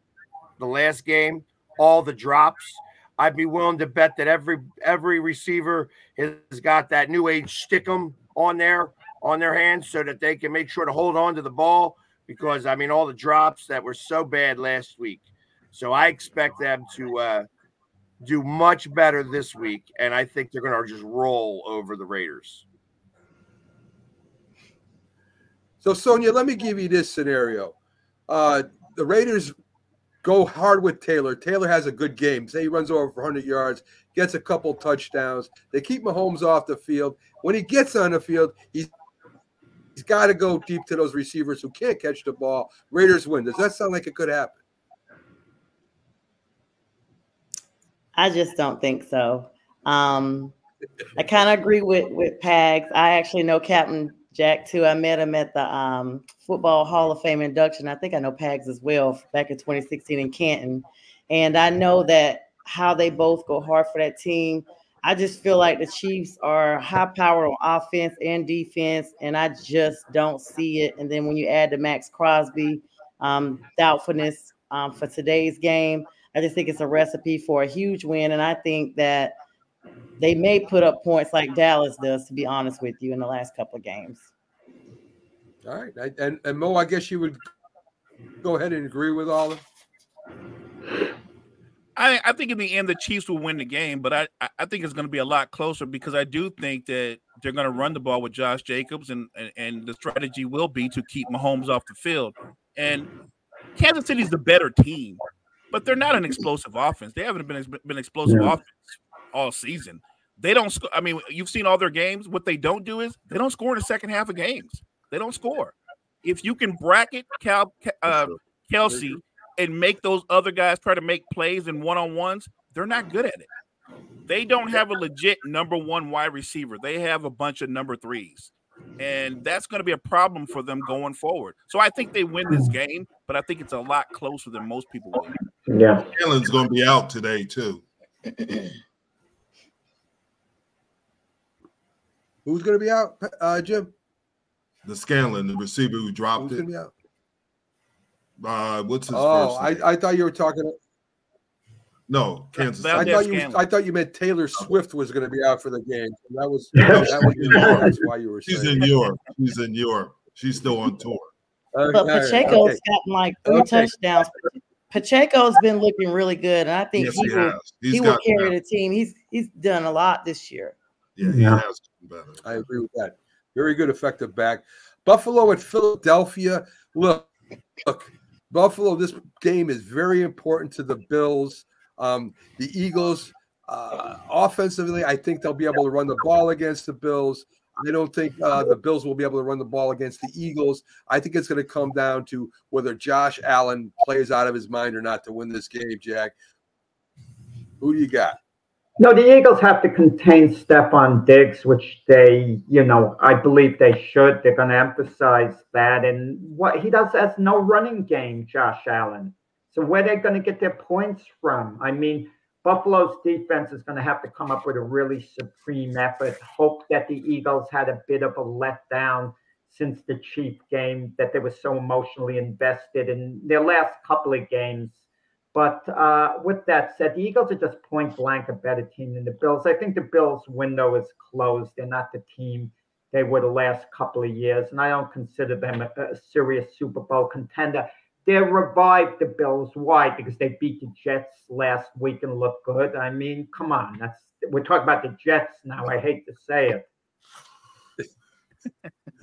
the last game, all the drops. I'd be willing to bet that every every receiver has got that new age stickum on there on their hands so that they can make sure to hold on to the ball because I mean all the drops that were so bad last week. So I expect them to uh, do much better this week, and I think they're going to just roll over the Raiders. So, Sonja, let me give you this scenario. Uh, the Raiders go hard with Taylor. Taylor has a good game. Say he runs over for 100 yards, gets a couple touchdowns. They keep Mahomes off the field. When he gets on the field, he's he's got to go deep to those receivers who can't catch the ball. Raiders win. Does that sound like it could happen? I just don't think so. Um, I kind of agree with with Pags. I actually know Captain Jack too. I met him at the um, Football Hall of Fame induction. I think I know Pags as well back in 2016 in Canton. And I know that how they both go hard for that team. I just feel like the Chiefs are high power on offense and defense, and I just don't see it. And then when you add the Maxx Crosby um, doubtfulness um, for today's game, I just think it's a recipe for a huge win. And I think that they may put up points like Dallas does, to be honest with you, in the last couple of games. All right. And, and Mo, I guess you would go ahead and agree with all of I, I think in the end the Chiefs will win the game, but I, I think it's going to be a lot closer because I do think that they're going to run the ball with Josh Jacobs, and, and, and the strategy will be to keep Mahomes off the field. And Kansas City's the better team, but they're not an explosive offense. They haven't been been explosive yeah. offense all season. They don't. Sc- I mean, you've seen all their games. What they don't do is they don't score in the second half of games. They don't score. If you can bracket Cal uh, Kelce and make those other guys try to make plays in one on ones, they're not good at it. They don't have a legit number one wide receiver. They have a bunch of number threes. And that's going to be a problem for them going forward. So I think they win this game, but I think it's a lot closer than most people will. Yeah. Allen's going to be out today, too. Who's going to be out, uh, Jim? The Scanlon, the receiver who dropped Who's it. Gonna be out? Uh, what's his oh, first I, I thought you were talking. No, Kansas. I thought you. I thought you meant Taylor Swift was going to be out for the game. That was that was That's why you were. She's saying. in Europe. She's in Europe. She's still on tour. but Pacheco's okay. gotten like three okay. touchdowns. Pacheco's been looking really good, and I think yes, he, he, will. He will carry the team. He's he's done a lot this year. Yeah, he yeah. has better. I agree with that. Very good, effective back. Buffalo at Philadelphia. Look, look. Buffalo. This game is very important to the Bills. Um, the Eagles, uh, offensively, I think they'll be able to run the ball against the Bills. I don't think uh, the Bills will be able to run the ball against the Eagles. I think it's going to come down to whether Josh Allen plays out of his mind or not to win this game, Jack. Who do you got? No, the Eagles have to contain Stefon Diggs, which they, you know, I believe they should. They're going to emphasize that. And what he does has no running game, Josh Allen. So where they're going to get their points from? I mean, Buffalo's defense is going to have to come up with a really supreme effort. Hope that the Eagles had a bit of a letdown since the Chief game, that they were so emotionally invested in their last couple of games. But uh, with that said, the Eagles are just point blank a better team than the Bills. I think the Bills' window is closed. They're not the team they were the last couple of years, and I don't consider them a, a serious Super Bowl contender they revived the Bills. Why? Because they beat the Jets last week and looked good. I mean, come on. That's we're talking about the Jets now. I hate to say it.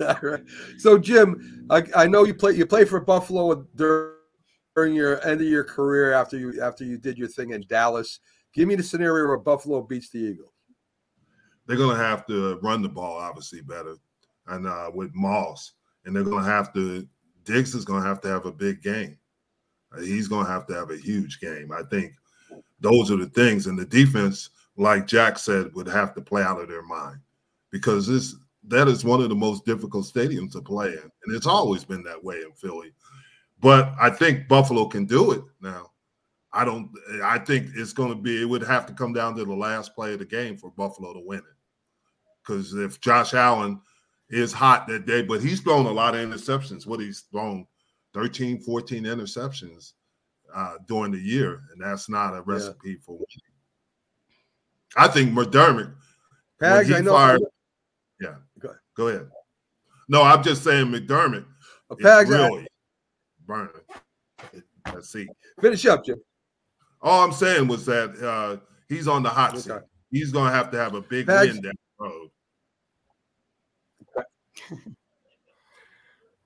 All right. So Jim, I, I know you play you play for Buffalo during your end of your career after you after you did your thing in Dallas. Give me the scenario where Buffalo beats the Eagles. They're going to have to run the ball obviously better, and uh, with Moss, and they're going to have to Diggs is going to have to have a big game. Uh, he's going to have to have a huge game. I think those are the things. And the defense, like Jack said, would have to play out of their mind because this that is one of the most difficult stadiums to play in. And it's always been that way in Philly. But I think Buffalo can do it now. I don't I think it's going to be it would have to come down to the last play of the game for Buffalo to win it. Cuz if Josh Allen is hot that day, but he's thrown a lot of interceptions. What he's thrown 13, 14 interceptions uh, during the year, and that's not a recipe yeah. for winning. I think McDermott, Pags, I know. Fired, yeah, go ahead. go ahead. No, I'm just saying McDermott Pags, really burning. Let's see. Finish up, Jim. All I'm saying was that uh, he's on the hot okay. seat. He's going to have to have a big Pags, win down the road.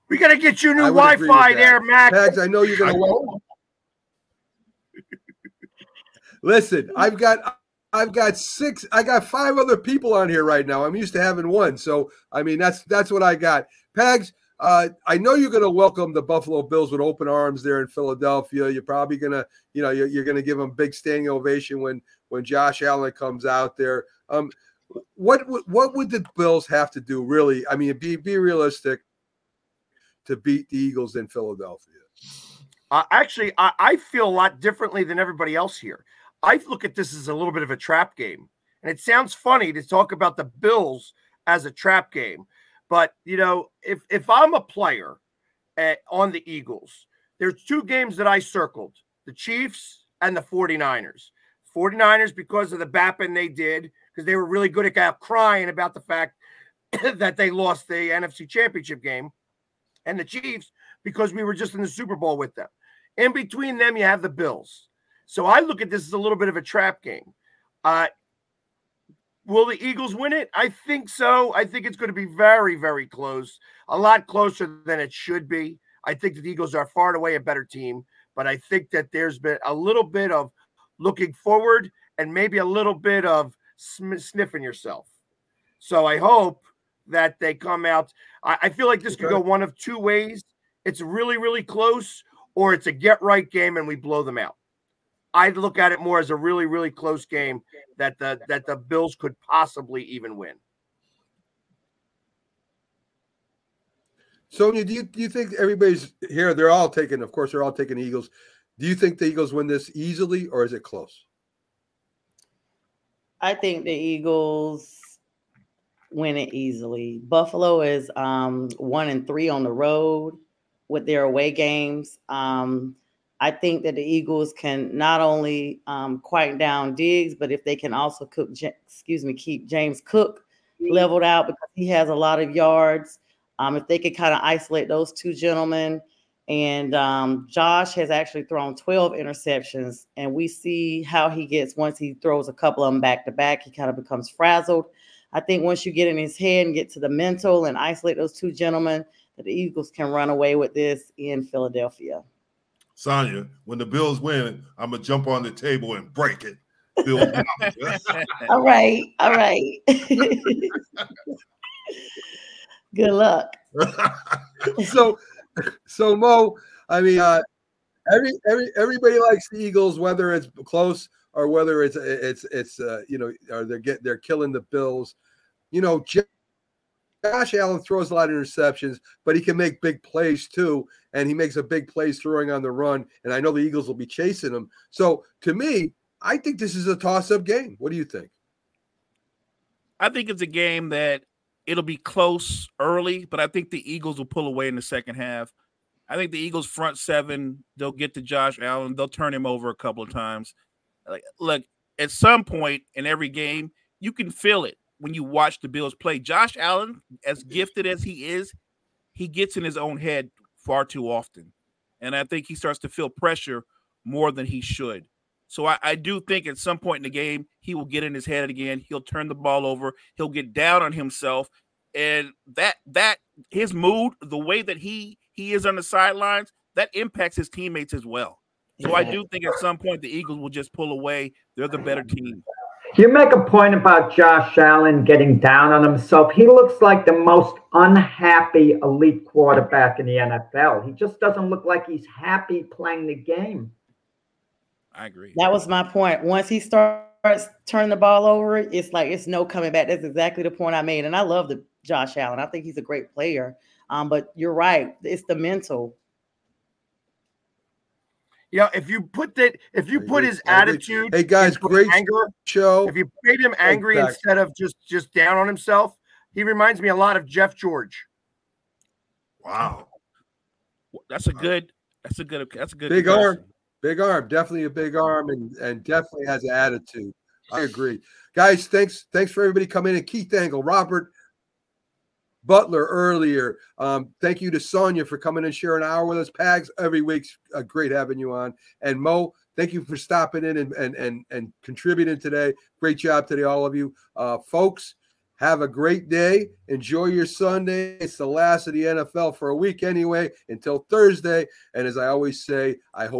we got to get you new Wi-Fi there, Mac. Max, I know you're going to. Listen, I've got I've got six. I got five other people on here right now. I'm used to having one, so I mean that's that's what I got. Pags, uh, I know you're going to welcome the Buffalo Bills with open arms there in Philadelphia. You're probably going to, you know, you're, you're going to give them big standing ovation when when Josh Allen comes out there. Um, what what would the Bills have to do really? I mean, be be realistic to beat the Eagles in Philadelphia. Uh, actually, I, I feel a lot differently than everybody else here. I look at this as a little bit of a trap game, and it sounds funny to talk about the Bills as a trap game, but you know, if if I'm a player at, on the Eagles, there's two games that I circled: the Chiefs and the 49ers. 49ers because of the bapping they did because they were really good at crying about the fact that they lost the NFC Championship game, and the Chiefs because we were just in the Super Bowl with them. In between them, you have the Bills. So I look at this as a little bit of a trap game. Uh, will the Eagles win it? I think so. I think it's going to be very, very close, a lot closer than it should be. I think the Eagles are far and away a better team, but I think that there's been a little bit of looking forward and maybe a little bit of sniffing yourself. So I hope that they come out. I, I feel like this could go one of two ways. It's really, really close, or it's a get right game and we blow them out. I'd look at it more as a really, really close game that the that the Bills could possibly even win. Sonja, do you do you think everybody's here? They're all taking, of course, they're all taking Eagles. Do you think the Eagles win this easily, or is it close? I think the Eagles win it easily. Buffalo is um, one and three on the road with their away games. Um, I think that the Eagles can not only um, quiet down Diggs, but if they can also cook, excuse me, keep James Cook leveled out because he has a lot of yards. Um, if they could kind of isolate those two gentlemen, and um, Josh has actually thrown 12 interceptions, and we see how he gets once he throws a couple of them back to back. He kind of becomes frazzled. I think once you get in his head and get to the mental and isolate those two gentlemen, that the Eagles can run away with this in Philadelphia. Sonja, when the Bills win, I'm gonna jump on the table and break it. All right, all right. Good luck. so, so Mo, I mean, uh, every every everybody likes the Eagles, whether it's close or whether it's it's it's uh, you know, or they're get they're killing the Bills. You know, Josh Allen throws a lot of interceptions, but he can make big plays too, and he makes a big plays throwing on the run. And I know the Eagles will be chasing him. So to me, I think this is a toss-up game. What do you think? I think it's a game that it'll be close early, but I think the Eagles will pull away in the second half. I think the Eagles front seven, they'll get to Josh Allen, they'll turn him over a couple of times. Like, look, at some point in every game, you can feel it when you watch the Bills play. Josh Allen, as mm-hmm. gifted as he is, he gets in his own head far too often. And I think he starts to feel pressure more than he should. So I, I, do think at some point in the game, he will get in his head again. He'll turn the ball over. He'll get down on himself. And that that his mood, the way that he he is on the sidelines, that impacts his teammates as well. So I do think at some point the Eagles will just pull away. They're the better team. You make a point about Josh Allen getting down on himself. He looks like the most unhappy elite quarterback in the NFL. He just doesn't look like he's happy playing the game. I agree. That was my point. Once he starts turning the ball over, it's like it's no coming back. That's exactly the point I made. And I love the Josh Allen. I think he's a great player. Um, but you're right. It's the mental. Yeah, if you put that, if you put his attitude, hey guys, great anger, show. If you made him angry instead of just just down on himself, he reminds me a lot of Jeff George. Wow, that's a good, that's a good, that's a good big arm, big arm, definitely a big arm, and and definitely has an attitude. I agree, guys. Thanks, thanks for everybody coming in. Keith Engle, Robert Butler earlier. Um, thank you to Sonja for coming and sharing an hour with us. Pags every week's uh, great having you on. And Mo, thank you for stopping in and and and, and contributing today. Great job today, all of you, uh, folks. Have a great day. Enjoy your Sunday. It's the last of the NFL for a week anyway, until Thursday. And as I always say, I hope.